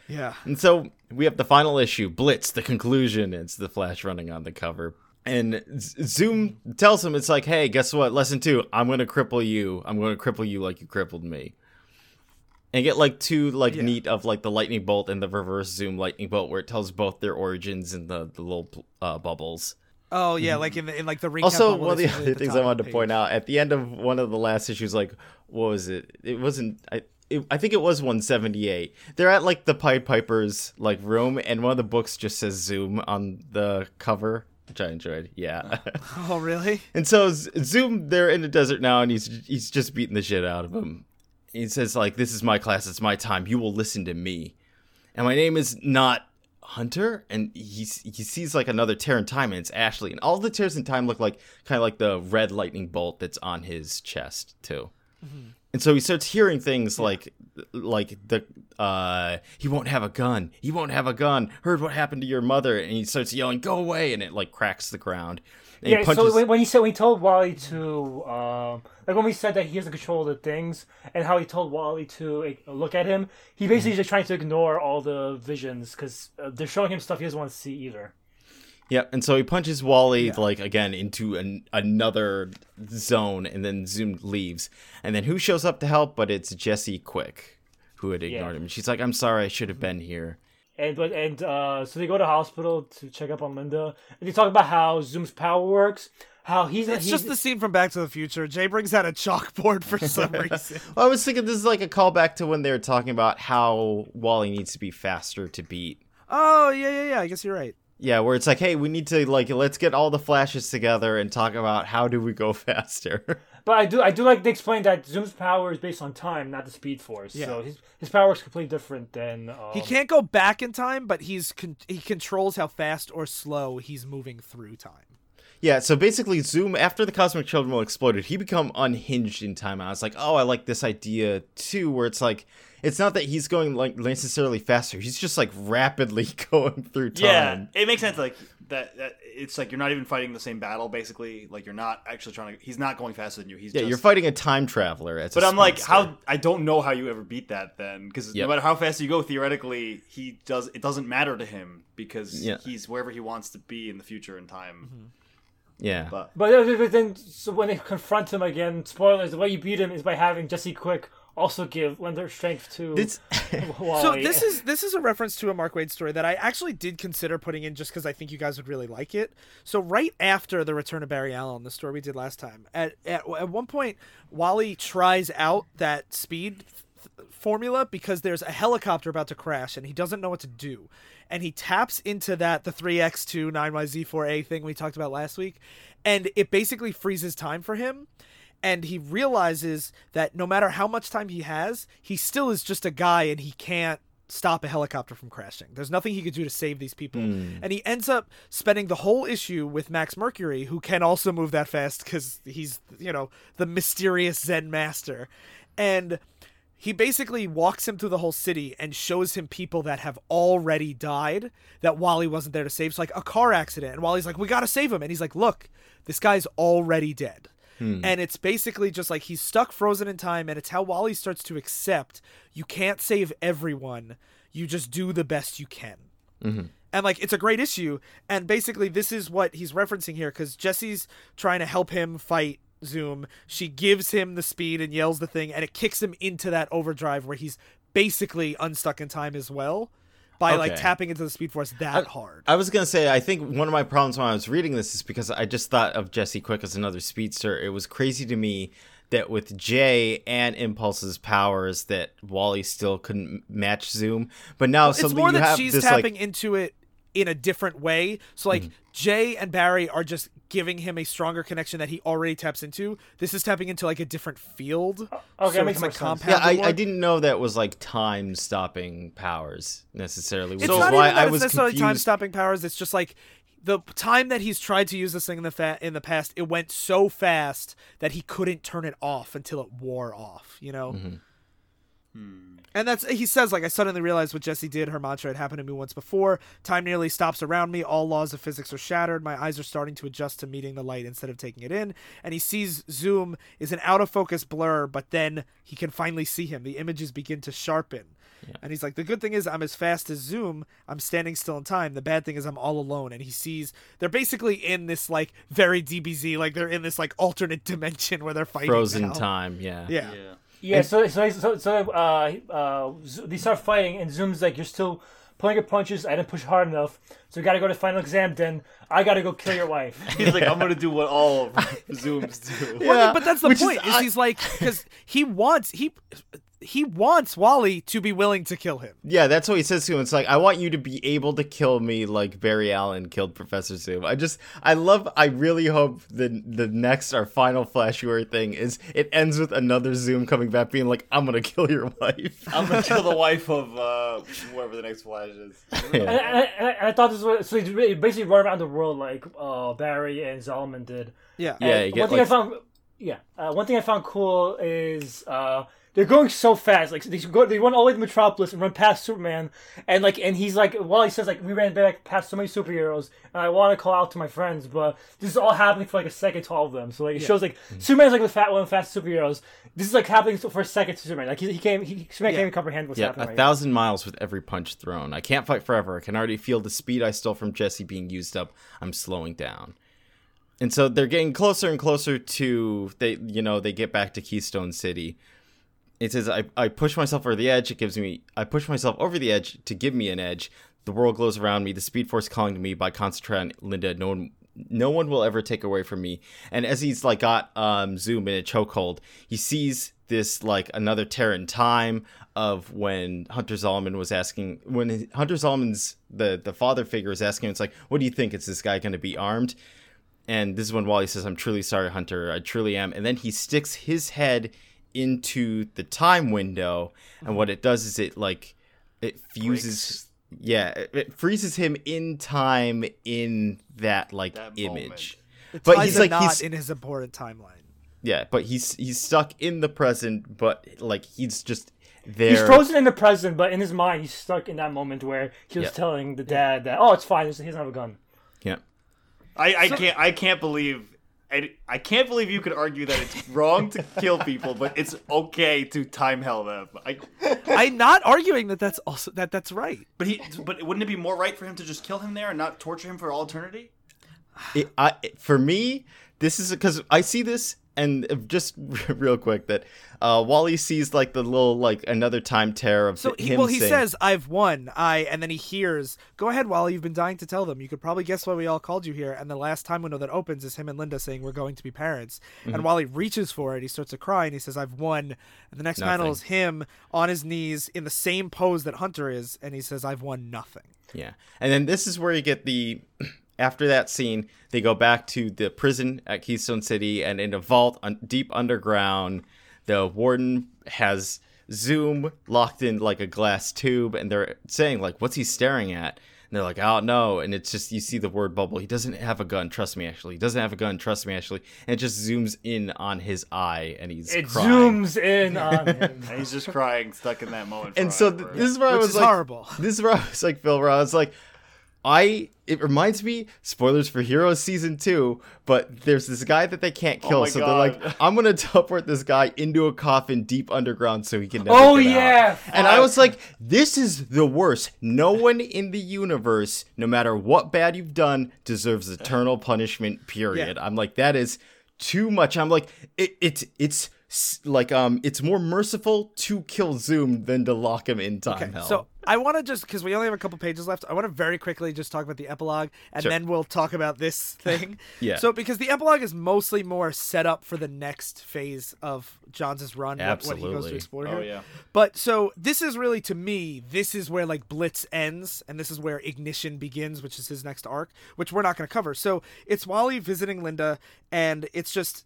Yeah. And so we have the final issue, Blitz, the conclusion. It's the Flash running on the cover. And Zoom tells him, it's like, hey, guess what? Lesson two, I'm going to cripple you. I'm going to cripple you like you crippled me. And get like two like Yeah. neat of like the lightning bolt and the reverse zoom lightning bolt where it tells both their origins in the, the little uh, bubbles. Oh yeah, like in the, in like the recap. Also, one of the other things I wanted to point out at the end of one of the last issues, like what was it? It wasn't. I. It, I think it was 178. They're at like the Pied Piper's like room, and one of the books just says Zoom on the cover, which I enjoyed. Yeah. Oh really? and so Zoom, they're in the desert now, and he's he's just beating the shit out of him. He says like, "This is my class. It's my time. You will listen to me." And my name is not Hunter, and he he sees like another tear in time, and it's Ashley, and all the tears in time look like kind of like the red lightning bolt that's on his chest too. And so he starts hearing things like like the uh he won't have a gun. He won't have a gun. Heard what happened to your mother, and he starts yelling, "Go away!" and it like cracks the ground. And Yeah, punches- so when, when he said when he told Wally to um, like when we said that he has the control of the things and how he told Wally to like, look at him, he basically just trying to ignore all the visions because uh, they're showing him stuff he doesn't want to see either. Yeah, and so he punches Wally like again into an, another zone, and then Zoom leaves. And then who shows up to help? But it's Jesse Quick, who had ignored Yeah. him. She's like, "I'm sorry, I should have been here." And but and uh, so they go to hospital to check up on Linda, and they talk about how Zoom's power works, how he's It's he's, just the scene from Back to the Future. Jay brings out a chalkboard for some reason. Well, I was thinking this is like a callback to when they were talking about how Wally needs to be faster to beat. Oh yeah, yeah, yeah. I guess you're right. Yeah, where it's like, hey, we need to like let's get all the flashes together and talk about how do we go faster. But I do I do like to explain that Zoom's power is based on time, not the Speed Force. Yeah. So his his power is completely different than um, He can't go back in time, but he's con- he controls how fast or slow he's moving through time. Yeah, so basically, Zoom after the cosmic treadmill exploded, he become unhinged in time. And I was like, oh, I like this idea too, where it's like, it's not that he's going like necessarily faster; he's just like rapidly going through time. Yeah, it makes sense. Like that, that. It's like you're not even fighting the same battle. Basically, like you're not actually trying to. He's not going faster than you. He's yeah, just, you're fighting a time traveler. At But I'm like, how? I don't know how you ever beat that then, because Yep. no matter how fast you go, theoretically, he does. It doesn't matter to him because Yeah. he's wherever he wants to be in the future in time. Mm-hmm. Yeah, But But, but then, so when they confront him again, spoilers: the way you beat him is by having Jesse Quick also give lend their strength to It's- Wally. So this is this is a reference to a Mark Waid story that I actually did consider putting in just because I think you guys would really like it. So right after the return of Barry Allen, the story we did last time, at at, at one point, Wally tries out that speed th- formula because there's a helicopter about to crash and he doesn't know what to do, and he taps into that the three X two nine Y Z four A thing we talked about last week, and it basically freezes time for him and he realizes that no matter how much time he has, he still is just a guy and he can't stop a helicopter from crashing. There's nothing he could do to save these people. Hmm. And he ends up spending the whole issue with Max Mercury, who can also move that fast because he's, you know, the mysterious Zen master. And he basically walks him through the whole city and shows him people that have already died that Wally wasn't there to save. It's like a car accident. And Wally's like, we got to save him. And he's like, look, this guy's already dead. Hmm. And it's basically just like he's stuck frozen in time. And it's how Wally starts to accept you can't save everyone. You just do the best you can mm-hmm. and like it's a great issue and basically this is what he's referencing here because jesse's trying to help him fight zoom she gives him the speed and yells the thing and it kicks him into that overdrive where he's basically unstuck in time as well by like tapping into the speed force that hard I was gonna say, I think one of my problems when I was reading this is because I just thought of Jesse Quick as another speedster. It was crazy to me that with Jay and Impulse's powers, that Wally still couldn't match Zoom. But now it's more you that have she's this tapping like into it in a different way so like Mm-hmm. Jay and barry are just giving him a stronger connection that he already taps into this is tapping into like a different field okay, so that makes can, more sense. yeah, I. I didn't know that was like time stopping powers necessarily. Which It's is not why even that I was necessarily time stopping powers. It's just like the time that he's tried to use this thing in the fa- in the past, it went so fast that he couldn't turn it off until it wore off. You know. Mm-hmm. Hmm. And that's he says like I suddenly realized what Jesse did. Her mantra had happened to me once before. Time nearly stops around me. All laws of physics are shattered. My eyes are starting to adjust to meeting the light instead of taking it in. And he sees Zoom is an out of focus blur, but then he can finally see him. The images begin to sharpen. And he's like, the good thing is I'm as fast as Zoom. I'm standing still in time. The bad thing is I'm all alone. And he sees they're basically in this like very DBZ, like they're in this like alternate dimension where they're fighting. Frozen now. time, yeah. Yeah. yeah, Yeah, so so so, so uh, uh, they start fighting, and Zoom's like, "You're still pulling your punches. I didn't push hard enough, so you got to go to final exam. Then I got to go kill your wife." he's like, I'm gonna do what all zooms do. Well, but that's the which is- point. Is, I- he's like because he wants he he wants Wally to be willing to kill him. Yeah, that's what he says to him. It's like, I want you to be able to kill me like Barry Allen killed Professor Zoom. I just, I love, I really hope the the next, our final Flash War thing is it ends with another Zoom coming back being like, I'm gonna kill your wife. I'm gonna kill the wife of uh, whoever the next Flash is. and, and, and, and I thought this was so he basically run around the world like uh, Barry and Zalman did. Yeah. Yeah, And you get, one thing like- I found, yeah, uh, one thing I found cool is uh, they're going so fast. Like they go, they run all the way to Metropolis and run past Superman, and like, and he's like, well, he says like, we ran back past so many superheroes, and I want to call out to my friends, but this is all happening for like a second to all of them. So like, it shows like mm-hmm. Superman's like the fat one of the fast superheroes. This is like happening for a second to Superman. Like he, he came, he, Superman Yeah. can't even comprehend what's Yeah, happening. a right thousand miles with every punch thrown. I can't fight forever. I can already feel the speed I stole from Jesse being used up. I'm slowing down. And so they're getting closer and closer to they you know, they get back to Keystone City. It says I, I push myself over the edge, it gives me I push myself over the edge to give me an edge. The world glows around me, the speed force calling to me by concentrating on Linda, no one no one will ever take away from me. And as he's like got um Zoom in a chokehold, he sees this like another tear in time of when Hunter Zolomon was asking when Hunter Zolomon's the the father figure is asking it's like, what do you think? Is this guy gonna be armed? And this is when Wally says, I'm truly sorry, Hunter. I truly am. And then he sticks his head into the time window. And what it does is it like it fuses yeah, it, it freezes him in time in that like That image. but he's like not he's in his important timeline. yeah, but he's he's stuck in the present, but like he's just there. He's frozen in the present, but in his mind, he's stuck in that moment where he was Yeah. telling the dad that, "Oh, it's fine. He doesn't have a gun." Yeah. I, I can't I can't believe I, I can't believe you could argue that it's wrong to kill people, but it's okay to time hell them. I, I'm not arguing that that's also that that's right. but he but wouldn't it be more right for him to just kill him there and not torture him for all eternity? it, I, for me, this is because I see this, and just real quick that uh, Wally sees like the little like another time tear of So he, well, he saying, says, "I've won." I and then he hears, "Go ahead, Wally. You've been dying to tell them. You could probably guess why we all called you here." And the last time window that opens is him and Linda saying, "We're going to be parents." Mm-hmm. And Wally reaches for it. He starts to cry and he says, "I've won." And the next panel is him on his knees in the same pose that Hunter is, and he says, "I've won nothing." Yeah. And then this is where you get the after that scene, they go back to the prison at Keystone City and in a vault un- deep underground, the warden has Zoom locked in like a glass tube and they're saying like what's he staring at? And they're like, "Oh no." And it's just you see the word bubble. He doesn't have a gun, trust me Ashley. He doesn't have a gun, trust me Ashley. And it just zooms in on his eye and he's It crying. zooms in on him. And he's just crying, stuck in that moment. and so th- this is where I was is like, horrible. This is where I was like, Phil, where I was like, I. It reminds me, spoilers for Heroes season two, but there's this guy that they can't kill, my so they're like, I'm gonna teleport this guy into a coffin deep underground so he can never Oh, get out." yeah, And I was like, this is the worst. No one in the universe, no matter what bad you've done, deserves eternal punishment. Period. I'm like, that is too much. I'm like, it, it's it's like um, it's more merciful to kill Zoom than to lock him in time Okay, hell. so I want to just because we only have a couple pages left. I want to very quickly just talk about the epilogue, and Sure. then we'll talk about this thing. Yeah. So because the epilogue is mostly more set up for the next phase of Johns' run, what, what he goes to Absolutely. explore Oh, here. yeah. But so this is really to me, this is where like Blitz ends, and this is where Ignition begins, which is his next arc, which we're not going to cover. So it's Wally visiting Linda, and it's just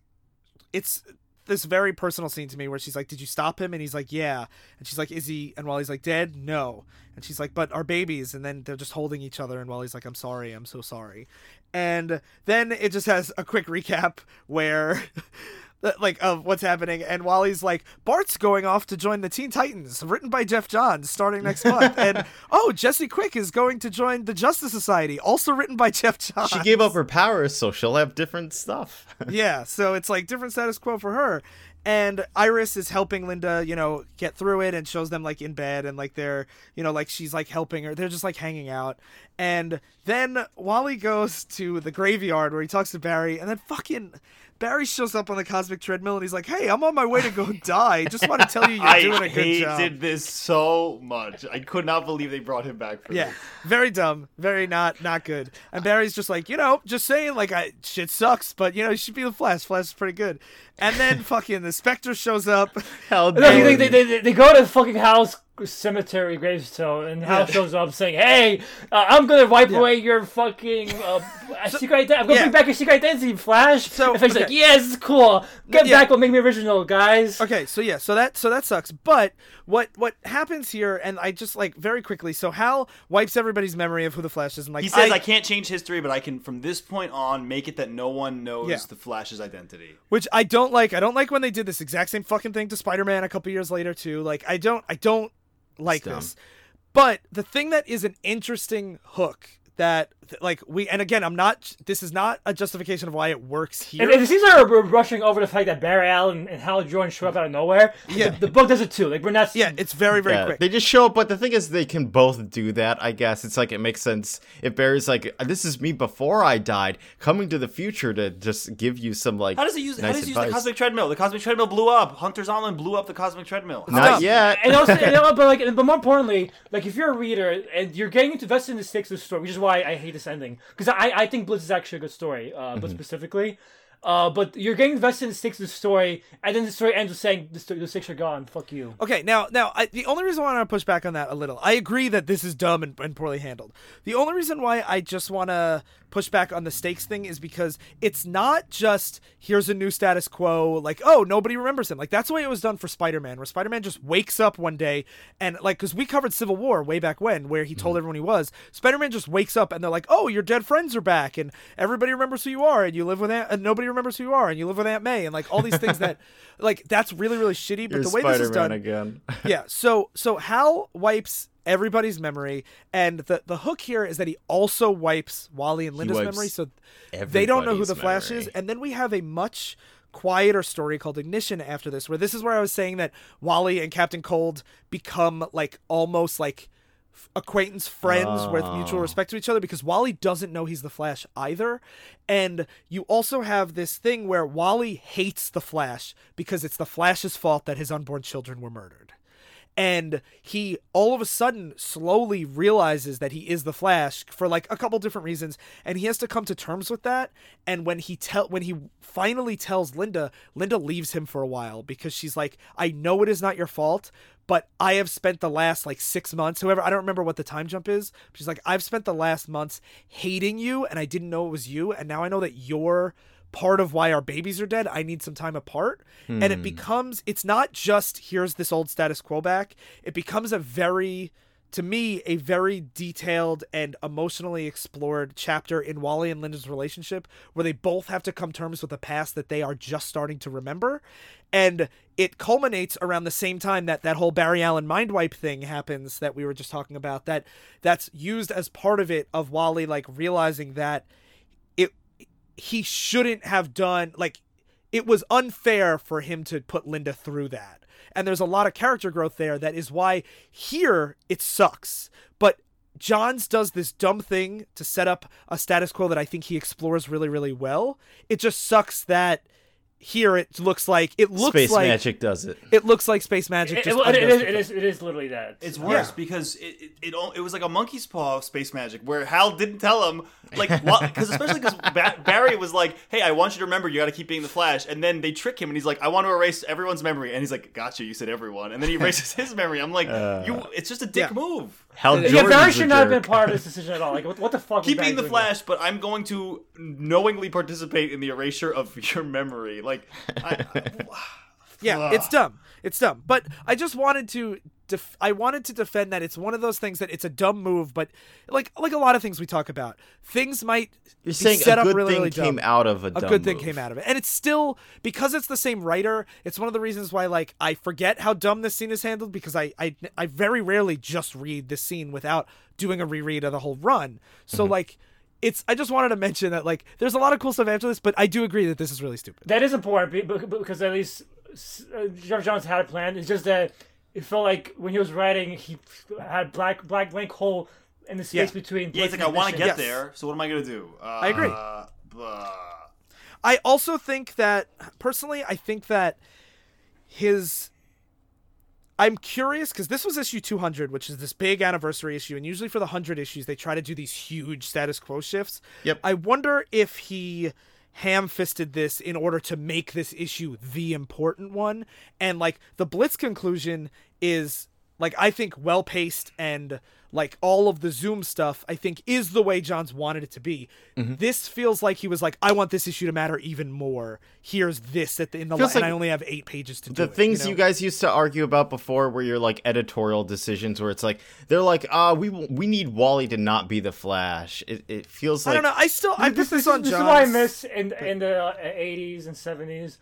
it's this very personal scene to me where she's like, "Did you stop him?" And he's like, "Yeah." And she's like, "Is he?" And Wally's like, "Dead?" No. And she's like, "But our babies." And then they're just holding each other, and Wally's like, "I'm sorry, I'm so sorry." And then it just has a quick recap where. Like of what's happening, and Wally's like, Bart's going off to join the Teen Titans, written by Geoff Johns, starting next month, and oh, Jesse Quick is going to join the Justice Society, also written by Geoff Johns. she gave up her powers, so she'll have different stuff. yeah, so it's like different status quo for her. And Iris is helping Linda, you know, get through it and shows them like in bed and like they're, you know, like she's like helping her. They're just like hanging out. And then Wally goes to the graveyard where he talks to Barry and then fucking Barry shows up on the cosmic treadmill and he's like, "Hey, I'm on my way to go die. Just want to tell you you're doing a good job." I hated job." this so much. I could not believe they brought him back for Yeah, this. very dumb, very not not good. And Barry's just like, you know, just saying, like, I shit sucks, but you know, you should be the Flash. Flash is pretty good. And then fucking the Spectre shows up. How No, dare they, they, they, they, they go to the fucking house cemetery gravestone and Hal Yeah. shows up saying, "Hey, uh, I'm gonna wipe away your fucking uh, secret identity. I'm gonna yeah. bring back your secret identity, Flash." So, and Flash's like, okay. "Yes, it's cool. Get Yeah. back what made me original, guys." Okay, so yeah, so that so that sucks. But what what happens here? And I just like very quickly. So Hal wipes everybody's memory of who the Flash is, and like He says, I, can't change history, but I can, from this point on, make it that no one knows Yeah. the Flash's identity. which I don't like. I don't like when they did this exact same fucking thing to Spider-Man a couple years later too. Like I don't I don't like this. But the thing that is an interesting hook that th- like we and again I'm not this is not a justification of why it works here. And, and it seems like we're rushing over the fact that Barry Allen and Hal Jordan show up out of nowhere. Yeah. the, the book does it too. Like we're not. yeah, it's very very Yeah, quick. They just show up, but the thing is, they can both do that. I guess it's like it makes sense if Barry's like, "This is me before I died, coming to the future to just give you some like." How does he use? how nice does he use the cosmic treadmill? The cosmic treadmill blew up. Hunter's Island blew up the cosmic treadmill. Not Stop. yet. And also, you know, but like, but more importantly, like if you're a reader and you're getting into invested in the stakes of the story, which is why I hate this ending, because I, I think Blitz is actually a good story, uh, Mm-hmm. but specifically, Uh, but you're getting invested in the stakes of the story, and then the story ends with saying the, sto- the stakes are gone. Fuck you. Okay, now, now, I, the only reason why I want to push back on that a little, I agree that this is dumb and, and poorly handled. The only reason why I just want to push back on the stakes thing is because it's not just here's a new status quo, like oh nobody remembers him. Like that's the way it was done for Spider-Man, where Spider-Man just wakes up one day and like because we covered Civil War way back when, where he told everyone he was. Spider-Man just wakes up and they're like, oh your dead friends are back, and everybody remembers who you are, and you live with Aunt, and nobody remembers who you are, and you live with Aunt May, and like all these things that, like that's really really shitty. But You're the way this is done, again. yeah. So so Hal wipes everybody's memory, and the the hook here is that he also wipes Wally and Linda's memory, so they don't know who the everybody's Flash is. And then we have a much quieter story called Ignition after this, where this is where I was saying that Wally and Captain Cold become like almost like acquaintance friends with mutual Oh. respect to each other because Wally doesn't know he's the Flash either. And you also have this thing where Wally hates the Flash because it's the Flash's fault that his unborn children were murdered and he all of a sudden slowly realizes that he is the flash for like a couple different reasons and he has to come to terms with that and when he tell when he finally tells linda linda leaves him for a while because she's like i know it is not your fault but i have spent the last like six months however, i don't remember what the time jump is she's like i've spent the last months hating you and i didn't know it was you and now i know that you're part of why our babies are dead. I need some time apart. And it hmm. becomes, it's not just here's this old status quo back. It becomes a very, to me, a very detailed and emotionally explored chapter in Wally and Linda's relationship where they both have to come terms with a past that they are just starting to remember. And it culminates around the same time that that whole Barry Allen mind wipe thing happens that we were just talking about. That that's used as part of it of Wally like realizing that it he shouldn't have done like it was unfair for him to put Linda through that. And there's a lot of character growth there that is why here it sucks. But Johns does this dumb thing to set up a status quo that I think he explores really, really well. It just sucks that here it looks like it looks Space like Magic does it. it looks like space magic. It, just it- it undoes is, the it thing. is. It is literally that. It's worse Yeah. because it, it it it was like a monkey's paw of space magic where Hal didn't tell him like because especially because ba- Barry was like, "Hey, I want you to remember you got to keep being the Flash," and then they trick him and he's like, "I want to erase everyone's memory," and he's like, "Gotcha, you said everyone," and then he erases his memory. I'm like, uh, "You, it's just a dick Yeah. move." Hal yeah, Jordan's Barry should not have been part of this decision at all. Like, what, what the fuck? was Keep Barry being the doing Flash, but I'm going to knowingly participate in the erasure of your memory. Like, I, Yeah, Ugh. it's dumb. It's dumb. But I just wanted to def- I wanted to defend that it's one of those things that it's a dumb move, but like like a lot of things we talk about, things might You're be saying set a up good really, thing really came dumb. out of a, a dumb good thing move. came out of it. And it's still because it's the same writer, it's one of the reasons why like I forget how dumb this scene is handled because I I, I very rarely just read this scene without doing a reread of the whole run. So Mm-hmm. like it's I just wanted to mention that like there's a lot of cool stuff after this, but I do agree that this is really stupid. That is important be- be- because at least uh, Geoff Johns had a plan. It's just that it felt like when he was writing, he had black black blank hole in the space Yeah. between. yeah, he's like, I want to get Yes. there, so what am I gonna do? Uh, I agree. blah. I also think that personally, I think that his. I'm curious because this was issue 200, which is this big anniversary issue, and usually for the 100 issues, they try to do these huge status quo shifts. Yep. I wonder if he ham fisted this in order to make this issue the important one. And like the Blitz conclusion is like I think well paced and like all of the Zoom stuff I think is the way Johns wanted it to be. Mm-hmm. This feels like he was like I want this issue to matter even more. Here's this at the in the Feels and like I only have 8 pages to do the it, things know? you guys used to argue about before where you're like editorial decisions where it's like they're like ah we we need wally to not be the flash it, it feels like I don't know. I still I put This, this, this, on this Johns. is what I miss in in the uh, 80s and 70s.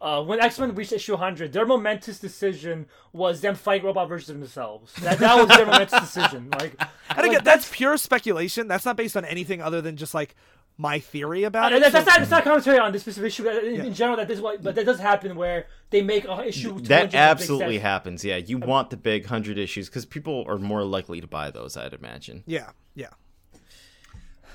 Uh, when X Men reached issue 100, their momentous decision was them fight robot versions of themselves. That, that was their momentous decision. Like, And again, that's pure speculation. That's not based on anything other than just like my theory about Uh, it. that's, that's So- not, it's not commentary on this specific issue. but In, in general, that this is what, but that does happen where they make a issue. that absolutely happens yeah you want the big 100 issues because people are more likely to buy those i'd imagine Yeah, yeah.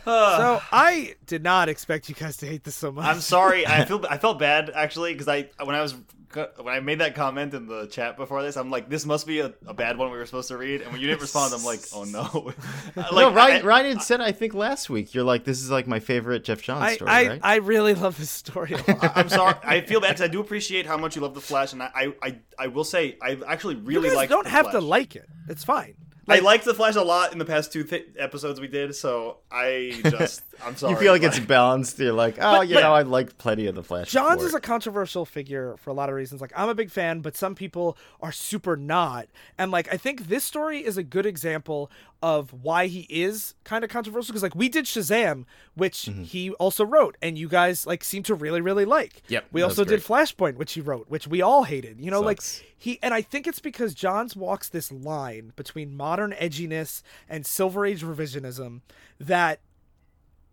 So I did not expect you guys to hate this so much. I'm sorry. I feel I felt bad actually because I when I was when I made that comment in the chat before this, I'm like, this must be a, a bad one we were supposed to read. And when you didn't respond, I'm like, oh no. like, no, Ryan, I- Ryan had said I think last week you're like this is like my favorite Geoff Johns story, I, right? I really love this story. a lot. I'm sorry. I feel bad because I do appreciate how much you love the Flash, and I, I, I, I will say I actually you really guys like. don't the have to like it. It's fine. I liked the Flash a lot in the past two th- episodes we did, so I just I'm sorry. you feel like but- it's balanced. You're like, oh, you but- know, I like plenty of the Flash. Johns is a controversial figure for a lot of reasons. Like I'm a big fan, but some people are super not. And like I think this story is a good example of why he is kind of controversial because like we did Shazam, which mm-hmm. he also wrote, and you guys like seem to really really like. Yep, We also did Flashpoint, which he wrote, which we all hated. You know, Sucks. like he and I think it's because Johns walks this line between modern edginess and Silver Age revisionism that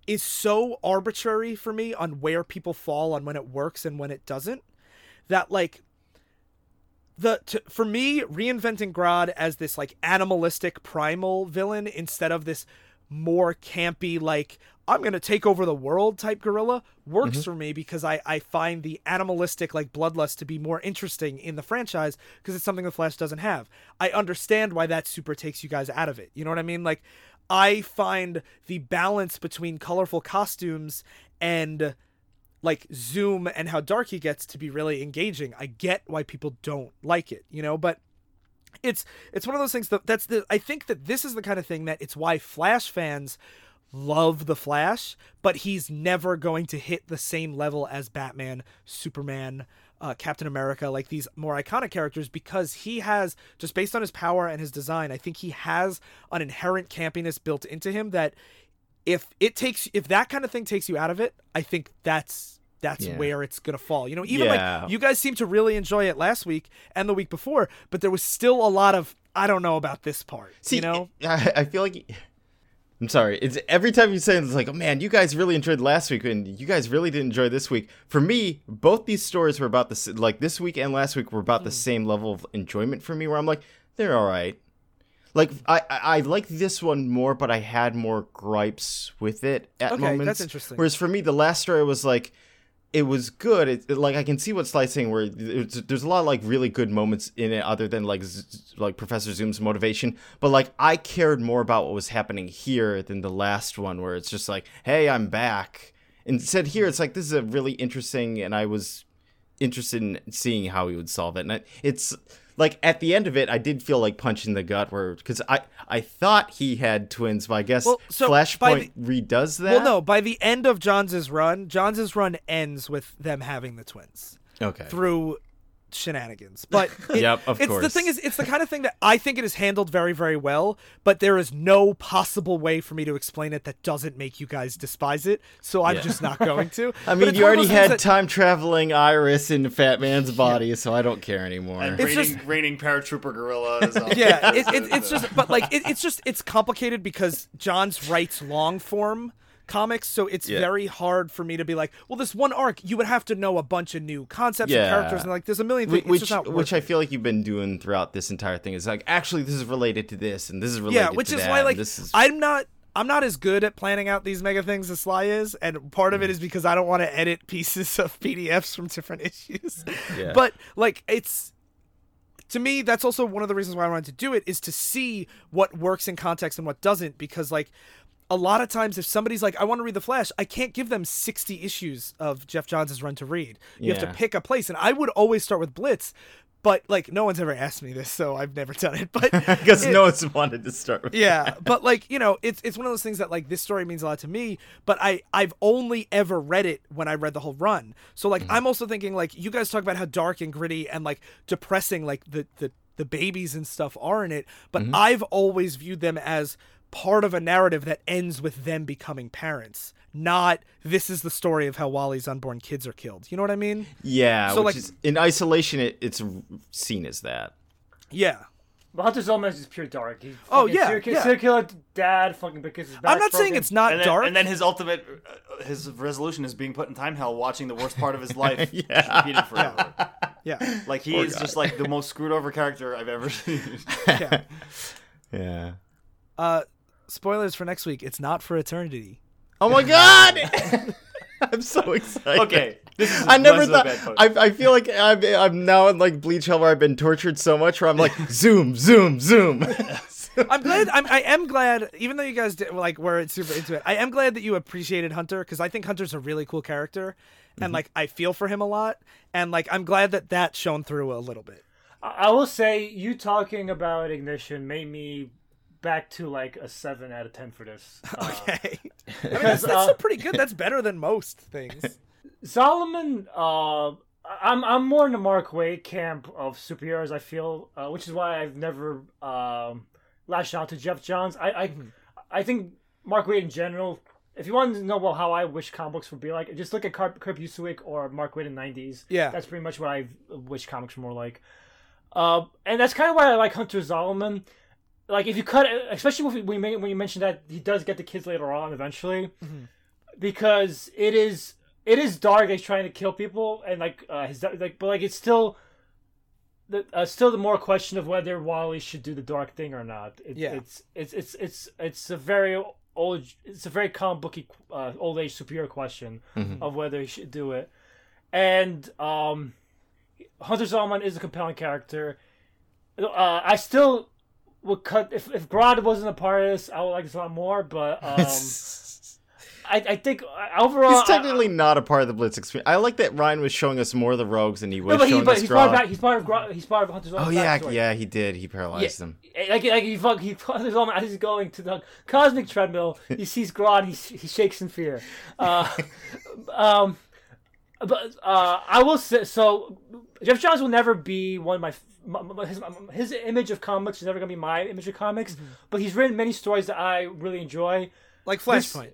is so arbitrary for me on where people fall on when it works and when it doesn't that like the to, for me reinventing Grodd as this like animalistic primal villain instead of this more campy like I'm gonna take over the world type gorilla works mm-hmm. for me because I I find the animalistic like bloodlust to be more interesting in the franchise because it's something the Flash doesn't have. I understand why that super takes you guys out of it. You know what I mean? Like I find the balance between colorful costumes and like zoom and how dark he gets to be really engaging. I get why people don't like it, you know, but it's it's one of those things that that's the I think that this is the kind of thing that it's why Flash fans love the Flash, but he's never going to hit the same level as Batman, Superman, uh, Captain America, like these more iconic characters, because he has just based on his power and his design, I think he has an inherent campiness built into him that if it takes if that kind of thing takes you out of it, I think that's that's Yeah. where it's gonna fall. You know, even Yeah. like you guys seem to really enjoy it last week and the week before, but there was still a lot of I don't know about this part. See, you know, I, I feel like I'm sorry. It's every time you say it, it's like, oh man, you guys really enjoyed last week, and you guys really didn't enjoy this week. For me, both these stories were about the like this week and last week were about Hmm. the same level of enjoyment for me. Where I'm like, they're all right. Like I, I I like this one more, but I had more gripes with it at Okay, moments. that's interesting. Whereas for me, the last story was like, it was good. It, it- like I can see what Sly's saying, where there's a lot of like really good moments in it, other than like Z- like Professor Zoom's motivation. But like I cared more about what was happening here than the last one, where it's just like, hey, I'm back. Instead, here it's like this is a really interesting, and I was interested in seeing how he would solve it. And it's like at the end of it, I did feel like punch in the gut, where because I I thought he had twins, but I guess Well, so Flashpoint by redoes that. well, no. By the end of Johns' run, Johns' run ends with them having the twins okay, through shenanigans. But it- Yep, of it's the thing is, it's the kind of thing that I think it is handled very, very well. But there is no possible way for me to explain it that doesn't make you guys despise it. So I'm Yeah. just not going to. I mean, you already had that- time traveling Iris in Fat Man's body, so I don't care anymore. and It's raining, just- raining paratrooper gorillas. yeah, this it, it, is, it's just, but like, it, it's just, it's complicated because Johns writes long form comics, so it's Yeah. very hard for me to be like, well, this one arc, you would have to know a bunch of new concepts and characters, and like, there's a million things. it's which which I feel like you've been doing throughout this entire thing is like actually this is related to this and this is related yeah, which to is that, why like this is I'm not. I'm not as good at planning out these mega things as Sly is, and part Mm. of it is because I don't want to edit pieces of PDFs from different issues. Yeah. But like it's to me, that's also one of the reasons why I wanted to do it is to see what works in context and what doesn't. Because like a lot of times, if somebody's like, "I want to read the Flash," I can't give them sixty issues of Geoff Johns' run to read. You have to pick a place, and I would always start with Blitz. But like, no one's ever asked me this, so I've never done it. But because no one's wanted to start with. yeah but like you know it's it's one of those things that like this story means a lot to me but i i've only ever read it when i read the whole run so like hmm. i'm also thinking like you guys talk about how dark and gritty and like depressing like the the the babies and stuff are in it but mm-hmm. i've always viewed them as part of a narrative that ends with them becoming parents not this is the story of how wally's unborn kids are killed you know what i mean Yeah, So, which like- is in isolation, it, it's seen as that. yeah But Hunter Zolomon is just pure dark. He Oh, yeah, serial, kill- yeah. serial killer dad fucking because his i'm back's not saying broken. it's not and then, dark and then his ultimate, uh, his resolution is being put in time hell, watching the worst part of his life Yeah. repeated forever. yeah Like he Poor is guy. just like the most screwed over character I've ever seen. yeah Yeah. uh spoilers for next week it's not for eternity Oh my god! I'm so excited. okay, This is I never less of a thought. I, I feel like I'm, I'm now in like Bleach Hell where I've been tortured so much where I'm like zoom, zoom, zoom. I'm glad. I'm, I am glad, even though you guys did, like were super into it. I am glad that you appreciated Hunter because I think Hunter's a really cool character, Mm-hmm. and like I feel for him a lot, and like I'm glad that that shone through a little bit. I I will say, you talking about Ignition made me back to like a 7 out of 10 for this. Uh, Okay, I mean that's, that's uh, pretty good. That's better than most things. Solomon, uh, I'm I'm more in the Mark Waid camp of superheroes. I feel, uh, which is why I've never um, lashed out to Geoff Johns. I I, I think Mark Waid in general. If you want to know about how I wish comic books would be like, just look at Kurt, Kurt Busiek or Mark Waid in the '90s. Yeah. that's pretty much what I wish comics were more like. Uh, and that's kind of why I like Hunter Zolomon. Like, if you cut, especially when we when you mentioned that he does get the kids later on eventually, because it is it is dark. He's trying to kill people, and like uh, his like, but like it's still the uh, still the more question of whether Wally should do the dark thing or not. It, Yeah. it's it's it's it's it's a very old. It's a very comic booky uh, old age superior question of whether he should do it, and um, Hunter Zolomon is a compelling character. Uh, I still would cut if if Grodd wasn't a part of this. I would like this a lot more, but um, I I think uh, overall He's I- technically not a part of the Blitz experience. I like that Ryan was showing us more of the rogues than he was No, but, he, showing but us he's part, Grodd. of, he's part of Gro- he's part of Hunter's Oh yeah, yeah, he did. He paralyzed him. Like, like he fuck he Hunter's own as he's going to the cosmic treadmill, he sees Grodd, he he shakes in fear. Uh, um, but uh, I will say so. Geoff Johns will never be one of my. my- His, his image of comics is never gonna be my image of comics, but he's written many stories that I really enjoy. Like Flashpoint.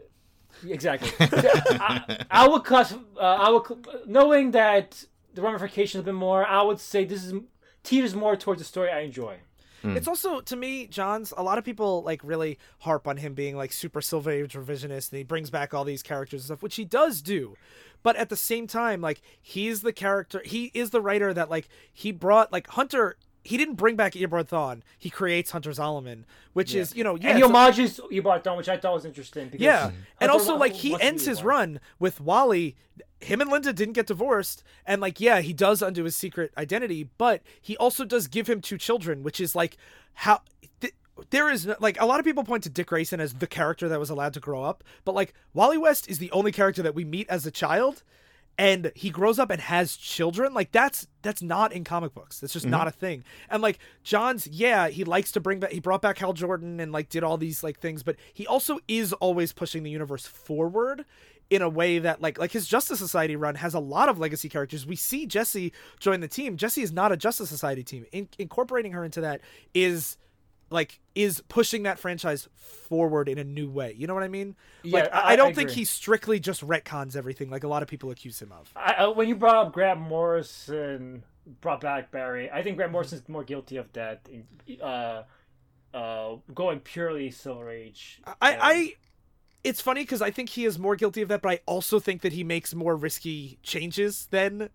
Exactly. I, I would cut. Uh, I would knowing that the ramifications have been more. I would say this is teeters more towards the story I enjoy. Mm. It's also to me, Johns. A lot of people like really harp on him being like super Silver Age revisionist, and he brings back all these characters and stuff, which he does do. But at the same time, like he's the character. He is the writer that like he brought like Hunter. He didn't bring back Eobard Thawne. He creates Hunter Zolomon, which is you know yeah, and he a- homages Eobard Thawne, which I thought was interesting. Because yeah, and also like he ends his run with Wally. Him and Linda didn't get divorced, and like yeah, he does undo his secret identity, but he also does give him two children, which is like how. Th- there is like a lot of people point to Dick Grayson as the character that was allowed to grow up, but like Wally West is the only character that we meet as a child, and he grows up and has children. Like that's that's not in comic books. That's just mm-hmm. not a thing. And like Johns, yeah, he likes to bring back. He brought back Hal Jordan and like did all these like things, but he also is always pushing the universe forward in a way that like like his Justice Society run has a lot of legacy characters. We see Jesse join the team. Jesse is not a Justice Society team. In- incorporating her into that is like is pushing that franchise forward in a new way. You know what I mean? Yeah, like I, I- don't I think he strictly just retcons everything like a lot of people accuse him of. I, when you brought up Grant Morrison, brought back Barry, I think Grant Morrison's more guilty of that. Uh, uh, going purely Silver Age. I, I it's funny because I think he is more guilty of that, but I also think that he makes more risky changes than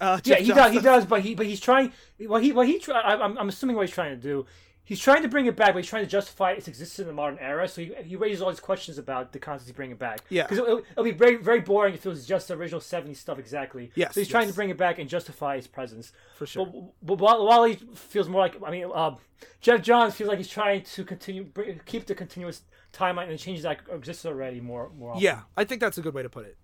uh, yeah, he Johns does. He does, but he but he's trying. What he what he try. I- I'm I'm assuming what he's trying to do. He's trying to bring it back, but he's trying to justify its existence in the modern era. So he, he raises all these questions about the concepts he's bringing back. Yeah. because it, will be very very boring if it was just the original '70s stuff exactly. Yes, so he's trying to bring it back and justify his presence. For sure. But, but Wa- Wally feels more like I mean, uh, Geoff Johns feels like he's trying to continue bring, keep the continuous timeline and the changes that existed already more more. Often. Yeah, I think that's a good way to put it.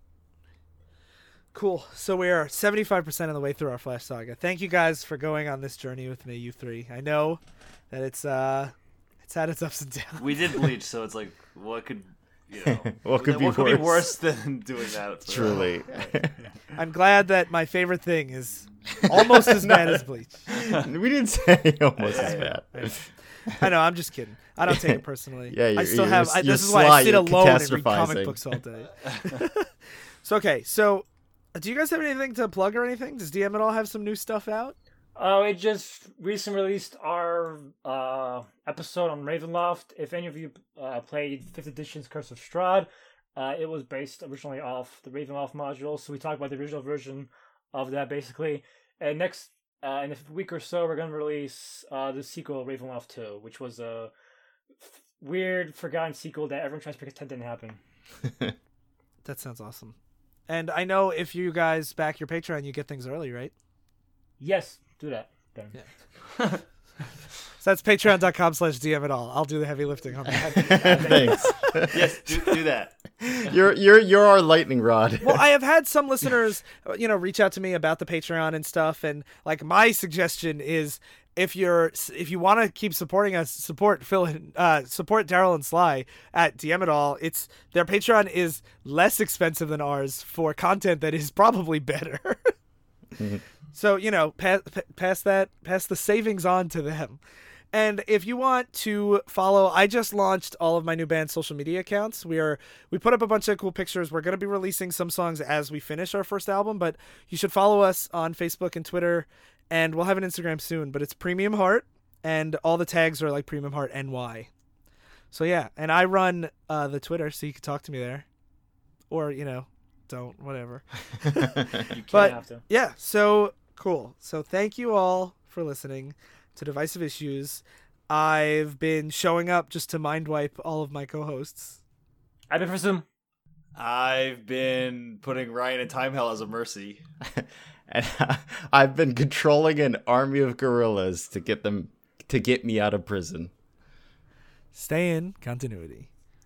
Cool. So we are 75% of the way through our Flash Saga. Thank you guys for going on this journey with me, you three. I know that it's uh it's had its ups and downs. We did bleach, so it's like, what could, you know, What could be what could be worse? worse than doing that? for- Truly. I'm glad that my favorite thing is almost as bad as Bleach. we didn't say almost as bad. I know, I'm just kidding. I don't take it personally. Yeah, I you're- still you're- have. I, you're this is why I sly, sit alone and read catastrophizing. comic books all day. so okay, so uh, do you guys have anything to plug or anything? Does DM it all have some new stuff out? Uh, we just recently released our uh, episode on Ravenloft. If any of you uh, played 5th edition's Curse of Strahd, uh, it was based originally off the Ravenloft module, so we talked about the original version of that basically. And next, uh, in a week or so, we're going to release uh, the sequel, Ravenloft 2, which was a f- weird, forgotten sequel that everyone tries to pretend didn't happen. That sounds awesome. And I know if you guys back your Patreon, you get things early, right? Yes, do that. Then. So that's patreon.com slash DM it all. I'll do the heavy lifting on that. Thanks. yes, do, do that. You're you're you're our lightning rod. well, I have had some listeners, uh, you know, reach out to me about the Patreon and stuff, and like my suggestion is if you're if you want to keep supporting us, support Phil and uh, support Daryl and Sly at DM it all. It's their Patreon is less expensive than ours for content that is probably better. So you know, pass pass that pass the savings on to them. And if you want to follow, I just launched all of my new band's social media accounts. We are we put up a bunch of cool pictures. We're going to be releasing some songs as we finish our first album, but you should follow us on Facebook and Twitter, and we'll have an Instagram soon. But it's Premium Heart, and all the tags are like Premium Heart NY. So yeah, and I run uh, the Twitter, so you can talk to me there, or you know, don't whatever. You But have to. yeah, so cool. So thank you all for listening to Divisive Issues. I've been showing up just to mind wipe all of my co-hosts. I've been for some. I've been putting Ryan in time hell as a mercy. and uh, I've been controlling an army of gorillas to get them to get me out of prison. Stay in continuity.